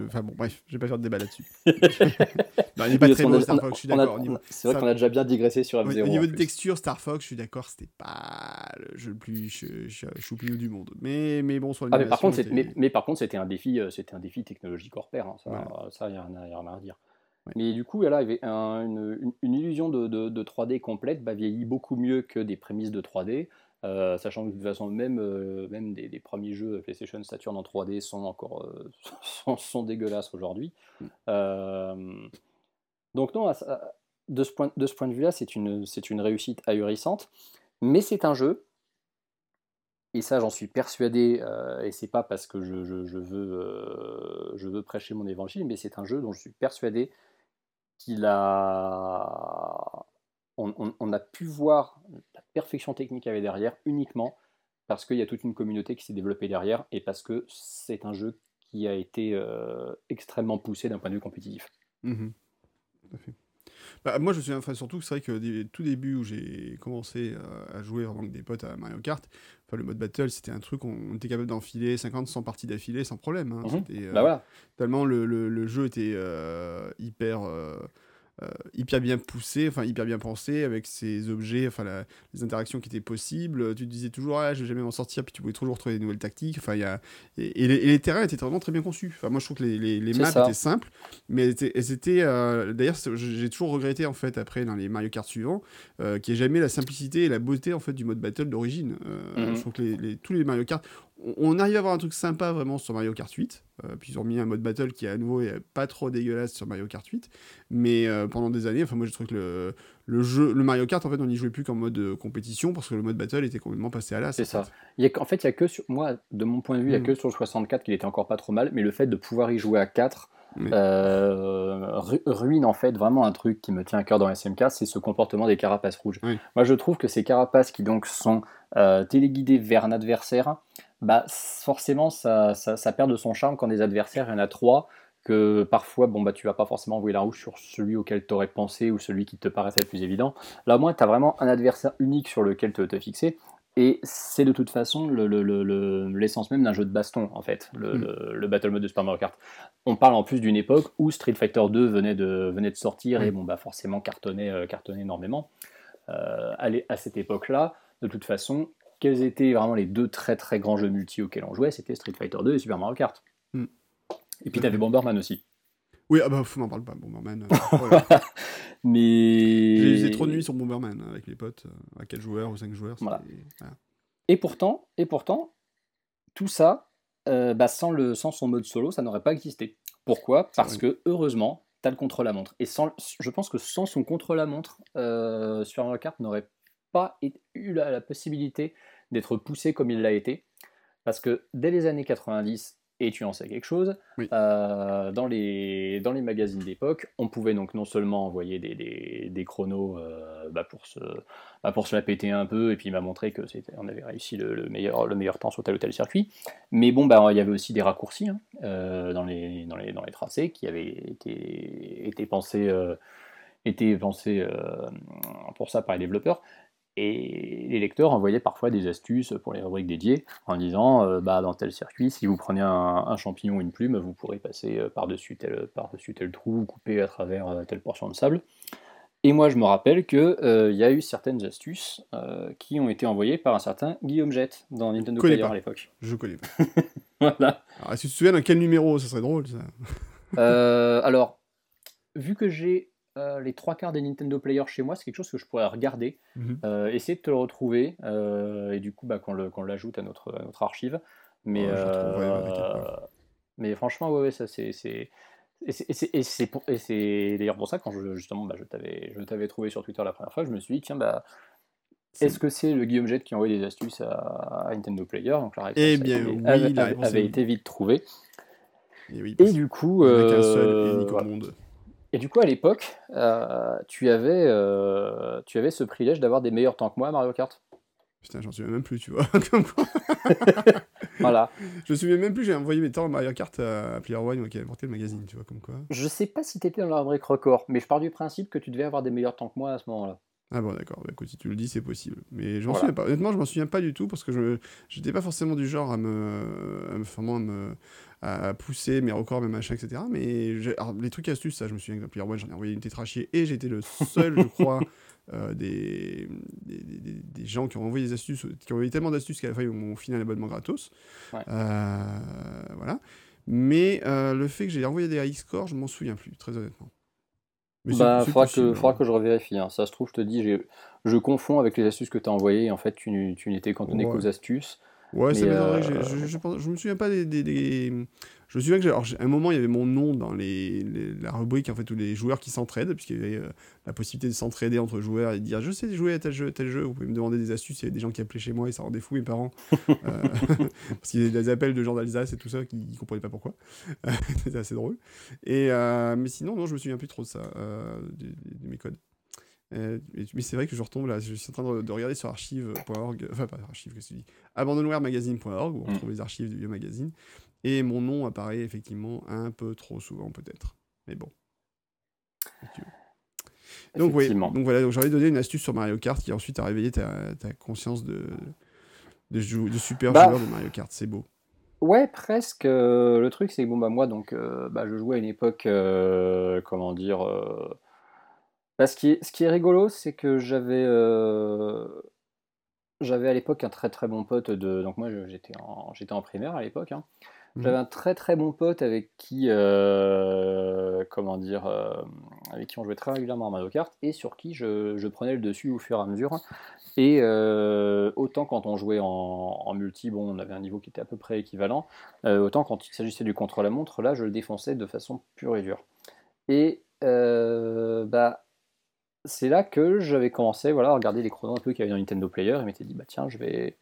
Enfin bon, bref, je vais pas faire de débat là-dessus. non, il est pas très beau, Star Fox, je suis d'accord. C'est vrai qu'on a déjà bien digressé sur au- F-Zero. au niveau des plus. textures, Star Fox, je suis d'accord, c'était pas le jeu le plus ch- ch- choupinou du monde. Mais, mais bon, sur Ah, mais par contre, mais, mais par contre, c'était un défi, euh, c'était un défi technologique hors pair. hein, ça, ça, y a rien à, y a rien à. Ouais. Mais du coup, il y avait un- une, une- une illusion de, de- de 3D complète, bah, vieillit beaucoup mieux que des prémices de 3D, euh, sachant que de toute façon, même, euh, même des, des premiers jeux PlayStation Saturn en 3D sont encore euh, sont, sont dégueulasses aujourd'hui. Mm. Donc non, de ce point de, ce point de vue-là, c'est une, c'est une réussite ahurissante, mais c'est un jeu et ça, j'en suis persuadé, et c'est pas parce que je, je- je veux, je veux prêcher mon évangile, mais c'est un jeu dont je suis persuadé qu'il a. On, on- on a pu voir la perfection technique qu'il y avait derrière uniquement parce qu'il y a toute une communauté qui s'est développée derrière et parce que c'est un jeu qui a été euh, extrêmement poussé d'un point de vue compétitif. Mhm. Tout à fait. Bah, moi, je me souviens enfin, surtout que c'est vrai que des tout début où j'ai commencé à, à jouer avec des potes à Mario Kart, enfin, le mode battle, c'était un truc, on, on était capable d'enfiler 50, 100 parties d'affilée sans problème. hein. Mhm. Euh, Bah voilà. Tellement le, le- le jeu était euh, hyper, euh, hyper bien poussé, enfin hyper bien pensé, avec ses objets, enfin la- les interactions qui étaient possibles. Tu te disais toujours, ah, je vais jamais m'en sortir, puis tu pouvais toujours trouver des nouvelles tactiques. Enfin, y a... et, et les, et les terrains étaient vraiment très bien conçus. Enfin, moi, je trouve que les, les, maps ça. étaient simples, mais elles étaient. elles étaient, euh, D'ailleurs, j'ai toujours regretté, en fait, après, dans les Mario Kart suivants, euh, qu'il n'y ait jamais la simplicité et la beauté, en fait, du mode battle d'origine. Mhm. Je trouve que tous les Mario Kart on- arrive à avoir un truc sympa vraiment sur Mario Kart 8. euh, puis ils ont mis un mode battle qui à nouveau est pas trop dégueulasse sur Mario Kart 8. Mais euh, pendant des années, enfin moi je trouve que le, le jeu, le Mario Kart en fait on n'y jouait plus qu'en mode euh, compétition parce que le mode battle était complètement passé à l'as. C'est ça. Il y a, en fait, il y a que sur, moi, de mon point de vue, il y a Mm. que sur le 64 qu'il était encore pas trop mal, mais le fait de pouvoir y jouer à 4 Oui. euh, ru- ruine en fait vraiment un truc qui me tient à cœur dans SMK, c'est ce comportement des carapaces rouges. Oui. Moi, je trouve que ces carapaces qui donc sont téléguidées vers un adversaire, bah forcément, ça, ça, ça perd de son charme quand des adversaires, il y en a trois, que parfois, bon, bah, tu vas pas forcément envoyer la rouge sur celui auquel tu aurais pensé ou celui qui te paraissait le plus évident. Là, au moins, tu as vraiment un adversaire unique sur lequel te, te fixer. Et c'est de toute façon le- le- le- le- l'essence même d'un jeu de baston, en fait, le, Mm. le- le Battle Mode de Super Mario Kart. On parle en plus d'une époque où Street Fighter 2 venait de, venait de sortir et Mm. bon, bah, forcément cartonnait, euh, cartonnait énormément. Euh, à, à cette époque-là, de toute façon, quels étaient vraiment les deux très très grands jeux multi auxquels on jouait C'était Street Fighter 2 et Super Mario Kart. Mm. Et puis tu avais Bomberman aussi. Oui, ah bah, faut m'en parle pas, Bomberman. euh, voilà. Mais. J'ai usé trop de nuits sur Bomberman hein, avec les potes, euh, à 4 joueurs ou 5 joueurs. Voilà. Et pourtant, et pourtant, tout ça, euh, bah, sans, le, sans son mode solo, ça n'aurait pas existé. Pourquoi? Parce que, heureusement, tu as le contre-la-montre. Et sans, je pense que sans son contre-la-montre, euh, Super Mario Kart n'aurait pas eu la, la possibilité d'être poussé comme il l'a été. Parce que dès les années 90, et tu en sais quelque chose, Oui. euh, dans, les, dans les magazines d'époque, on pouvait donc non seulement envoyer des, des, des chronos euh, bah, pour, se, bah, pour se la péter un peu, et puis il m'a montré que c'était, on avait réussi le, le meilleur, le meilleur temps sur tel ou tel circuit. Mais bon, bah, il y avait aussi des raccourcis hein, euh, dans, les, dans, les, dans les tracés qui avaient été, été pensés. euh, été pensé pour ça par les développeurs. Et les lecteurs envoyaient parfois des astuces pour les rubriques dédiées en disant euh, bah, dans tel circuit, si vous prenez un, champignon ou une plume, vous pourrez passer euh, par-dessus tel, par tel trou, couper à travers euh, telle portion de sable. Et moi, je me rappelle qu'il y a eu certaines astuces qui ont été envoyées par un certain Guillaume Jett dans Nintendo Player à l'époque. Je connais pas. voilà. Alors, est-ce que tu te souviens dans quel numéro Ça serait drôle, ça. alors, vu que j'ai euh, les trois quarts des Nintendo Player chez moi, c'est quelque chose que je pourrais regarder, mhm. euh, essayer de te le retrouver, euh, et du coup, bah, qu'on l'ajoute à notre, à notre archive. Mais, mais franchement, ouais, ouais ça c'est. Et c'est d'ailleurs pour ça, quand je, justement bah, je t'avais trouvé sur Twitter la première fois, je me suis dit, tiens, bah, est-ce que c'est le Guillaume Jet qui a envoyé des astuces à, Nintendo Player? Donc la réponse eh bien, avait, été vite trouvée. Et, et du coup. Il n'y a qu'un seul et unique au monde. Et du coup, à l'époque, euh, tu, avais, euh, tu avais ce privilège d'avoir des meilleurs temps que moi à Mario Kart. Putain, j'en souviens même plus, tu vois. voilà. Je me souviens même plus, j'ai envoyé mes temps à Mario Kart à Player One qui avait porté le magazine, tu vois, comme quoi. Je sais pas si t'étais dans la rubrique record, mais je pars du principe que tu devais avoir des meilleurs temps que moi à ce moment-là. Ah bon, d'accord. Bah, écoute, si tu le dis, c'est possible. Mais je m'en souviens pas. Honnêtement, je m'en souviens pas du tout parce que je n'étais pas forcément du genre à me, à me, à me, à pousser mes records, mes machins, etc. Mais les trucs astuces, ça, je me souviens que dans j'en ai envoyé une tétrachier et j'étais le seul, je crois, euh, des, des, des, gens qui ont envoyé des astuces, qui ont envoyé tellement d'astuces qu'à la fin, ils m'ont filé un abonnement gratos. Euh, voilà. Mais euh, le fait que j'ai envoyé des high scores, je m'en souviens plus, très honnêtement. Il bah, faudra, que, faudra hein. que je revérifie. Hein. Ça se trouve, je te dis, je confonds avec les astuces que tu as envoyées. En fait, tu, tu n'étais cantonné qu'aux astuces. Ouais, ça m'étonnerait. Je, je, je, me souviens pas des. des, Je me souviens que, alors, à un moment, il y avait mon nom dans les, la rubrique, en fait, tous les joueurs qui s'entraident, puisqu'il y avait euh, la possibilité de s'entraider entre joueurs et de dire Je sais jouer à tel jeu, tel jeu. Vous pouvez me demander des astuces. Il y avait des gens qui appelaient chez moi et ça rendait fou mes parents. euh, parce qu'il y avait des appels de gens d'Alsace et tout ça qui ne comprenaient pas pourquoi. C'était assez drôle. Et, euh, mais sinon, non, je me souviens plus trop de ça, euh, de, de mes codes. Euh, mais c'est vrai que je retombe là, je suis en train de, regarder sur archive.org, enfin pas archive, qu'est-ce que tu dis Abandonwaremagazine.org, où on trouve les archives du vieux magazine. Et mon nom apparaît effectivement un peu trop souvent, peut-être. Mais bon. Donc, oui, donc voilà, donc j'aurais donné une astuce sur Mario Kart qui ensuite a réveillé ta, ta conscience de, de, de super bah, joueur de Mario Kart. C'est beau. Ouais, presque. Euh, le truc, c'est que bon, bah, moi, donc, euh, bah, je jouais à une époque, comment dire bah, ce, qui est, ce qui est rigolo, c'est que j'avais euh, j'avais à l'époque un très très bon pote de. Donc moi j'étais en, j'étais en primaire à l'époque. Hein. Mmh. J'avais un très très bon pote avec qui, euh, comment dire, euh, avec qui on jouait très régulièrement à Mario Kart et sur qui je, je prenais le dessus au fur et à mesure. Et autant quand on jouait en, en, multi, bon, on avait un niveau qui était à peu près équivalent, autant quand il s'agissait du contre-la-montre, là je le défonçais de façon pure et dure. Et bah c'est là que j'avais commencé voilà, à regarder les chronos un peu qu'il y avait dans Nintendo Player et m'étais dit bah tiens je vais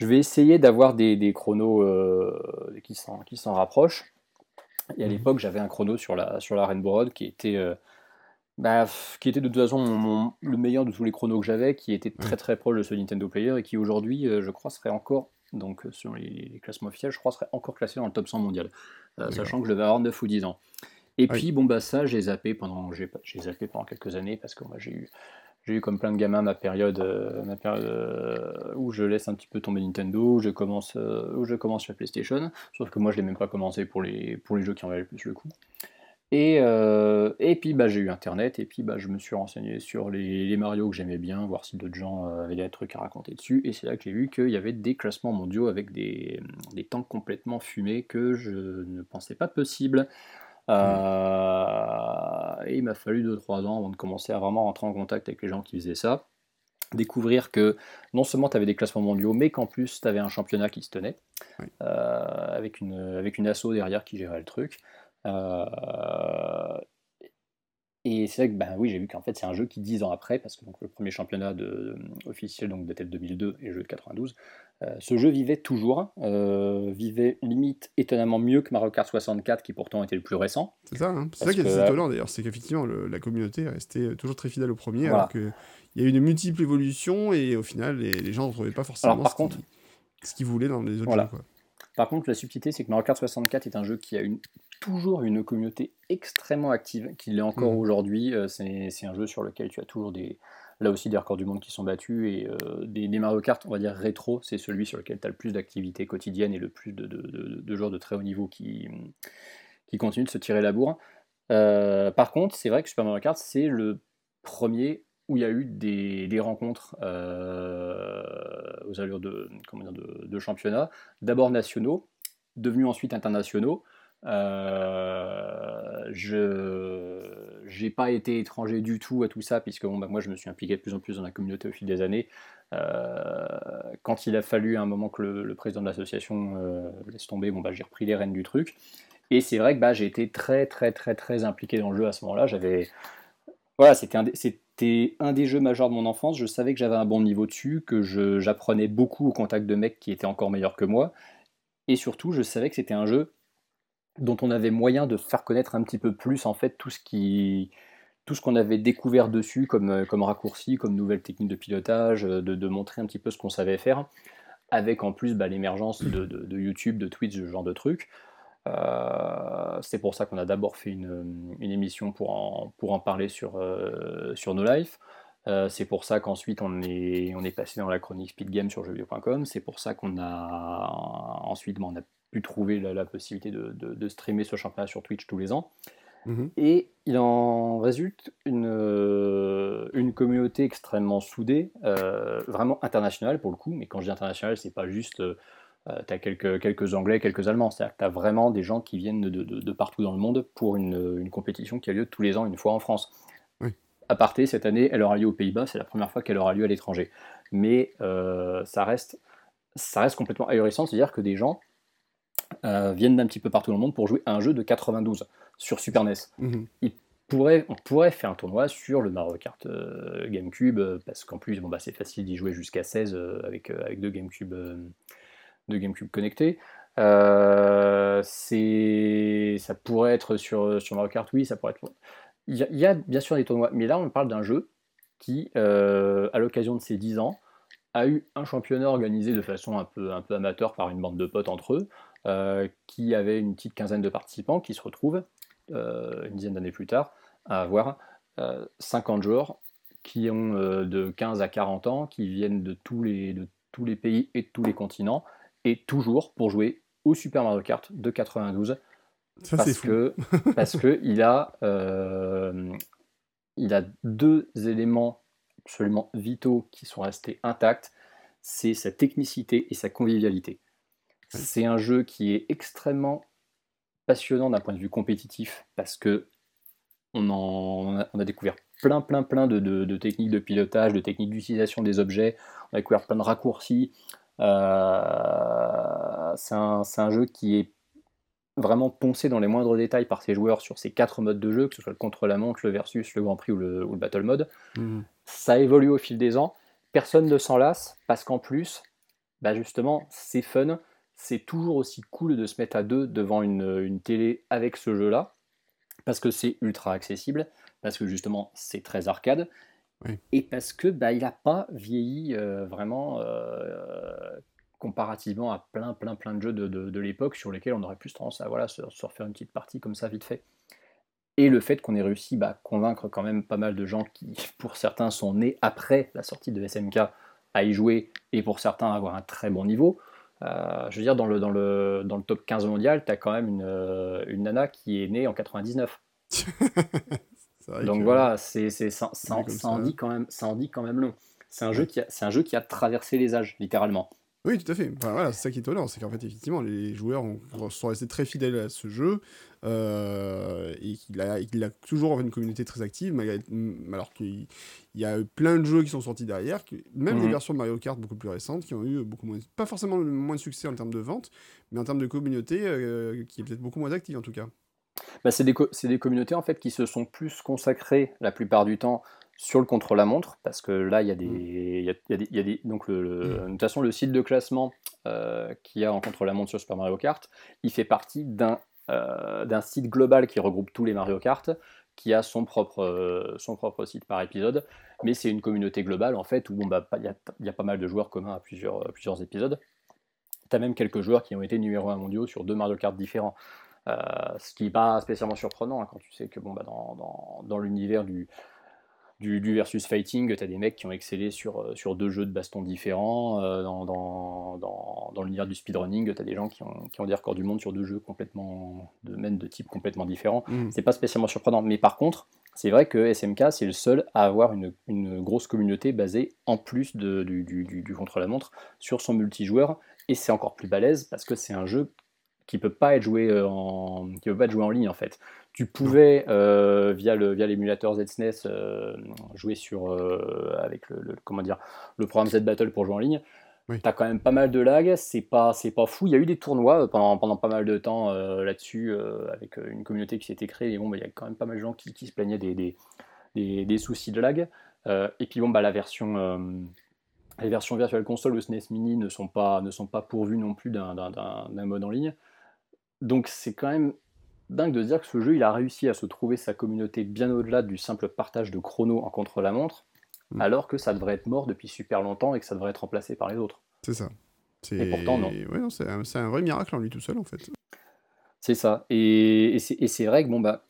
je vais essayer d'avoir des, des, chronos euh, qui s'en rapprochent. Et à mmh l'époque j'avais un chrono sur la, sur la Rainbow Road qui était, euh, bah, qui était de toute façon le meilleur de tous les chronos que j'avais, qui était très très proche de ce Nintendo Player et qui aujourd'hui euh, je crois serait encore donc sur les, classements officiels je crois serait encore classé dans le top 100 mondial, sachant que je devais avoir 9 ou 10 ans. Et puis, bon, bah, ça, j'ai zappé pendant, j'ai, zappé pendant quelques années parce que moi, j'ai eu, j'ai eu comme plein de gamins ma période, euh, ma période euh, où je laisse un petit peu tomber Nintendo, où je commence, euh, où je commence la PlayStation. Sauf que moi, je l'ai même pas commencé pour les, pour les jeux qui en valaient le plus le coup. Et, et puis bah, j'ai eu internet et puis bah, je me suis renseigné sur les, les Mario que j'aimais bien, voir si d'autres gens avaient des trucs à raconter dessus. Et c'est là que j'ai vu qu'il y avait des classements mondiaux avec des, des temps complètement fumés que je ne pensais pas possible. Euh, et il m'a fallu 2-3 ans avant de commencer à vraiment rentrer en contact avec les gens qui faisaient ça. Découvrir que non seulement tu avais des classements mondiaux, mais qu'en plus tu avais un championnat qui se tenait, euh, avec, une, avec une asso derrière qui gérait le truc. Euh, et c'est vrai que ben oui, j'ai vu qu'en fait c'est un jeu qui 10 ans après, parce que donc, le premier championnat de, officiel donc, datait de 2002 et le jeu de 92, euh, ce jeu vivait toujours, euh, vivait limite étonnamment mieux que Mario Kart 64 qui pourtant était le plus récent. C'est ça, hein. c'est ça qui est étonnant d'ailleurs, c'est qu'effectivement la communauté est restée toujours très fidèle au premier, alors qu'il y a eu une multiple évolution et au final les, gens ne retrouvaient pas forcément par ce contre, qu'ils voulaient dans les autres jeux. Quoi. Par contre, la subtilité, c'est que Mario Kart 64 est un jeu qui a une, toujours une communauté extrêmement active, qu'il l'est encore Mhm. aujourd'hui. Euh, c'est un jeu sur lequel tu as toujours des, là aussi des records du monde qui sont battus et euh, des, des Mario Kart, on va dire rétro, c'est celui sur lequel tu as le plus d'activité quotidienne et le plus de, de, de- de joueurs de très haut niveau qui, qui continuent de se tirer la bourre. Euh, par contre, c'est vrai que Super Mario Kart, c'est le premier où il y a eu des, rencontres euh, aux allures de, comment dire, de, championnat, d'abord nationaux, devenus ensuite internationaux. Euh, je n'ai pas été étranger du tout à tout ça, puisque bon, bah, moi je me suis impliqué de plus en plus dans la communauté au fil des années. Euh, quand il a fallu à un moment que le, président de l'association laisse tomber, bon, bah, j'ai repris les rênes du truc. Et c'est vrai que bah, j'ai été très très très très impliqué dans le jeu à ce moment-là. J'avais voilà, c'était un, c'était un des jeux majeurs de mon enfance. Je savais que j'avais un bon niveau dessus, que j'apprenais beaucoup au contact de mecs qui étaient encore meilleurs que moi. Et surtout, je savais que c'était un jeu dont on avait moyen de faire connaître un petit peu plus en fait tout ce qui tout ce qu'on avait découvert dessus comme, euh, comme raccourci, comme nouvelle technique de pilotage, euh, de, de montrer un petit peu ce qu'on savait faire, avec en plus bah, l'émergence de, de- de YouTube, de Twitch, ce genre de trucs. Euh, c'est pour ça qu'on a d'abord fait une, une émission pour en, pour en parler sur, euh, sur No Life. Euh, c'est pour ça qu'ensuite on est, on est passé dans la chronique Speed Game sur jeuxvideo.com. C'est pour ça qu'on a ensuite bon, on a pu trouver la, la possibilité de, de- de streamer ce championnat sur Twitch tous les ans. Mhm. Et il en résulte une, euh, une communauté extrêmement soudée, vraiment internationale pour le coup. Mais quand je dis internationale, c'est pas juste euh, tu as quelques, quelques Anglais, quelques Allemands. C'est-à-dire que tu as vraiment des gens qui viennent de, de- de partout dans le monde pour une, une compétition qui a lieu tous les ans, une fois en France. Oui. À parté, cette année, elle aura lieu aux Pays-Bas. C'est la première fois qu'elle aura lieu à l'étranger. Mais euh, ça, reste, ça reste complètement ahurissant. C'est-à-dire que des gens euh, viennent d'un petit peu partout dans le monde pour jouer à un jeu de 92 sur Super NES Mhm. pourrait, on pourrait faire un tournoi sur le Mario Kart euh, GameCube, parce qu'en plus, bon, bah, c'est facile d'y jouer jusqu'à 16 euh, avec, avec deux GameCube, deux GameCube connectés. Euh, ça pourrait être sur, sur Mario Kart, oui, ça pourrait être. Il y, a, bien sûr des tournois, mais là, on parle d'un jeu qui, euh, à l'occasion de ses 10 ans, a eu un championnat organisé de façon un peu, un peu amateur par une bande de potes entre eux, euh, qui avait une petite quinzaine de participants qui se retrouvent euh, une dizaine d'années plus tard, à avoir euh, 50 joueurs qui ont de 15 à 40 ans, qui viennent de tous, les, de tous les pays et de tous les continents, et toujours pour jouer au Super Mario Kart de 92, Ça, parce que, parce que il, a, euh, il a deux éléments absolument vitaux qui sont restés intacts, c'est sa technicité et sa convivialité. C'est un jeu qui est extrêmement passionnant d'un point de vue compétitif parce que on, en- a, on a découvert plein, plein, plein de, de- de techniques de pilotage, de techniques d'utilisation des objets. On a découvert plein de raccourcis. Euh, c'est un, jeu qui est vraiment poncé dans les moindres détails par ses joueurs sur ces quatre modes de jeu, que ce soit le contre-la-montre, le versus, le Grand Prix ou le, ou le Battle Mode. Mhm. Ça évolue au fil des ans. Personne ne s'en lasse parce qu'en plus, bah justement, c'est fun. C'est toujours aussi cool de se mettre à deux devant une, une télé avec ce jeu-là parce que c'est ultra accessible, parce que justement c'est très arcade, Oui. et parce que bah, il n'a pas vieilli euh, vraiment euh, comparativement à plein plein plein de jeux de, de- de l'époque sur lesquels on aurait plus tendance à voilà, se, se refaire une petite partie comme ça vite fait. Et le fait qu'on ait réussi à convaincre quand même pas mal de gens qui, pour certains, sont nés après la sortie de SMK à y jouer, et pour certains à avoir un très bon niveau. Euh, je veux dire, dans le, dans le, dans le top 15 mondial, tu as quand même une, une nana qui est née en 99. Donc que- voilà, c'est, c'est, ça, en dit quand même, ça en dit quand même long. C'est un, jeu qui a, c'est un jeu qui a traversé les âges, littéralement. Oui, tout à fait. Enfin, voilà, c'est ça qui est étonnant, c'est qu'en fait, effectivement, les joueurs ont- sont restés très fidèles à ce jeu euh, et qu'il a, il a toujours une communauté très active, malgré- m- alors qu'il il y a eu plein de jeux qui sont sortis derrière, que- même des Mhm. versions de Mario Kart beaucoup plus récentes qui ont eu beaucoup moins, pas forcément moins de succès en termes de vente, mais en termes de communauté euh, qui est peut-être beaucoup moins active en tout cas. Bah, c'est, des co- c'est des communautés en fait qui se sont plus consacrées la plupart du temps sur le contre-la-montre, parce que là, il y a des. il y a- il y a des- il y a des- donc, le, le- de toute façon, le site de classement euh, qu'il y a en contre-la-montre sur Super Mario Kart, il fait partie d'un, euh, d'un site global qui regroupe tous les Mario Kart, qui a son propre, euh, son propre site par épisode, mais c'est une communauté globale en fait où bon, bah, il y, a, il y a pas mal de joueurs communs à plusieurs, à plusieurs épisodes. as même quelques joueurs qui ont été numéro 1 mondiaux sur deux Mario Kart différents. Euh, ce qui n'est pas spécialement surprenant hein, quand tu sais que bon, bah, dans, dans, dans l'univers du, du, du, versus fighting, tu as des mecs qui ont excellé sur, euh, sur deux jeux de baston différents. Euh, dans, dans, dans, dans l'univers du speedrunning, tu as des gens qui ont, qui ont, des records du monde sur deux jeux complètement de même de type complètement différents. Mmh. C'est pas spécialement surprenant. Mais par contre, c'est vrai que SMK, c'est le seul à avoir une, une grosse communauté basée en plus de, du, du, du contre-la-montre sur son multijoueur. Et c'est encore plus balèze parce que c'est un jeu qui peut pas être joué euh, en qui peut pas être joué en ligne en fait. Tu pouvais euh, via le via l'émulateur ZSNES euh, jouer sur euh, avec le, le, comment dire le programme Z Battle pour jouer en ligne. Oui. Tu as quand même pas mal de lag, c'est pas c'est pas fou. Il y a eu des tournois pendant pendant pas mal de temps là-dessus avec une communauté qui s'était créée. Et bon, bah, il y a quand même pas mal de gens qui, qui se plaignaient des, des, des, des soucis de lag. et puis bon, bah la version les versions Virtual Console ou SNES Mini ne sont pas, ne sont pas pourvues non plus d'un mode en ligne. Donc c'est quand même dingue de dire que ce jeu, il a réussi à se trouver sa communauté bien au-delà du simple partage de chrono en contre-la-montre, mmh. alors que ça devrait être mort depuis super longtemps et que ça devrait être remplacé par les autres. C'est ça. Et pourtant, non. Ouais, non c'est un, un, vrai miracle en lui tout seul, en fait. C'est ça. Et, et c'est vrai que, bon, bah,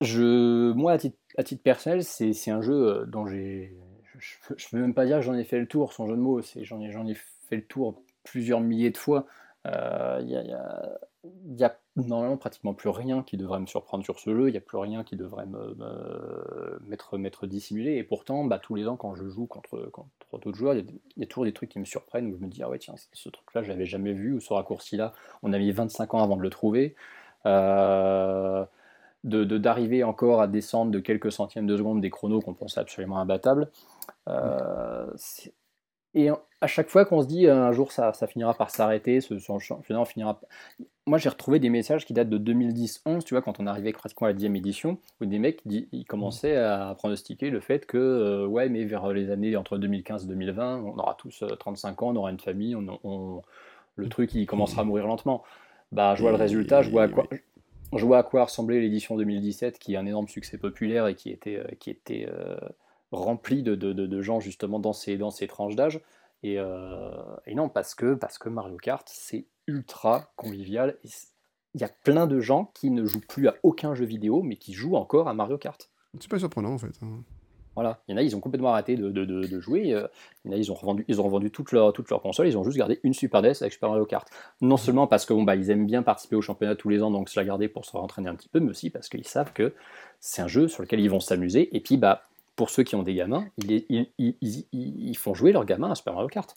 je, moi, à titre, à titre personnel, c'est un jeu euh, dont j'ai. Je ne peux même pas dire que j'en ai fait le tour, sans jeu de mots. J'en ai, ai fait le tour plusieurs milliers de fois. Il euh, y, y, a normalement pratiquement plus rien qui devrait me surprendre sur ce jeu, il n'y a plus rien qui devrait me, m'être, m'être dissimulé, et pourtant, bah, tous les ans, quand je joue contre, contre d'autres joueurs, il y, y, a toujours des trucs qui me surprennent, où je me dis, ah ouais, tiens, ce truc-là, je l'avais jamais vu, ou ce raccourci-là, on a mis 25 ans avant de le trouver. Euh, de, de, d'arriver encore à descendre de quelques centièmes de seconde des chronos qu'on pensait absolument imbattables. Euh, et à chaque fois qu'on se dit un jour ça, ça finira par s'arrêter, ce, on finira. Moi j'ai retrouvé des messages qui datent de 2010-11, tu vois, quand on arrivait pratiquement à la 10 édition, où des mecs ils commençaient à pronostiquer le fait que, euh, ouais, mais vers les années entre 2015 et 2020, on aura tous 35 ans, on aura une famille, on, on, le truc il commencera à mourir lentement. Bah, je vois le résultat, je vois à quoi. Je vois à quoi ressemblait l'édition 2017, qui est un énorme succès populaire et qui était, qui était euh, rempli de, de, de, gens justement dans ces, dans ces tranches d'âge. Et, euh, et, non, parce que, parce que Mario Kart, c'est ultra convivial. Il y a plein de gens qui ne jouent plus à aucun jeu vidéo, mais qui jouent encore à Mario Kart. C'est pas surprenant en fait. Hein. Voilà, il y en a, ils ont complètement arrêté de, de, de jouer. Il y en a, ils ont revendu, ils ont revendu toutes leurs toute leur consoles, ils ont juste gardé une Super NES avec Super Mario Kart. Non seulement parce que bon, bah, ils aiment bien participer au championnat tous les ans, donc se la garder pour se rentraîner un petit peu, mais aussi parce qu'ils savent que c'est un jeu sur lequel ils vont s'amuser. Et puis, bah, pour ceux qui ont des gamins, ils, ils, font jouer leurs gamins à Super Mario Kart.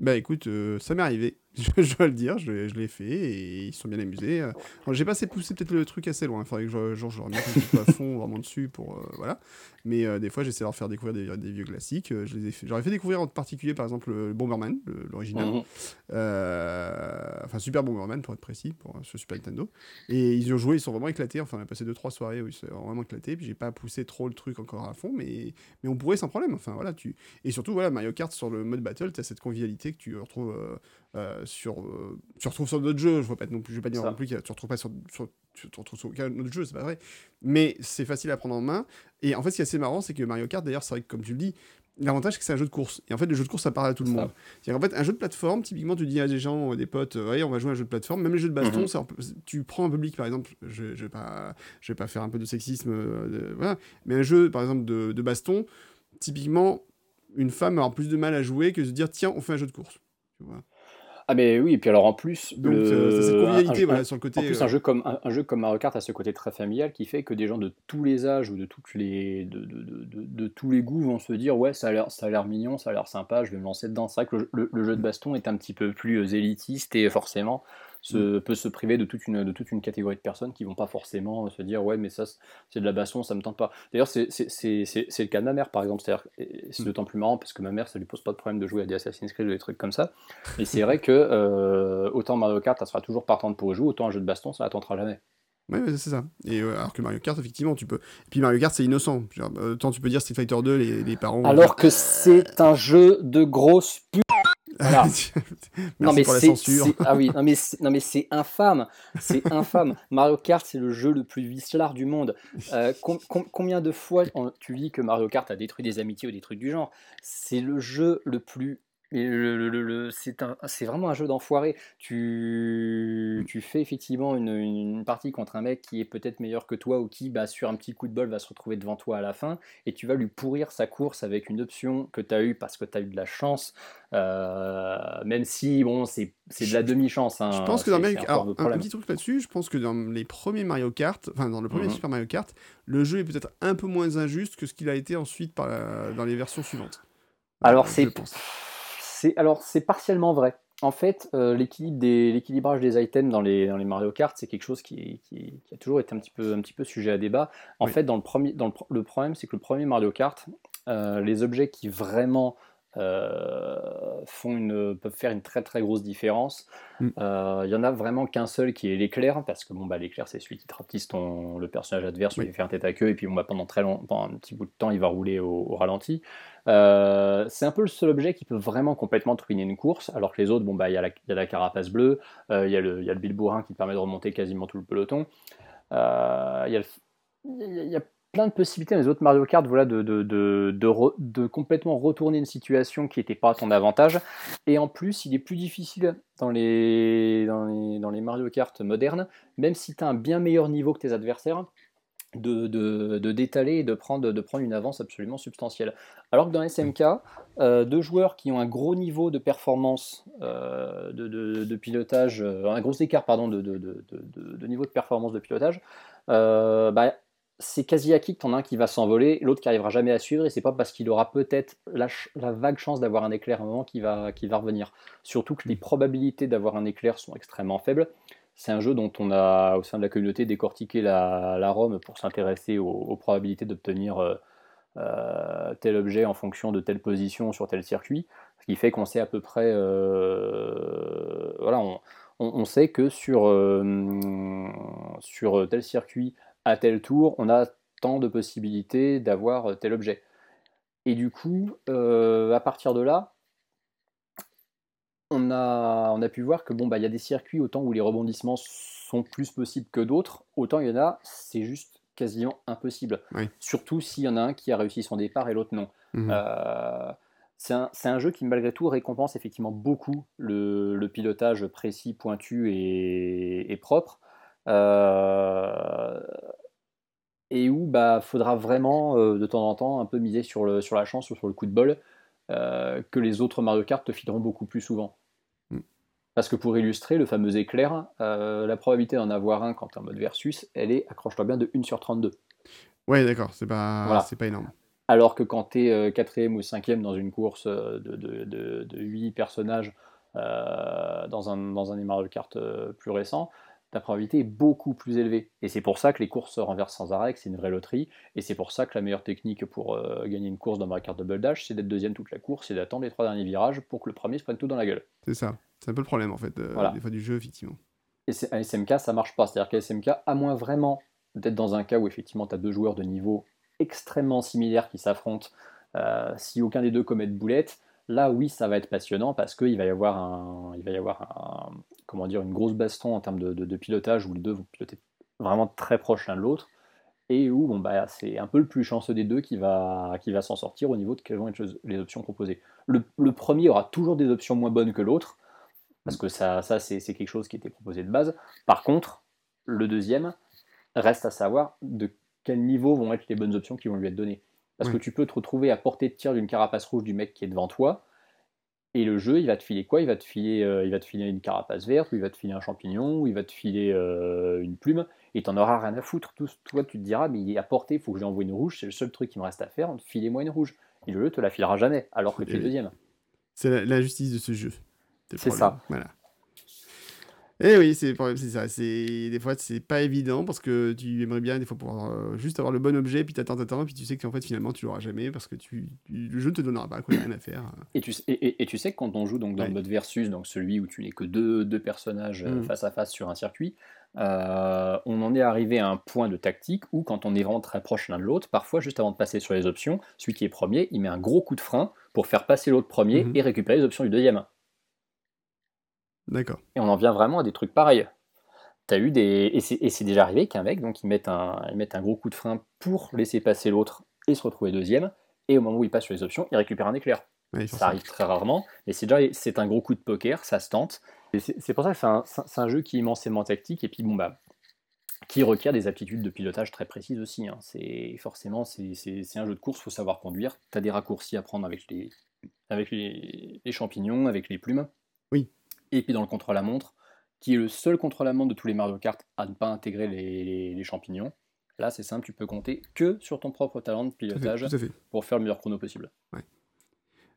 Bah écoute, euh, ça m'est arrivé, je, dois le dire, je, je l'ai fait et ils sont bien amusés. Alors, j'ai pas assez poussé peut-être le truc assez loin, il faudrait que je, genre, je remette un peu à fond vraiment dessus pour. Euh, voilà. Mais euh, des fois, j'essaie de leur faire découvrir des, des vieux classiques. Je les ai fait, j'aurais fait découvrir en particulier, par exemple, le Bomberman, l'original. Mmh. enfin, Super Bomberman pour être précis, pour, sur Super Nintendo. Et ils ont joué, ils sont vraiment éclatés. Enfin, on a passé 2-3 soirées où ils sont vraiment éclatés. Puis j'ai pas poussé trop le truc encore à fond, mais, mais on pourrait sans problème. Enfin, voilà, tu... Et surtout, voilà, Mario Kart sur le mode battle, tu as cette convivialité que tu retrouves. Euh, sur, euh, tu retrouves sur d'autres jeux, je vois pas non plus, je vais pas dire non plus que tu retrouves pas sur, sur, tu retrouves sur aucun autre jeu, c'est pas vrai, mais c'est facile à prendre en main. Et en fait, ce qui est assez marrant, c'est que Mario Kart, d'ailleurs, c'est vrai que comme tu le dis, L'avantage, c'est que c'est un jeu de course. Et en fait, le jeu de course, ça parle à tout le monde. C'est en fait, un jeu de plateforme, typiquement, tu dis à des gens, des potes, ouais, on va jouer à un jeu de plateforme. Même les jeux de baston, mm -hmm. tu prends un public, par exemple, je, je vais pas, je vais pas faire un peu de sexisme, euh, voilà, mais un jeu, par exemple, de, de, baston, typiquement, une femme aura plus de mal à jouer que de se dire, tiens, on fait un jeu de course. Tu vois ah mais oui, et puis alors en plus, Donc, le... c'est cette convivialité, un, voilà, sur le côté... En plus, un, jeu comme, un, un, jeu comme Mario Kart a ce côté très familial qui fait que des gens de tous les âges ou de, toutes les, de, de, de, de tous les goûts vont se dire ouais, ça a l'air mignon, ça a l'air sympa, je vais me lancer dedans. C'est vrai que le, le, le, jeu de baston est un petit peu plus élitiste et forcément se, peut se priver de toute, une, de toute une catégorie de personnes qui vont pas forcément se dire ouais mais ça c'est de la baston ça me tente pas d'ailleurs c'est le cas de ma mère par exemple c'est mm. d'autant plus marrant parce que ma mère ça lui pose pas de problème de jouer à des Assassin's Creed ou des trucs comme ça et c'est vrai que euh, autant Mario Kart ça sera toujours partante pour jouer autant un jeu de baston ça la tentera jamais Ouais, c'est ça. Et euh, alors que Mario Kart, effectivement, tu peux. Et puis Mario Kart, c'est innocent. Genre, autant tu peux dire Street Fighter 2, les, les parents. Alors que c'est un jeu de grosse pute. Voilà. non mais c'est ah oui non mais c'est infâme. C'est infâme. Mario Kart c'est le jeu le plus vicelard du monde. Euh, com com combien de fois tu dis que Mario Kart a détruit des amitiés ou des trucs du genre? C'est le jeu le plus le, le- le- c'est un- c'est vraiment un jeu d'enfoiré. Tu, tu fais effectivement une, une partie contre un mec qui est peut-être meilleur que toi ou qui, bah, sur un petit coup de bol, va se retrouver devant toi à la fin et tu vas lui pourrir sa course avec une option que tu as eue parce que tu as eu de la chance. Euh, même si, bon, c'est c'est de la demi-chance. hein, Je pense que dans c'est- Mario c'est Kart, encore alors, le un, petit truc là-dessus, je pense que dans les premiers Mario Kart, enfin dans le premier Mhm. Super Mario Kart, le jeu est peut-être un peu moins injuste que ce qu'il a été ensuite par la- dans les versions suivantes. Alors Euh, c'est je pense. C'est alors c'est partiellement vrai. En fait, euh, l'équilibre des l'équilibrage des items dans les dans les Mario Kart, c'est quelque chose qui, qui- qui a toujours été un petit peu un petit peu sujet à débat. En Oui. fait, dans le premier dans le, pro- le problème, c'est que le premier Mario Kart, euh, les objets qui vraiment euh, font une peuvent faire une très très grosse différence. Mm. euh, Il y en a vraiment qu'un seul qui est l'éclair, parce que bon bah l'éclair c'est celui qui te rapetisse ton le personnage adverse, Oui. il fait un tête à queue et puis bon bah pendant très long, pendant un petit bout de temps il va rouler au, au ralenti. Euh, c'est un peu le seul objet qui peut vraiment complètement te ruiner une course, alors que les autres, bon, bah, il y, a la- il y a la carapace bleue, euh, il y a le, il y a le bilbourrin qui te permet de remonter quasiment tout le peloton. Il, y a le- il il y a plein de possibilités dans les autres Mario Kart voilà, de, de, de, de complètement retourner une situation qui n'était pas à ton avantage. Et en plus, il est plus difficile dans les, dans les, dans les Mario Kart modernes, même si tu as un bien meilleur niveau que tes adversaires, de, de, d'étaler et de prendre, de prendre une avance absolument substantielle. Alors que dans SMK, euh, deux joueurs qui ont un gros niveau de performance, euh, de, pilotage, euh, un gros écart pardon, de niveau de performance de pilotage, euh, bah, c'est quasi acquis que t'en as un qui va s'envoler, l'autre qui arrivera jamais à suivre, et c'est pas parce qu'il aura peut-être la, vague chance d'avoir un éclair à un moment qui va, qui va revenir. Surtout que les probabilités d'avoir un éclair sont extrêmement faibles. C'est un jeu dont on a, au sein de la communauté, décortiqué la, la ROM pour s'intéresser aux, aux probabilités d'obtenir euh, euh, tel objet en fonction de telle position sur tel circuit. Ce qui fait qu'on sait à peu près. euh, voilà, on, on- on sait que sur, sur tel circuit, à tel tour, on a tant de possibilités d'avoir tel objet. Et du coup, euh, à partir de là, on a, on a pu voir que bon, bah, il y a des circuits autant où les rebondissements sont plus possibles que d'autres, autant il y en a, c'est juste quasiment impossible. Oui. Surtout s'il y en a un qui a réussi son départ et l'autre non. Mhm. Euh, c'est un, jeu qui, malgré tout, récompense effectivement beaucoup le, le pilotage précis, pointu et, et propre. Euh, et où bah faudra vraiment euh, de temps en temps un peu miser sur, le, sur la chance ou sur le coup de bol euh, que les autres Mario Kart te fileront beaucoup plus souvent. Mm. Parce que pour illustrer le fameux éclair, euh, la probabilité d'en avoir un quand tu es en mode versus, elle est, accroche-toi bien, de 1 sur 32. Ouais, d'accord, c'est pas, Voilà. pas énorme. Alors que quand tu es quatrième ou cinquième dans une course euh, de, de, de, de 8 personnages euh, dans, un, dans un des Mario Kart euh, plus récent, ta probabilité est beaucoup plus élevée. Et c'est pour ça que les courses se renversent sans arrêt, que c'est une vraie loterie. Et c'est pour ça que la meilleure technique pour euh, gagner une course dans Mario Kart Double Dash, c'est d'être deuxième toute la course et d'attendre les trois derniers virages pour que le premier se prenne tout dans la gueule. C'est ça. C'est un peu le problème en fait, euh, Voilà. des fois du jeu, effectivement. Et à SMK, ça marche pas. C'est-à-dire qu'à SMK, à moins vraiment d'être dans un cas où effectivement tu as deux joueurs de niveau extrêmement similaires qui s'affrontent, euh, si aucun des deux commet de boulette, là oui, ça va être passionnant parce qu'il va y avoir un, il va y avoir un, comment dire, une grosse baston en termes de, de- de pilotage où les deux vont piloter vraiment très proches l'un de l'autre et où bon, bah, c'est un peu le plus chanceux des deux qui va, qui va s'en sortir au niveau de quelles vont être les options proposées. Le, le premier aura toujours des options moins bonnes que l'autre, parce que ça, ça c'est c'est quelque chose qui était proposé de base. Par contre, le deuxième reste à savoir de quel niveau vont être les bonnes options qui vont lui être données. Parce Oui. que tu peux te retrouver à portée de tir d'une carapace rouge du mec qui est devant toi, et le jeu, il va te filer quoi? Il va te filer, euh, il va te filer une carapace verte, ou il va te filer un champignon, ou il va te filer euh, une plume, et t'en auras rien à foutre. Tout, toi, tu te diras, mais il est à portée, il faut que je lui envoie une rouge, c'est le seul truc qui me reste à faire, filez-moi une rouge. Et le jeu te la filera jamais, alors que tu es deuxième. C'est la- l'injustice de ce jeu. C'est ça. Voilà. Et oui, c'est ça. C'est des fois c'est pas évident parce que tu aimerais bien des fois pouvoir euh, juste avoir le bon objet, puis t'attends, t'attends, puis tu sais qu'en fait finalement tu l'auras jamais parce que tu, tu- le jeu ne te donnera pas, quoi, y a rien à faire. Et tu, sais- et, et- et tu sais que quand on joue donc dans Ouais. le mode versus, donc celui où tu n'es que deux, deux personnages euh, Mm. face à face sur un circuit, euh, on en est arrivé à un point de tactique où quand on est vraiment très proche l'un de l'autre, parfois juste avant de passer sur les options, celui qui est premier, il met un gros coup de frein pour faire passer l'autre premier Mhm. et récupérer les options du deuxième. D'accord. Et on en vient vraiment à des trucs pareils. T'as eu des et c'est déjà arrivé qu'un mec donc il mette un il mette un gros coup de frein pour laisser passer l'autre et se retrouver deuxième et au moment où il passe sur les options il récupère un éclair ça arrive très rarement, mais c'est déjà c'est un gros coup de poker, ça se tente. C'est pour ça que c'est un, jeu qui est immensément tactique, et puis bon, bah, qui requiert des aptitudes de pilotage très précises aussi. Hein. C'est forcément c'est un jeu de course, il faut savoir conduire. Tu as des raccourcis à prendre avec les, avec les, champignons, avec les plumes. Oui. Et puis dans le contre-la-montre, qui est le seul contre-la-montre de tous les Mario Kart à ne pas intégrer les, champignons. Là, c'est simple, tu peux compter que sur ton propre talent de pilotage pour faire le meilleur chrono possible. Ouais.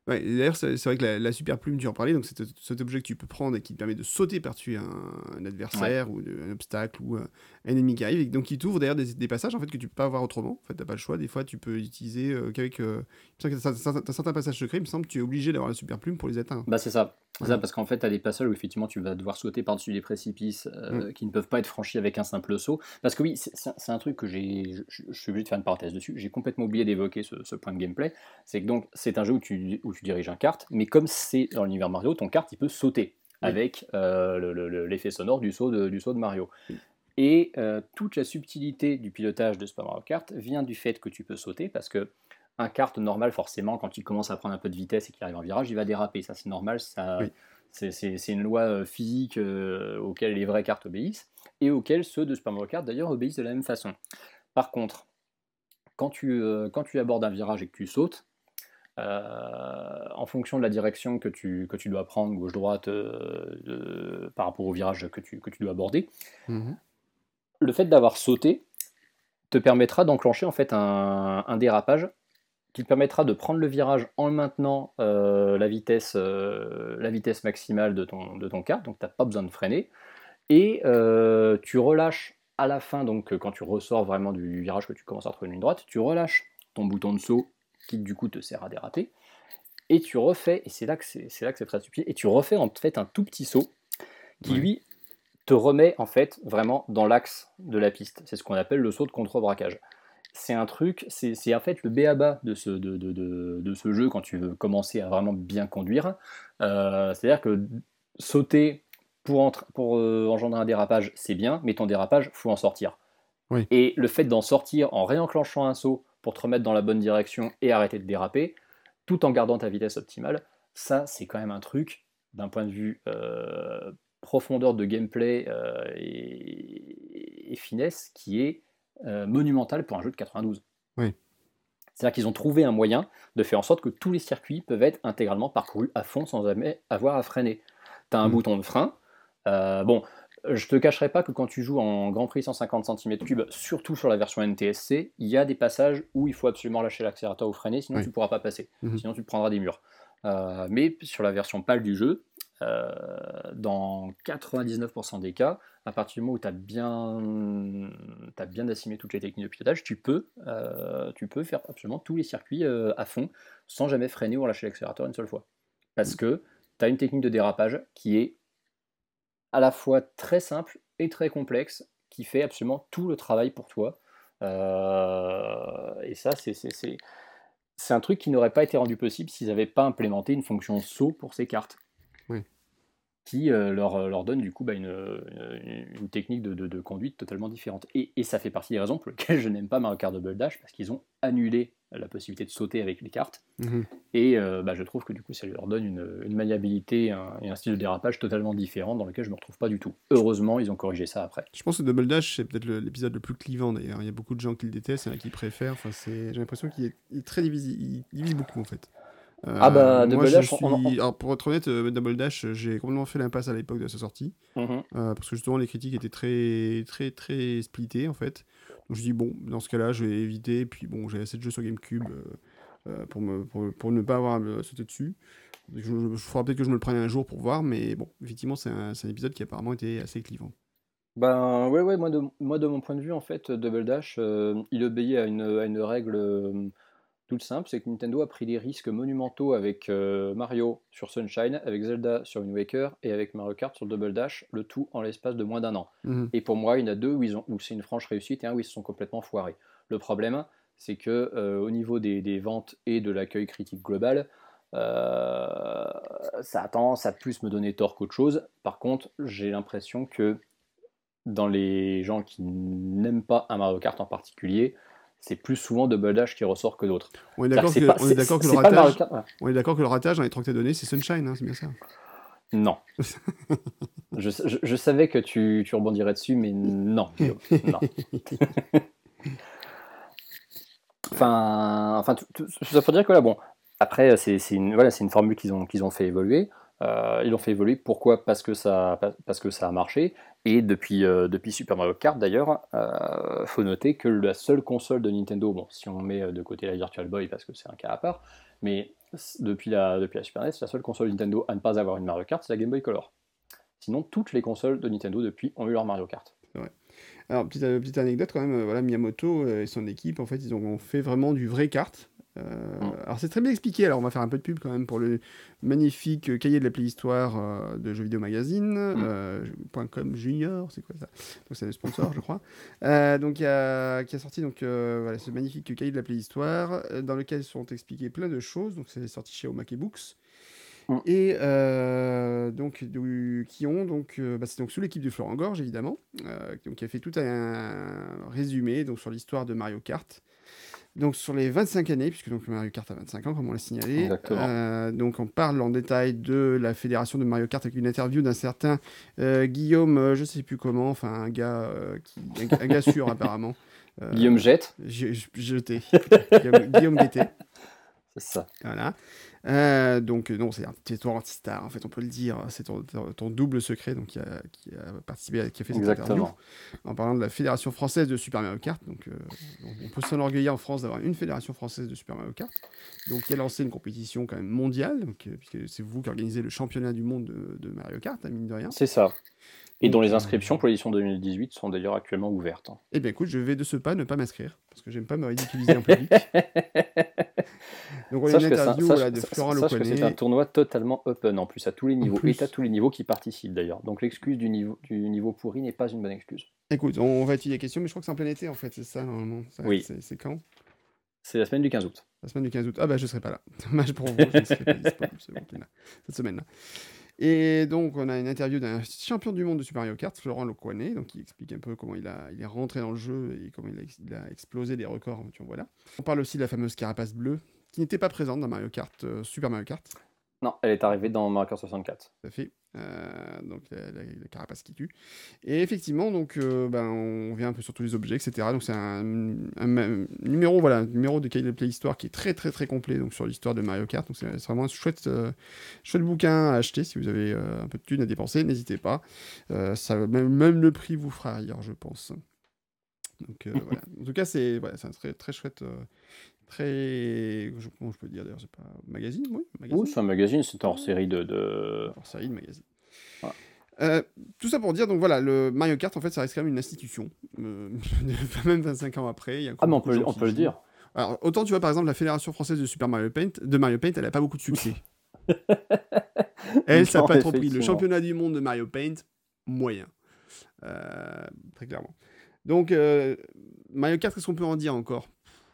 Ouais, D'ailleurs, c'est vrai que la, super plume, tu en parlais, donc c'est cet objet que tu peux prendre et qui te permet de sauter par-dessus un, adversaire ou un obstacle ou un, ennemi qui arrive, et donc qui t'ouvre d'ailleurs des, passages en fait que tu peux pas avoir autrement. En fait, t'as pas le choix. Des fois, tu peux utiliser euh, qu'avec. Euh, il me semble que certains passages secrets, il me semble que tu es obligé d'avoir la super plume pour les atteindre. Bah, c'est ça. C'est ça, parce qu'en fait, tu as des passages où effectivement tu vas devoir sauter par-dessus des précipices euh, mm. qui ne peuvent pas être franchis avec un simple saut. Parce que oui, c'est un truc que j'ai. Je, suis obligé de faire une parenthèse dessus. J'ai complètement oublié d'évoquer ce, point de gameplay. C'est que donc, c'est un jeu où tu, où tu diriges un kart, mais comme c'est dans l'univers Mario, ton kart il peut sauter avec euh, l'effet sonore du saut de, du saut de Mario. Et euh, toute la subtilité du pilotage de Super Mario Kart vient du fait que tu peux sauter, parce que un kart normal, forcément, quand il commence à prendre un peu de vitesse et qu'il arrive en virage, il va déraper. Ça, c'est normal. Ça, C'est une loi euh, physique auquel les vraies cartes obéissent et auxquelles ceux de Super Mario Kart, d'ailleurs, obéissent de la même façon. Par contre, quand tu, quand tu abordes un virage et que tu sautes, euh, en fonction de la direction que tu, que tu dois prendre, gauche-droite, euh, par rapport au virage que tu, que tu dois aborder, mhm. le fait d'avoir sauté te permettra d'enclencher en fait un, dérapage qui te permettra de prendre le virage en maintenant euh, la, vitesse, la vitesse maximale de ton, de ton car, donc tu n'as pas besoin de freiner, et tu relâches à la fin, donc quand tu ressors vraiment du virage que tu commences à trouver une ligne droite, tu relâches ton bouton de saut qui du coup te sert à déraper. Et tu refais, et c'est là que c'est là que c'est très stupide, et tu refais en fait un tout petit saut qui lui te remet en fait vraiment dans l'axe de la piste. C'est ce qu'on appelle le saut de contre-braquage. C'est un truc, c'est en fait le béaba de ce, de, de, de, ce jeu quand tu veux commencer à vraiment bien conduire. Euh, c'est-à-dire que sauter pour, pour euh, engendrer un dérapage, c'est bien, mais ton dérapage, faut en sortir. Et le fait d'en sortir en réenclenchant un saut pour te remettre dans la bonne direction et arrêter de déraper, tout en gardant ta vitesse optimale, ça c'est quand même un truc d'un point de vue euh, profondeur de gameplay euh, et, finesse qui est euh, monumental pour un jeu de 92. Oui. C'est-à-dire qu'ils ont trouvé un moyen de faire en sorte que tous les circuits peuvent être intégralement parcourus à fond sans jamais avoir à freiner. Tu as un mm. bouton de frein. bon, je te cacherai pas que quand tu joues en Grand Prix 150 cm3, surtout sur la version NTSC, il y a des passages où il faut absolument lâcher l'accélérateur ou freiner, sinon tu ne pourras pas passer, mhm. sinon tu te prendras des murs. Euh, mais sur la version PAL du jeu, euh, dans 99% des cas, à partir du moment où tu as bien, as bien assimilé toutes les techniques de pilotage, tu peux, euh, tu peux faire absolument tous les circuits à fond sans jamais freiner ou lâcher l'accélérateur une seule fois. Parce mhm. que tu as une technique de dérapage qui est à la fois très simple et très complexe qui fait absolument tout le travail pour toi. Euh, et ça, c'est un truc qui n'aurait pas été rendu possible s'ils n'avaient pas implémenté une fonction saut pour ces cartes qui euh, leur, euh, leur, donne du coup bah, une, une, technique de, de, conduite totalement différente. Et, et, ça fait partie des raisons pour lesquelles je n'aime pas Mario Kart Double Dash, parce qu'ils ont annulé la possibilité de sauter avec les cartes. Mhm. Et euh, bah, je trouve que du coup ça leur donne une, une maniabilité et un style de dérapage totalement différent dans lequel je ne me retrouve pas du tout. Heureusement, ils ont corrigé ça après. Je pense que Double Dash, c'est peut-être l'épisode le, plus clivant d'ailleurs. Il y a beaucoup de gens qui le détestent, il y en a qui préfèrent. Enfin, J'ai l'impression qu'il est, très divisé, il divise beaucoup en fait. Euh, ah bah Double Dash, pour être honnête, euh, Double Dash, j'ai complètement fait l'impasse à l'époque de sa sortie, mhm. euh, parce que justement les critiques étaient très très très splittées en fait. Donc je dis bon, dans ce cas-là, je vais éviter. Puis bon, j'ai assez de jeux sur GameCube pour, me, pour, ne pas avoir à me sauter dessus. Il faudra peut-être que je me le prenne un jour pour voir, mais bon, effectivement, c'est un, un, épisode qui apparemment était assez clivant. Ben ouais, ouais, moi de, moi de mon point de vue, en fait, Double Dash, il obéit à une, à une règle tout simple, c'est que Nintendo a pris des risques monumentaux avec euh, Mario sur Sunshine, avec Zelda sur Wind Waker et avec Mario Kart sur Double Dash, le tout en l'espace de moins d'un an. Mhm. Et pour moi, il y en a deux où, ils ont, où c'est une franche réussite et un où ils se sont complètement foirés. Le problème, c'est que euh, au niveau des, ventes et de l'accueil critique global, euh, ça a tendance à plus me donner tort qu'autre chose. Par contre, j'ai l'impression que dans les gens qui n'aiment pas un Mario Kart en particulier, c'est plus souvent Double Dash qui ressort que d'autres. On est d'accord que, pas- on est le ratage, Kart, ouais. on est d'accord que le ratage dans les trucs que t'as donné, c'est Sunshine, hein, c'est bien ça. Non. je, je- je savais que tu, tu rebondirais dessus, mais non. Non. enfin, enfin tout, tout- ça faut dire que là, bon, après, c'est c'est une, voilà, c'est une formule qu'ils ont, qu'ils ont fait évoluer. Euh, ils l'ont fait évoluer, pourquoi? Parce que, ça, parce que ça a marché. Et depuis, euh, depuis Super Mario Kart, d'ailleurs, il faut noter que la seule console de Nintendo, bon, si on met euh, de côté la Virtual Boy parce que c'est un cas à part, mais depuis la, Super NES, la seule console Nintendo à ne pas avoir une Mario Kart, c'est la Game Boy Color. Sinon, toutes les consoles de Nintendo depuis ont eu leur Mario Kart. Alors, petite, euh, petite anecdote quand même, euh, voilà, Miyamoto euh, et son équipe, en fait, ils ont fait vraiment du vrai kart. Euh, Mm. Alors, c'est très bien expliqué, alors on va faire un peu de pub quand même pour le magnifique euh, cahier de la Playhistoire euh, de Jeux Vidéo Magazine, Mm. euh, .com Junior, c'est quoi ça? Donc, c'est le sponsor, je crois. Euh, donc, qui a sorti donc, euh, voilà, ce magnifique cahier de la Playhistoire, euh, dans lequel sont expliquées plein de choses. Donc, c'est sorti chez Omake Books. Mm. Et euh, donc, du- qui ont donc, euh, bah, c'est donc sous l'équipe de Florent Gorge évidemment, euh, donc, qui a fait tout un résumé donc sur l'histoire de Mario Kart. Donc sur les 25 années, puisque donc Mario Kart a 25 ans, comme on l'a signalé. Euh, donc on parle en détail de la fédération de Mario Kart avec une interview d'un certain euh, Guillaume, euh, je sais plus comment, enfin un gars, euh, qui, un, gars- un gars sûr apparemment. Guillaume Jette, je- je- Jeté. Guillaume, Guillaume Guettet. c'est ça. Voilà. Euh, donc, euh, non, c'est un- anti-star, en fait, on peut le dire. C'est ton, double secret donc, qui, a, qui a participé, à- qui a fait cette interview en parlant de la Fédération française de Super Mario Kart. Donc, euh, on- peut s'enorgueillir en France d'avoir une Fédération française de Super Mario Kart, donc qui a lancé une compétition quand même mondiale, donc, puisque c'est vous qui organisez le championnat du monde de, de Mario Kart, à mine de rien. C'est ça. Et dont les inscriptions pour l'édition 2018 sont d'ailleurs actuellement ouvertes. hein. Eh bien, écoute, je vais de ce pas ne pas m'inscrire, parce que j'aime pas me ridiculiser en public. Donc, on a une un- interview sache- voilà, de Florent Loconet. c'est un tournoi totalement open en plus à tous les niveaux et à tous les niveaux qui participent d'ailleurs. Donc l'excuse du niveau, du niveau pourri n'est pas une bonne excuse. Écoute, on va étudier la question, mais je crois que c'est en plein été en fait, c'est ça normalement. Ça, Oui. C'est quand? C'est la semaine du 15 août. La semaine du 15 août. Ah bah je serai pas là. Dommage pour vous, je ne serai pas disponible cette semaine-là. Et donc on a une interview d'un champion du monde de Super Mario Kart, Florent Loconet, donc qui explique un peu comment il, a, il est rentré dans le jeu et comment il a, ex- il a explosé des records. Tu vois, voilà. On parle aussi de la fameuse carapace bleue, qui n'était pas présente dans Mario Kart, euh, Super Mario Kart. Non, elle est arrivée dans Mario Kart 64. Tout à fait. Euh, donc la, carapace qui tue. Et effectivement, donc euh, ben, on vient un peu sur tous les objets, etc. Donc c'est un, numéro, voilà, un numéro de cahier de play histoire qui est très très très complet donc sur l'histoire de Mario Kart. Donc c'est vraiment un chouette, euh, chouette bouquin à acheter si vous avez un peu de thunes à dépenser, n'hésitez pas. Ça, même, même le prix vous fera rire, je pense. Donc euh, voilà. En tout cas, c'est voilà, un très très chouette. euh, Très. Comment je peux dire d'ailleurs, c'est pas. Magazine Oui, magazine. Oui, c'est un magazine, c'est hors série de. de... hors série de magazine. Voilà. Euh, tout ça pour dire, donc voilà, le Mario Kart, en fait, ça reste quand même une institution. Euh, même 25 ans après. il y a Ah, mais on peut, on peut le dire. Alors, autant tu vois, par exemple, la Fédération française de Super Mario Paint, de Mario Paint, elle a pas beaucoup de succès. elle, ça n'a pas trop pris. Le championnat du monde de Mario Paint, moyen. Euh, très clairement. Donc, euh, Mario Kart, qu'est-ce qu'on peut en dire encore?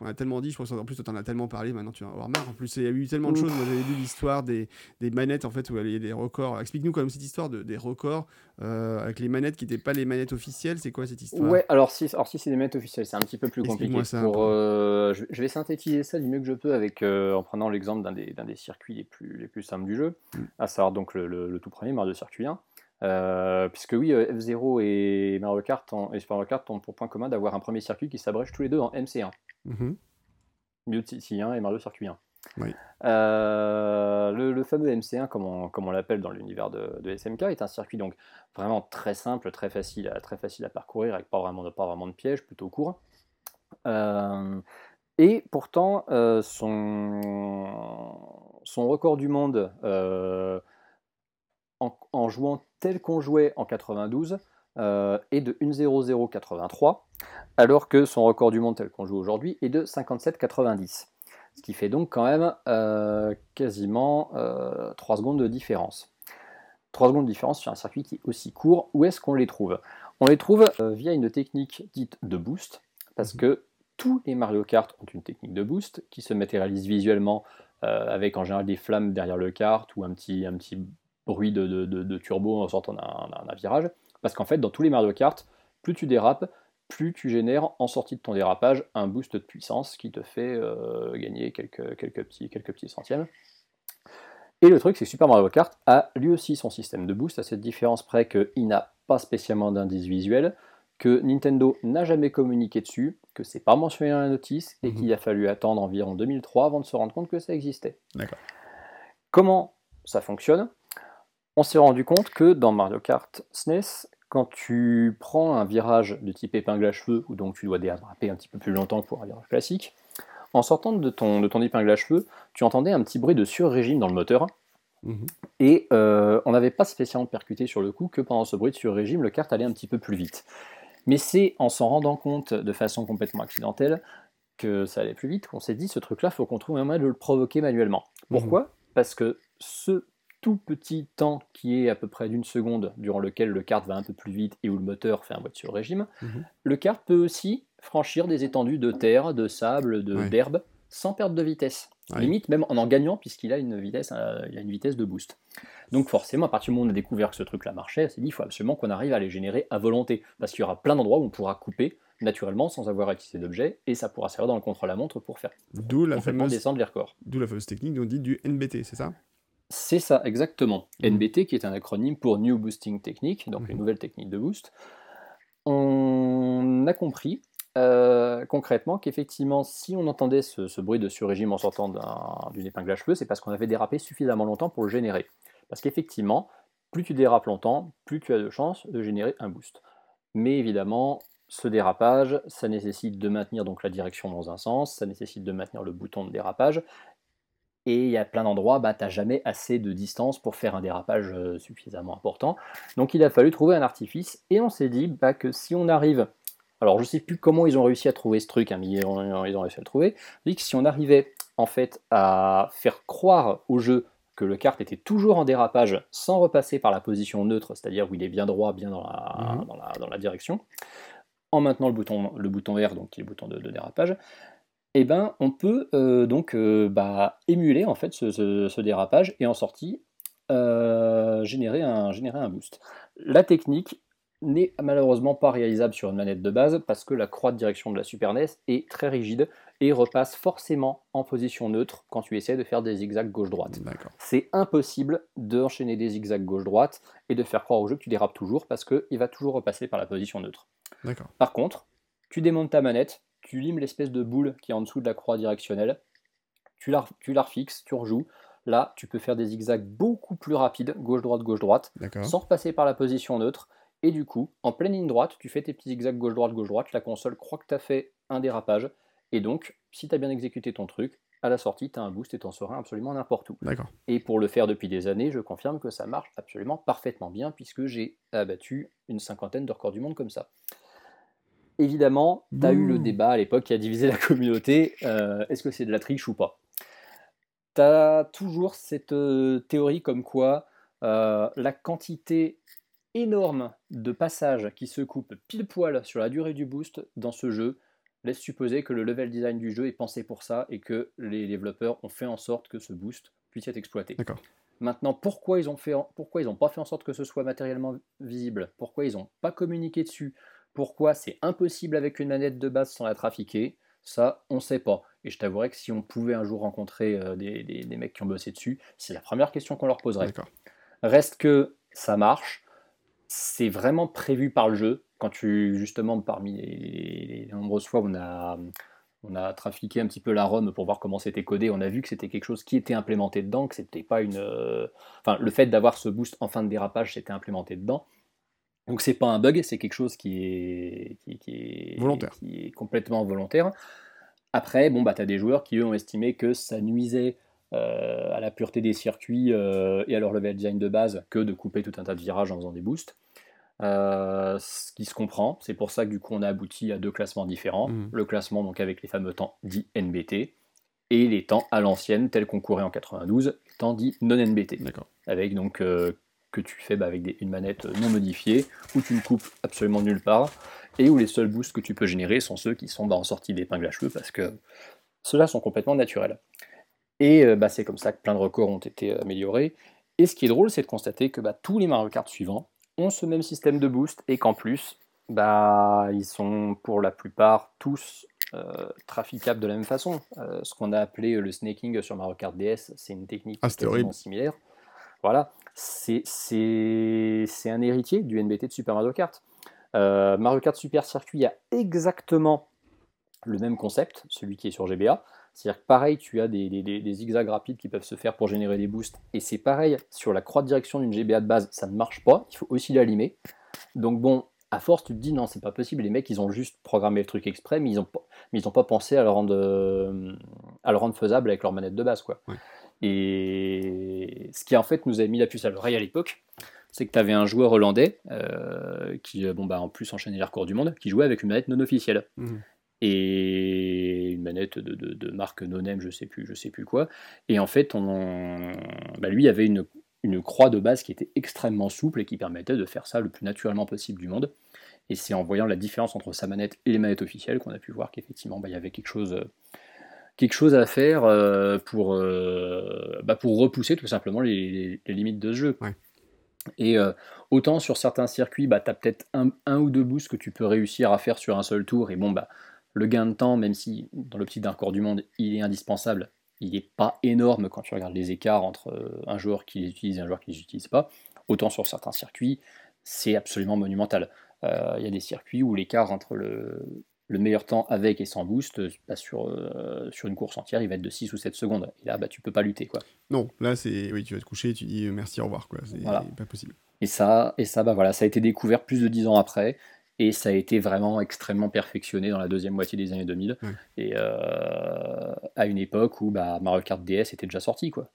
On a tellement dit, je pense qu'en plus, toi, t'en as tellement parlé, maintenant tu vas en avoir marre. En plus, il y a eu tellement de choses. Moi, j'avais lu l'histoire des, des manettes, en fait, où il y a des records. Explique-nous quand même cette histoire de, des records euh, avec les manettes qui n'étaient pas les manettes officielles. C'est quoi cette histoire? Ouais, alors si, alors si c'est des manettes officielles, c'est un petit peu plus compliqué. ça Pour, euh, je, je vais synthétiser ça du mieux que je peux avec, euh, en prenant l'exemple d'un des, d'un des circuits les plus, les plus simples du jeu, Mm. à savoir donc le, le- le tout premier Mario Circuit 1. Euh, puisque oui, euh, F0 et Mario Kart ont- et Super Mario Kart ont pour point commun d'avoir un premier circuit qui s'abrège tous les deux en MC1. Mhm. Mario City 1 et Mario Circuit 1. Oui. Euh, le, le fameux MC1, comme on, comme on l'appelle dans l'univers de, de SMK, est un circuit donc vraiment très simple, très facile à, très facile à parcourir, avec pas vraiment, de- pas vraiment de pièges, plutôt court. Euh, et pourtant, son, son record du monde en, jouant tel qu'on jouait en 92 euh, est de 1.0083, alors que son record du monde tel qu'on joue aujourd'hui est de 57,90. Ce qui fait donc quand même euh, quasiment euh, 3 secondes de différence. 3 secondes de différence sur un circuit qui est aussi court, où est-ce qu'on les trouve? On les trouve euh, via une technique dite de boost, parce que tous les Mario Kart ont une technique de boost qui se matérialise visuellement euh, avec en général des flammes derrière le kart ou un petit bruit de, de- de- de turbo en sortant d'un virage. Parce qu'en fait, dans tous les Mario Kart, plus tu dérapes, plus tu génères en sortie de ton dérapage un boost de puissance qui te fait euh, gagner quelques, quelques, petits, quelques petits centièmes. Et le truc, c'est que Super Mario Kart a lui aussi son système de boost, à cette différence près qu'il n'a pas spécialement d'indice visuel, que Nintendo n'a jamais communiqué dessus, que c'est pas mentionné dans la notice, et Mhm. qu'il a fallu attendre environ 2003 avant de se rendre compte que ça existait. D'accord. Comment ça fonctionne? On s'est rendu compte que dans Mario Kart SNES, quand tu prends un virage de type épingle à cheveux, ou donc tu dois déraper un petit peu plus longtemps pour un virage classique, en sortant de ton, de ton épingle à cheveux, tu entendais un petit bruit de sur-régime dans le moteur, Mhm. et euh, on n'avait pas spécialement percuté sur le coup que pendant ce bruit de sur-régime, le kart allait un petit peu plus vite. Mais c'est en s'en rendant compte de façon complètement accidentelle que ça allait plus vite qu'on s'est dit ce truc-là, faut qu'on trouve un moyen de le provoquer manuellement. Pourquoi? Parce que ce tout petit temps qui est à peu près d'une seconde durant lequel le kart va un peu plus vite et où le moteur fait un voie de sur-régime, Mhm. le kart peut aussi franchir des étendues de terre, de sable, de- d'herbe sans perte de vitesse. Limite même en en gagnant puisqu'il a une vitesse, euh, il a une vitesse de boost. Donc forcément, à partir du moment où on a découvert que ce truc-là marchait, on s'est dit il faut absolument qu'on arrive à les générer à volonté parce qu'il y aura plein d'endroits où on pourra couper naturellement sans avoir à utiliser d'objet et ça pourra servir dans le contre-la-montre pour faire D'où la, fameuse, descendre les records. d'où la fameuse technique dont on dit du NBT, c'est ça? C'est ça, exactement. Mhm. NBT, qui est un acronyme pour New Boosting Technique, donc les Mhm. nouvelles techniques de boost. On a compris euh, concrètement qu'effectivement, si on entendait ce, ce bruit de sur-régime en sortant d'un- d'une épingle à cheveux, c'est parce qu'on avait dérapé suffisamment longtemps pour le générer. Parce qu'effectivement, plus tu dérapes longtemps, plus tu as de chances de générer un boost. Mais évidemment, ce dérapage, ça nécessite de maintenir donc la direction dans un sens, ça nécessite de maintenir le bouton de dérapage, et il y a plein d'endroits, bah, tu n'as jamais assez de distance pour faire un dérapage euh, suffisamment important. Donc il a fallu trouver un artifice, et on s'est dit bah, que si on arrive, alors je ne sais plus comment ils ont réussi à trouver ce truc, hein, mais ils ont, ils ont réussi à le trouver, on dit que si on arrivait en fait à faire croire au jeu que le kart était toujours en dérapage sans repasser par la position neutre, c'est-à-dire où il est bien droit, bien dans la, Mhm. dans la, dans la direction, en maintenant le bouton, le bouton R, donc qui est le bouton de, de dérapage, eh ben, on peut euh, donc euh, bah, émuler en fait ce, ce- ce dérapage et en sortie euh, générer, un, générer un boost. La technique n'est malheureusement pas réalisable sur une manette de base parce que la croix de direction de la Super NES est très rigide et repasse forcément en position neutre quand tu essaies de faire des zigzags gauche-droite. C'est impossible d'enchaîner des zigzags gauche-droite et de faire croire au jeu que tu dérapes toujours parce qu'il va toujours repasser par la position neutre. Par contre, tu démontes ta manette, tu limes l'espèce de boule qui est en dessous de la croix directionnelle, tu la, tu la refixes, tu rejoues. Là, tu peux faire des zigzags beaucoup plus rapides, gauche-droite, gauche-droite, sans repasser par la position neutre. Et du coup, en pleine ligne droite, tu fais tes petits zigzags gauche-droite, gauche-droite, la console croit que tu as fait un dérapage. Et donc, si tu as bien exécuté ton truc, à la sortie, tu as un boost et t'en seras absolument n'importe où. Et pour le faire depuis des années, je confirme que ça marche absolument parfaitement bien, puisque j'ai abattu une cinquantaine de records du monde comme ça. Évidemment, tu as eu le Bouh. débat à l'époque qui a divisé la communauté, euh, est-ce que c'est de la triche ou pas? Tu as toujours cette euh, théorie comme quoi euh, la quantité énorme de passages qui se coupent pile poil sur la durée du boost dans ce jeu laisse supposer que le level design du jeu est pensé pour ça et que les développeurs ont fait en sorte que ce boost puisse être exploité. Maintenant, pourquoi ils ont fait, pourquoi ils n'ont pas fait en sorte que ce soit matériellement visible? Pourquoi ils n'ont pas communiqué dessus? Pourquoi c'est impossible avec une manette de base sans la trafiquer Ça, on ne sait pas. Et je t'avouerais que si on pouvait un jour rencontrer euh, des, des- des mecs qui ont bossé dessus, c'est la première question qu'on leur poserait. Reste que ça marche, c'est vraiment prévu par le jeu. Quand tu, justement, parmi les, les nombreuses fois où on a, on a trafiqué un petit peu la ROM pour voir comment c'était codé, on a vu que c'était quelque chose qui était implémenté dedans, que c'était pas une. euh, Enfin, le fait d'avoir ce boost en fin de dérapage, c'était implémenté dedans. Donc c'est pas un bug, c'est quelque chose qui est, qui, qui est Volontaire. qui est complètement volontaire. Après, bon, bah, tu as des joueurs qui, eux, ont estimé que ça nuisait euh, à la pureté des circuits euh, et à leur level design de base que de couper tout un tas de virages en faisant des boosts. Euh, ce qui se comprend, c'est pour ça que du coup on a abouti à deux classements différents. Mhm. Le classement donc avec les fameux temps dits NBT et les temps à l'ancienne tels qu'on courait en 92, les temps dits non NBT D'accord. avec donc que tu fais bah, avec des- une manette non modifiée, où tu ne coupes absolument nulle part, et où les seuls boosts que tu peux générer sont ceux qui sont bah, en sortie d'épingle à cheveux, parce que ceux-là sont complètement naturels. Et euh, bah, c'est comme ça que plein de records ont été améliorés. Et ce qui est drôle, c'est de constater que tous les Mario Kart suivants ont ce même système de boost, et qu'en plus, Bah, ils sont pour la plupart tous euh, traficables de la même façon. Euh, ce qu'on a appelé le snaking sur Mario Kart DS, c'est une technique Ah, similaire. Voilà, c'est un héritier du NBT de Super Mario Kart. Euh, Mario Kart Super Circuit a exactement le même concept, celui qui est sur GBA. C'est-à-dire que pareil, tu as des, zigzags rapides qui peuvent se faire pour générer des boosts. Et c'est pareil, sur la croix de direction d'une GBA de base, ça ne marche pas, il faut aussi l'allumer. Donc bon, à force, tu te dis non, c'est pas possible, les mecs, ils ont juste programmé le truc exprès, mais ils n'ont pas, pensé à le, rendre, euh, à le rendre faisable avec leur manette de base. quoi. Et ce qui en fait nous a mis la puce à l'oreille à l'époque, c'est que tu avais un joueur hollandais euh, qui, euh, bon, bah, en plus, enchaînait les records du monde, qui jouait avec une manette non officielle Mhm. et une manette de, de- de marque no-name, je sais plus, je sais plus quoi. Et en fait, on, bah, lui avait une, une croix de base qui était extrêmement souple et qui permettait de faire ça le plus naturellement possible du monde. Et c'est en voyant la différence entre sa manette et les manettes officielles qu'on a pu voir qu'effectivement, bah, il y avait quelque chose, euh, quelque chose à faire euh, pour, euh, bah, pour repousser tout simplement les, les- les limites de ce jeu. Ouais. Et euh, autant sur certains circuits, bah, tu as peut-être un, un ou deux boosts que tu peux réussir à faire sur un seul tour. Et bon, bah, le gain de temps, même si dans l'optique d'un record du monde, il est indispensable, il n'est pas énorme quand tu regardes les écarts entre un joueur qui les utilise et un joueur qui ne les utilise pas. Autant sur certains circuits, c'est absolument monumental. Il y a des circuits où l'écart entre le, le meilleur temps avec et sans boost, euh, bah, sur, euh, sur une course entière, il va être de 6 ou 7 secondes. Et là, bah, tu peux pas lutter. quoi. Non, là, c'est. Oui, tu vas te coucher et tu dis euh, merci, au revoir, quoi. C'est Voilà. pas possible. Et ça, et ça, bah voilà, ça a été découvert plus de dix ans après, et ça a été vraiment extrêmement perfectionné dans la deuxième moitié des années 2000, Ouais. et euh, à une époque où bah, Mario Kart DS était déjà sorti, quoi.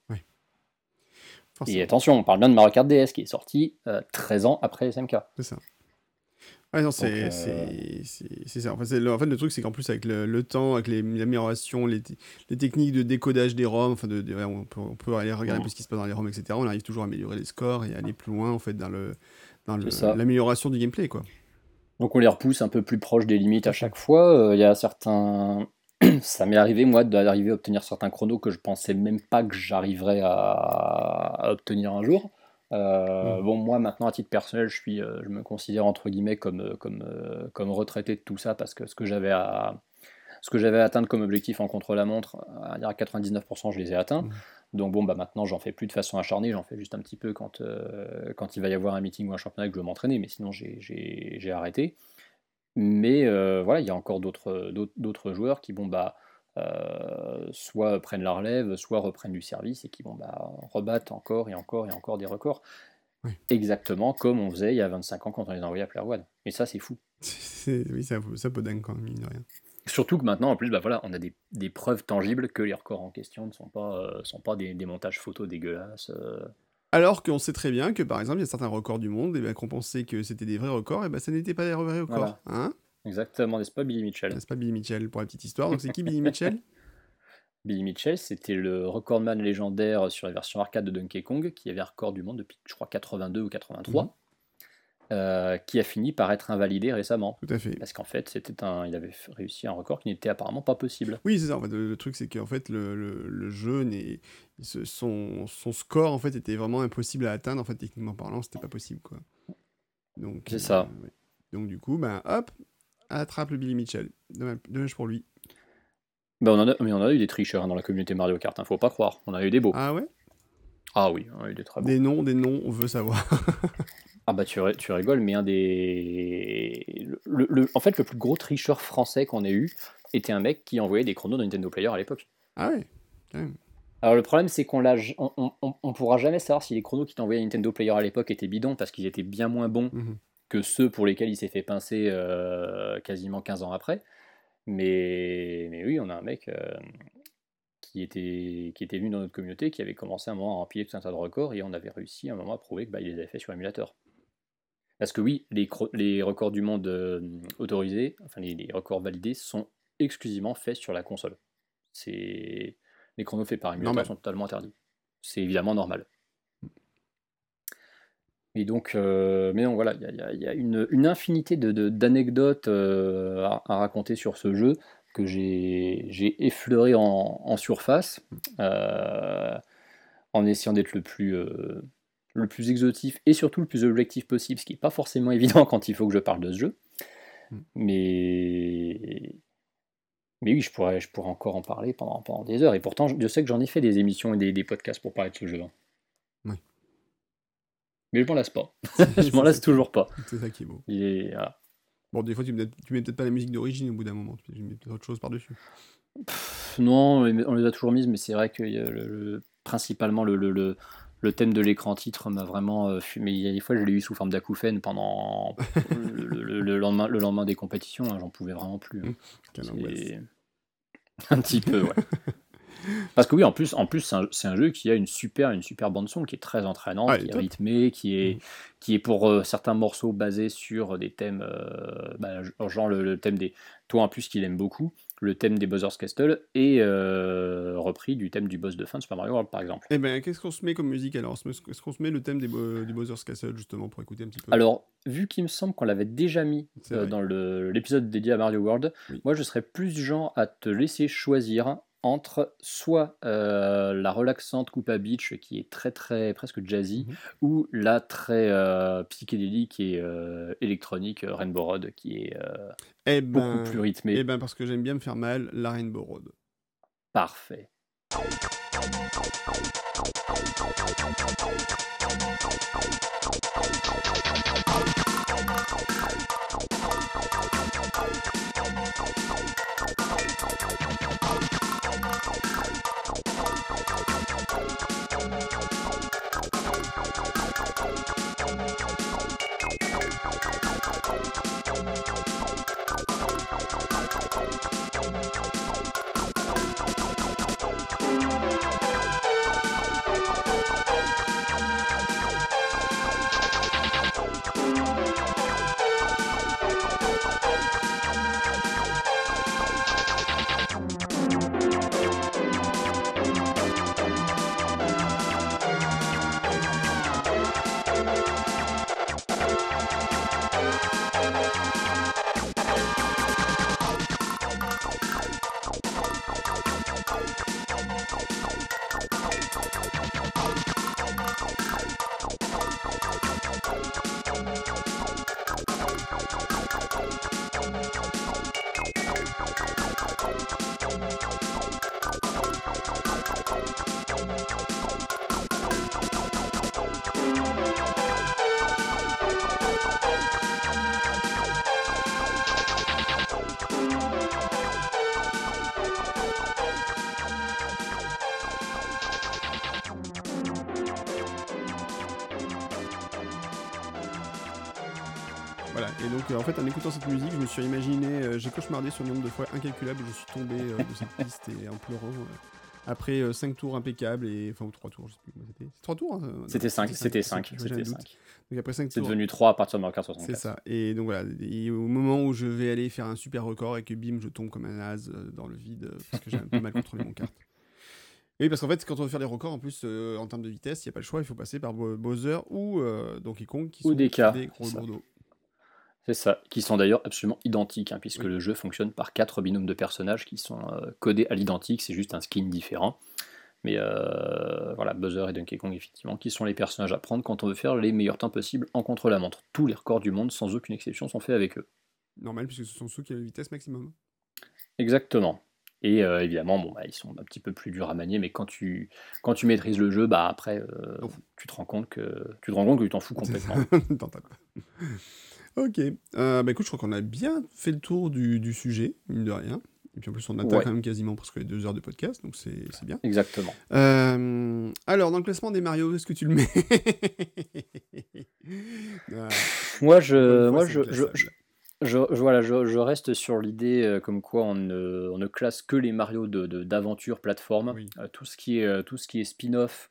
Et attention, on parle bien de Mario Kart DS qui est sorti euh, 13 ans après SMK. C'est ça. Ouais, non, c'est euh, ça. En fait, le, en fait, le truc, c'est qu'en plus, avec le, le temps, avec les- l'amélioration, les, t- les techniques de décodage des ROM, enfin, de, de- ouais, on, peut, on peut aller regarder Mhm. peu ce qui se passe dans les ROM, etc. On arrive toujours à améliorer les scores et à aller plus loin, en fait, dans le dans le- l'amélioration du gameplay, quoi. Donc on les repousse un peu plus proches des limites à chaque fois. Euh, Il y a certains... Ça m'est arrivé, moi, d'arriver à obtenir certains chronos que je pensais même pas que j'arriverais à... à obtenir un jour. Euh, Mm. Bon, moi, maintenant, à titre personnel, je, suis, euh, je me considère, entre guillemets, comme, euh, comme, comme retraité de tout ça, parce que ce que j'avais à... Ce que j'avais à atteindre comme objectif en contre-la-montre, à dire à 99%, je les ai atteints. Mhm. Donc bon, bah maintenant, j'en fais plus de façon acharnée, j'en fais juste un petit peu quand, euh, quand il va y avoir un meeting ou un championnat que je veux m'entraîner, mais sinon, j'ai- arrêté. Mais euh, voilà, il y a encore d'autres joueurs qui bon, bah, euh, soit prennent la relève, soit reprennent du service et qui bon, bah, rebattent encore et encore et encore des records. Oui. Exactement comme on faisait il y a 25 ans quand on les envoyait à Player One. Et ça, c'est fou. C'est- Oui, c'est un peu- c'est un peu dingue, quand même, mine de rien. Surtout que maintenant, en plus, bah, voilà, on a des, des preuves tangibles que les records en question ne sont pas, euh, sont pas des, des montages photos dégueulasses. euh. Alors qu'on sait très bien que, par exemple, il y a certains records du monde, et qu'on pensait que c'était des vrais records, et ben, ça n'était pas des vrais records. Voilà. Hein Exactement, n'est-ce pas, Billy Mitchell? N'est-ce pas Billy Mitchell pour la petite histoire? Donc, c'est qui Billy Mitchell? Billy Mitchell, c'était le recordman légendaire sur la version arcade de Donkey Kong, qui avait un record du monde depuis, je crois, 82 ou 83, Mhm. euh, qui a fini par être invalidé récemment. Tout à fait. Parce qu'en fait, c'était un, il avait réussi un record qui n'était apparemment pas possible. Oui, c'est ça. En fait, le, le truc, c'est qu'en fait, le, le, le jeu, n'est- son, son score, en fait, était vraiment impossible à atteindre. En fait, techniquement parlant, c'était pas possible, quoi. Donc, C'est ça. ouais. Donc, du coup, ben, hop, attrape le Billy Mitchell. Dommage, pour lui. Ben, on en a, mais on a eu des tricheurs hein, dans la communauté Mario Kart, hein, faut pas croire. On a eu des beaux. Ah ouais? Ah oui, on a eu des très beaux. Des noms, des noms, on veut savoir. Ah bah tu, tu rigoles, mais un des... Le, le- en fait, le plus gros tricheur français qu'on ait eu était un mec qui envoyait des chronos dans Nintendo Player à l'époque. ah ouais quand même. Alors le problème, c'est qu'on l'a, j- on, on- on- on pourra jamais savoir si les chronos qui t'envoyaient Nintendo Player à l'époque étaient bidons parce qu'ils étaient bien moins bons Mhm. Que ceux pour lesquels il s'est fait pincer euh, quasiment 15 ans après. Mais, mais oui, on a un mec euh, qui, était, qui était venu dans notre communauté, qui avait commencé à un moment à empiler tout un tas de records et on avait réussi à un moment à prouver qu'il bah, les avait fait sur émulateur. Parce que oui, les, records du monde euh, autorisés, enfin les, les records validés, sont exclusivement faits sur la console. C'est les chronos faits par émulateur sont totalement interdits. C'est évidemment normal. Et donc, euh, mais non, voilà, il y a, y une, une infinité de- de- d'anecdotes euh, à, à raconter sur ce jeu que j'ai effleuré en, en surface, euh, en essayant d'être le plus, euh, le plus exotif et surtout le plus objectif possible, ce qui n'est pas forcément évident quand il faut que je parle de ce jeu. Mm. Mais mais oui, je pourrais, je pourrais encore en parler pendant, pendant des heures. Et pourtant, je, je sais que j'en ai fait des émissions et des, des podcasts pour parler de ce jeu. hein. Mais je m'en lasse pas. Je m'en lasse toujours pas. C'est ça qui est beau. Il est- voilà. Bon, des fois, tu mets, tu mets peut-être pas la musique d'origine au bout d'un moment. Tu mets peut-être autre chose par-dessus. Non, on les- a toujours mises, mais c'est vrai que le- le- principalement le, le, le- le thème de l'écran titre m'a vraiment euh, fumé. Il y a des fois, je l'ai eu sous forme d'acouphène pendant le, le- le lendemain, le lendemain des compétitions. hein, J'en pouvais vraiment plus. hein. C'est- Un petit peu, ouais. Parce que oui, en plus, en plus c'est un, jeu qui a une super, une super bande son, qui est très entraînante, Ah, qui est top. rythmée, qui est, Mm. qui est pour euh, certains morceaux basés sur des thèmes, euh, bah, genre le, le thème des, toi en plus qu'il aime beaucoup, le thème des Bowser's Castle est euh, repris du thème du boss de fin de Super Mario World par exemple. Eh ben, qu'est-ce qu'on se met comme musique alors? Est-ce qu'on se met le thème des du Bowser's Castle justement pour écouter un petit peu? Alors, vu qu'il me semble qu'on l'avait déjà mis dans l'épisode dédié à Mario World, Oui. moi je serais plus genre à te laisser choisir entre soit euh, la relaxante Koopa Beach qui est très très presque jazzy, Mhm. ou la très euh, psychédélique et euh, électronique euh, Rainbow Road qui est Eh beaucoup ben, plus rythmée. eh ben, parce que j'aime bien me faire mal, la Rainbow Road. Parfait. Voilà, et donc euh, en fait en écoutant cette musique, je me suis imaginé, euh, j'ai cauchemardé sur le nombre de fois incalculable où je suis tombé euh, de cette piste et en pleurant. après 5 tours impeccables, et enfin ou 3 tours, je sais plus comment c'était. C'est 3 tours hein, C'était non, 5, c'était cinq, 5, j'avais un c'était doute. 5. Donc après 5 C'est devenu 3 à partir de Mario Kart 64. c'est ça. Et donc voilà, et au moment où je vais aller faire un super record et que bim, je tombe comme un as dans le vide parce que j'ai un peu mal contrôlé mon kart. Oui, parce qu'en fait, quand on veut faire des records, en plus, euh, en termes de vitesse, il n'y a pas le choix, il faut passer par Bo- Bowser ou euh, Donkey Kong, qui Ou sont DK, des gros lourdeaux. C'est ça, qui sont d'ailleurs absolument identiques, hein, puisque Oui. le jeu fonctionne par quatre binômes de personnages qui sont euh, codés à l'identique, c'est juste un skin différent. Mais euh, voilà, Buzzer et Donkey Kong, effectivement, qui sont les personnages à prendre quand on veut faire les meilleurs temps possibles en contre-la-montre. Tous les records du monde, sans aucune exception, sont faits avec eux. Normal, puisque ce sont ceux qui ont la vitesse maximum. Exactement. Et euh, évidemment, bon, bah, ils sont un petit peu plus durs à manier, mais quand tu, quand tu maîtrises le jeu, bah, après, euh, tu te rends compte que tu te rends compte que tu t'en fous complètement. Ok. Euh, bah écoute, je crois qu'on a bien fait le tour du, du sujet, mine de rien. Et puis en plus, on atteint Ouais. quand même quasiment presque les deux heures de podcast, donc c'est c'est bien. Exactement. Euh, alors, dans le classement des Mario, est-ce que tu le mets? Ah, Moi, je, moi, je, je, je- voilà, je, reste sur l'idée euh, comme quoi on ne, on ne classe que les Mario de, de- d'aventure, plateforme. Oui. Euh, tout ce qui est, tout ce qui est spin-off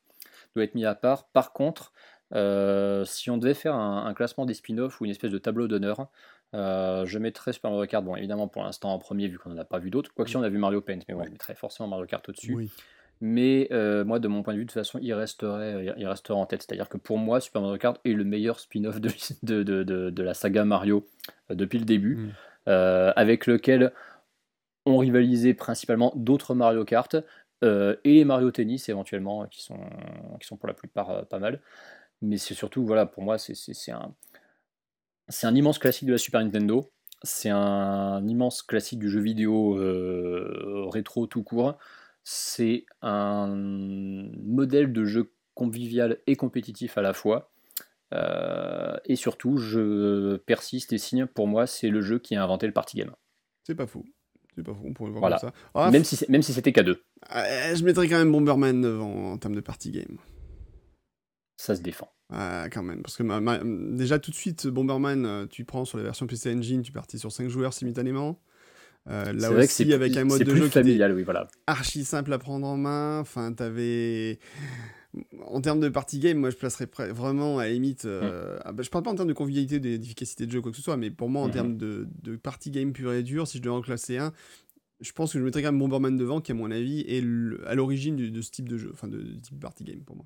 doit être mis à part. Par contre, euh, si on devait faire un, un classement des spin-off ou une espèce de tableau d'honneur, euh, je mettrais Super Mario Kart, bon évidemment pour l'instant en premier vu qu'on n'en a pas vu d'autres, quoique si on a vu Mario Paint, mais bon, je mettrais forcément Mario Kart au-dessus. Oui. Mais euh, moi, de mon point de vue, de toute façon, il resterait, il resterait en tête. C'est-à-dire que pour moi, Super Mario Kart est le meilleur spin-off de, de, de, de- de la saga Mario depuis le début, Mm. avec lequel ont rivalisé principalement d'autres Mario Kart et les Mario Tennis éventuellement, qui sont, qui sont pour la plupart pas mal. Mais c'est surtout, voilà, pour moi, c'est un, immense classique de la Super Nintendo. c'est un immense classique du jeu vidéo rétro tout court. C'est un modèle de jeu convivial et compétitif à la fois. et surtout, je persiste et signe, pour moi, c'est le jeu qui a inventé le party game. C'est pas fou. C'est pas fou, on pourrait voir Voilà. comme ça. Ah, même si, c'est- même si c'était K2, euh, je mettrais quand même Bomberman devant en termes de party game. ça se défend. Ah, quand même. Parce que ma- ma- déjà, tout de suite, Bomberman, euh, tu prends sur la version PC Engine, tu partis sur 5 joueurs simultanément. Euh, là C'est vrai que aussi, avec un mode de plus jeu qui familial, oui, voilà. archi simple à prendre en main. Enfin, t'avais. En termes de party game, moi je placerais vraiment à la limite. euh, ah bah, je parle pas en termes de convivialité, d'e- d'efficacité de jeu, quoi que ce soit, mais pour moi, en Mhm. termes de, de party game pur et dur, si je devais en classer un, je pense que je mettrais quand même Bomberman devant, qui, à mon avis, est à l'origine de, ce type de jeu, enfin de, de type party game pour moi.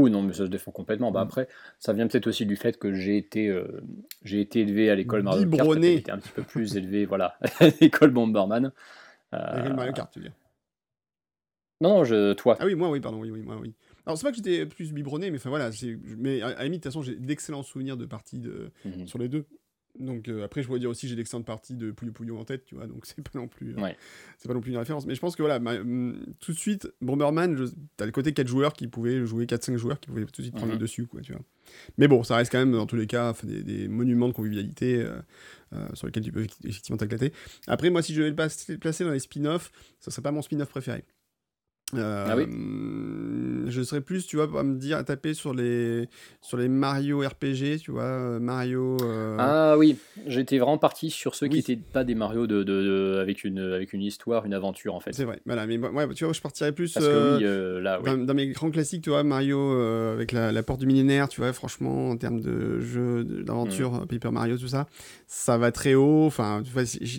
Oui, non, mais ça se défend complètement. Bah, Mm. après, ça vient peut-être aussi du fait que j'ai été, euh, j'ai été élevé à l'école Mario Kart, été un petit peu plus élevé, voilà, à l'école Bomberman. Euh, Mario Kart, tu veux dire? Non, non, je, toi. Ah oui, moi, oui, pardon, oui, oui, moi, oui. Alors, c'est pas que j'étais plus biberonné, mais enfin voilà, mais à, à la limite, de toute façon, j'ai d'excellents souvenirs de parties de, Mhm. sur les deux. Donc euh, après, je pourrais dire aussi j'ai d'excellentes parties de Puyo Puyo en tête, tu vois, donc c'est pas non plus, euh, Ouais. c'est pas non plus une référence. Mais je pense que voilà, ma- hum, tout de suite, Bomberman, je- t'as le côté 4 joueurs qui pouvaient jouer 4-5 joueurs qui pouvaient tout de suite prendre Mhm. le dessus, quoi, tu vois. Mais bon, ça reste quand même dans tous les cas des, des monuments de convivialité euh, sur lesquels tu peux effecti- effectivement t'éclater. Après, moi, si je devais le placer, placer dans les spin-offs, ça serait pas mon spin-off préféré. Euh, Ah oui Je serais plus, tu vois, à me dire, à taper sur les, sur les Mario RPG, tu vois, euh, Mario. euh, Ah oui, j'étais vraiment parti sur ceux qui n'étaient pas des Mario de, de- de- avec, une, avec une histoire, une aventure en fait. C'est vrai, voilà, mais ouais, tu vois, je partirais plus. Parce que euh, oui, euh, là, oui. Dans, dans mes grands classiques, tu vois, Mario euh, avec la, la porte du millénaire, tu vois, franchement, en termes de jeu, d'aventure, Mm. euh, Paper Mario, tout ça, ça va très haut. Enfin,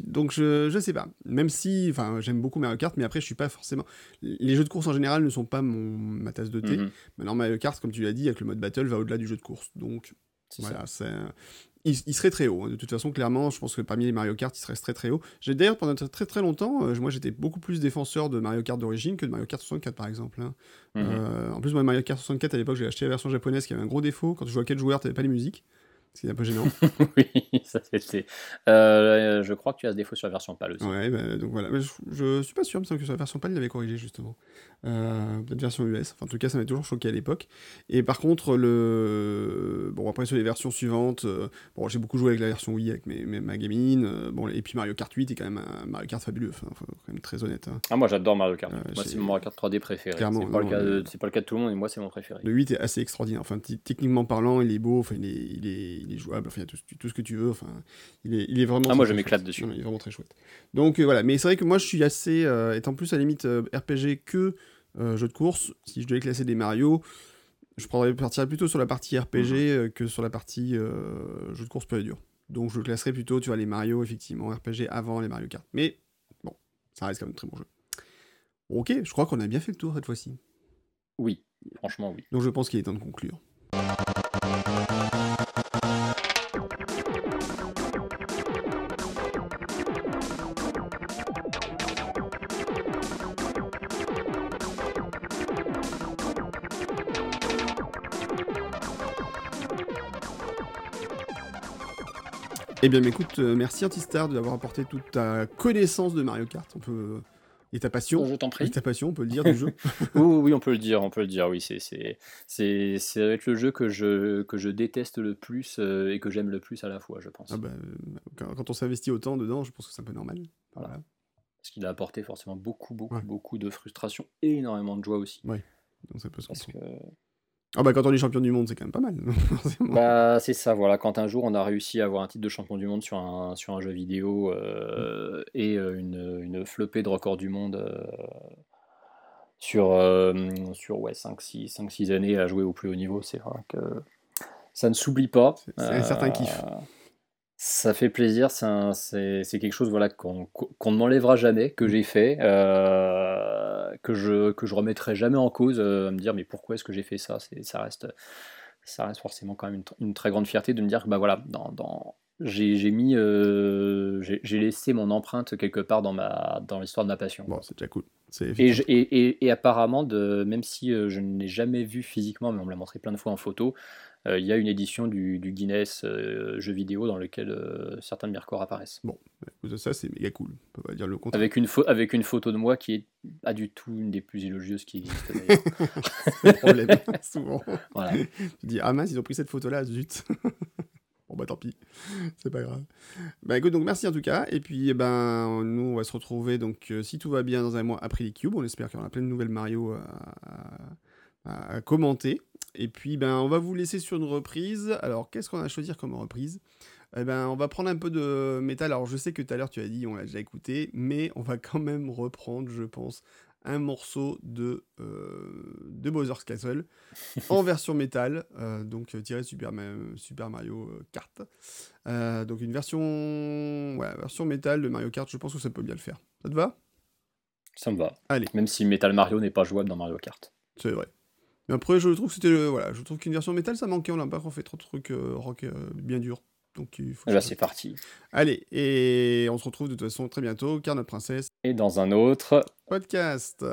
donc je, je sais pas. Même si, enfin, j'aime beaucoup Mario Kart, mais après, je suis pas forcément. Les jeux de course en général ne sont pas mon, ma tasse de thé. Mhm, Maintenant, Mario Kart, comme tu l'as dit, avec le mode battle, va au-delà du jeu de course. Donc, c'est voilà, c'est. Il, il serait très haut. hein. De toute façon, clairement, je pense que parmi les Mario Kart, il serait très très haut. J'ai d'ailleurs pendant très très longtemps, euh, moi j'étais beaucoup plus défenseur de Mario Kart d'origine que de Mario Kart 64 par exemple. hein. Mhm. Euh, en plus, moi, Mario Kart 64 à l'époque, j'ai acheté la version japonaise qui avait un gros défaut. Quand tu jouais à 4 joueurs, t'avais pas les musiques. Ce qui est un peu gênant. oui, ça c'était. Euh, je crois que tu as ce défaut sur la version PAL aussi. ouais, bah, donc voilà. Mais je, je suis pas sûr, me semble que sur la version PAL, il l'avait corrigé justement. Euh, Peut-être version US. Enfin, en tout cas, ça m'avait toujours choqué à l'époque. Et par contre, le. Bon, après, sur les versions suivantes, euh, bon, j'ai beaucoup joué avec la version Wii, avec mes, mes- ma gamine. euh, bon, et puis Mario Kart 8 est quand même un Mario Kart fabuleux. Enfin, faut quand même très honnête. hein. Ah, moi j'adore Mario Kart. Moi c'est mon Mario Kart 3D préféré. Clairement, C'est pas, le cas de- c'est pas le cas de tout le monde, et moi c'est mon préféré. Le 8 est assez extraordinaire. Enfin, techniquement parlant, il est beau, enfin, il, est, il, est, il est jouable, enfin, il y a tout, tout ce que tu veux. Enfin, il est, il est vraiment. Ah, moi, je m'éclate dessus. Non, il est vraiment très chouette. Donc euh, voilà, mais c'est vrai que moi je suis assez. euh, étant plus à la limite euh, RPG que jeu de course, si je devais classer des Mario, je prendrais, partirais plutôt sur la partie RPG Mhm. que sur la partie jeu de course pur et dur. Donc je classerais plutôt, tu vois, les Mario, effectivement, RPG avant les Mario Kart. Mais bon, ça reste quand même un très bon jeu. Ok, je crois qu'on a bien fait le tour cette fois-ci. Oui, franchement oui. Donc je pense qu'il est temps de conclure. Eh bien, écoute, euh, merci Antistar d'avoir apporté toute ta connaissance de Mario Kart. On peut... Et ta passion. Je t'en Et prie. ta passion, on peut le dire, du jeu. Oui, oui, oui, on peut le dire, on peut le dire, oui, c'est, c'est, c'est, c'est avec le jeu que je, que je déteste le plus euh, et que j'aime le plus à la fois, je pense. Ah bah, euh, quand, on s'investit autant dedans, je pense que c'est un peu normal. Voilà. Voilà. Parce qu'il a apporté forcément beaucoup, beaucoup, Ouais. beaucoup de frustration et énormément de joie aussi. Donc ça peut se Parce que, Ah bah quand on est champion du monde, c'est quand même pas mal. bah, c'est ça, voilà, quand un jour on a réussi à avoir un titre de champion du monde sur un, sur un jeu vidéo euh, et euh, une, une flopée de records du monde euh, sur, sur ouais, 5-6 5-6 années à jouer au plus haut niveau, c'est vrai que ça ne s'oublie pas. C'est un certain kiff. Ça fait plaisir, c'est quelque chose voilà, qu'on ne m'enlèvera jamais, que j'ai fait, euh, que je que je remettrai jamais en cause, euh, à me dire mais pourquoi est-ce que j'ai fait ça? Ça reste ça reste forcément quand même une, tr- une très grande fierté de me dire que bah voilà, dans, dans j'ai j'ai mis euh, j'ai laissé mon empreinte quelque part dans ma dans l'histoire de ma passion. Bon, c'est déjà cool. Et, je- et, et- et apparemment, de, même si je ne l'ai jamais vu physiquement, mais on me l'a montré plein de fois en photo, il y a une édition du, du Guinness euh, jeu vidéo dans lequel euh, certains de mes records apparaissent. Bon, ça c'est méga cool. On peut pas dire le contraire. Avec une, pho- avec une photo de moi qui est pas du tout une des plus élogieuses qui existent d'ailleurs. C'est le problème, souvent. voilà. Tu dis, ah mince, ils ont pris cette photo-là, zut. bon, bah tant pis, c'est pas grave. Bah écoute, donc merci en tout cas. Et puis, eh ben, nous, on va se retrouver, donc, euh, si tout va bien, dans un mois après les cubes. On espère qu'il y aura plein de nouvelles Mario à, à- à commenter. Et puis, ben, on va vous laisser sur une reprise. Alors, qu'est-ce qu'on a à choisir comme reprise? Eh ben, on va prendre un peu de métal. Alors, je sais que tout à l'heure, tu as dit, on l'a déjà écouté, mais on va quand même reprendre, je pense, un morceau de, euh, de Bowser's Castle en version métal, euh, donc euh, tiré Super, Super Mario Kart. Euh, donc, une version, ouais, version métal de Mario Kart, je pense que ça peut bien le faire. Ça te va? Ça me va. Allez. Même si Metal Mario n'est pas jouable dans Mario Kart. C'est vrai. Mais après, je trouve que c'était. le- Voilà, je trouve qu'une version métal, ça manquait. On n'a pas fait trop de trucs euh, rock euh, bien durs. Donc, il faut. Et bah changer. c'est parti. Allez, et on se retrouve de toute façon très bientôt, car notre princesse Et dans un autre, podcast.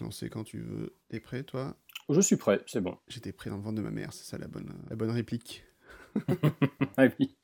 Se lancer quand tu veux. T'es prêt, toi? Je suis prêt, c'est bon. J'étais prêt dans le ventre de ma mère, c'est ça la bonne, la bonne réplique. Ah oui.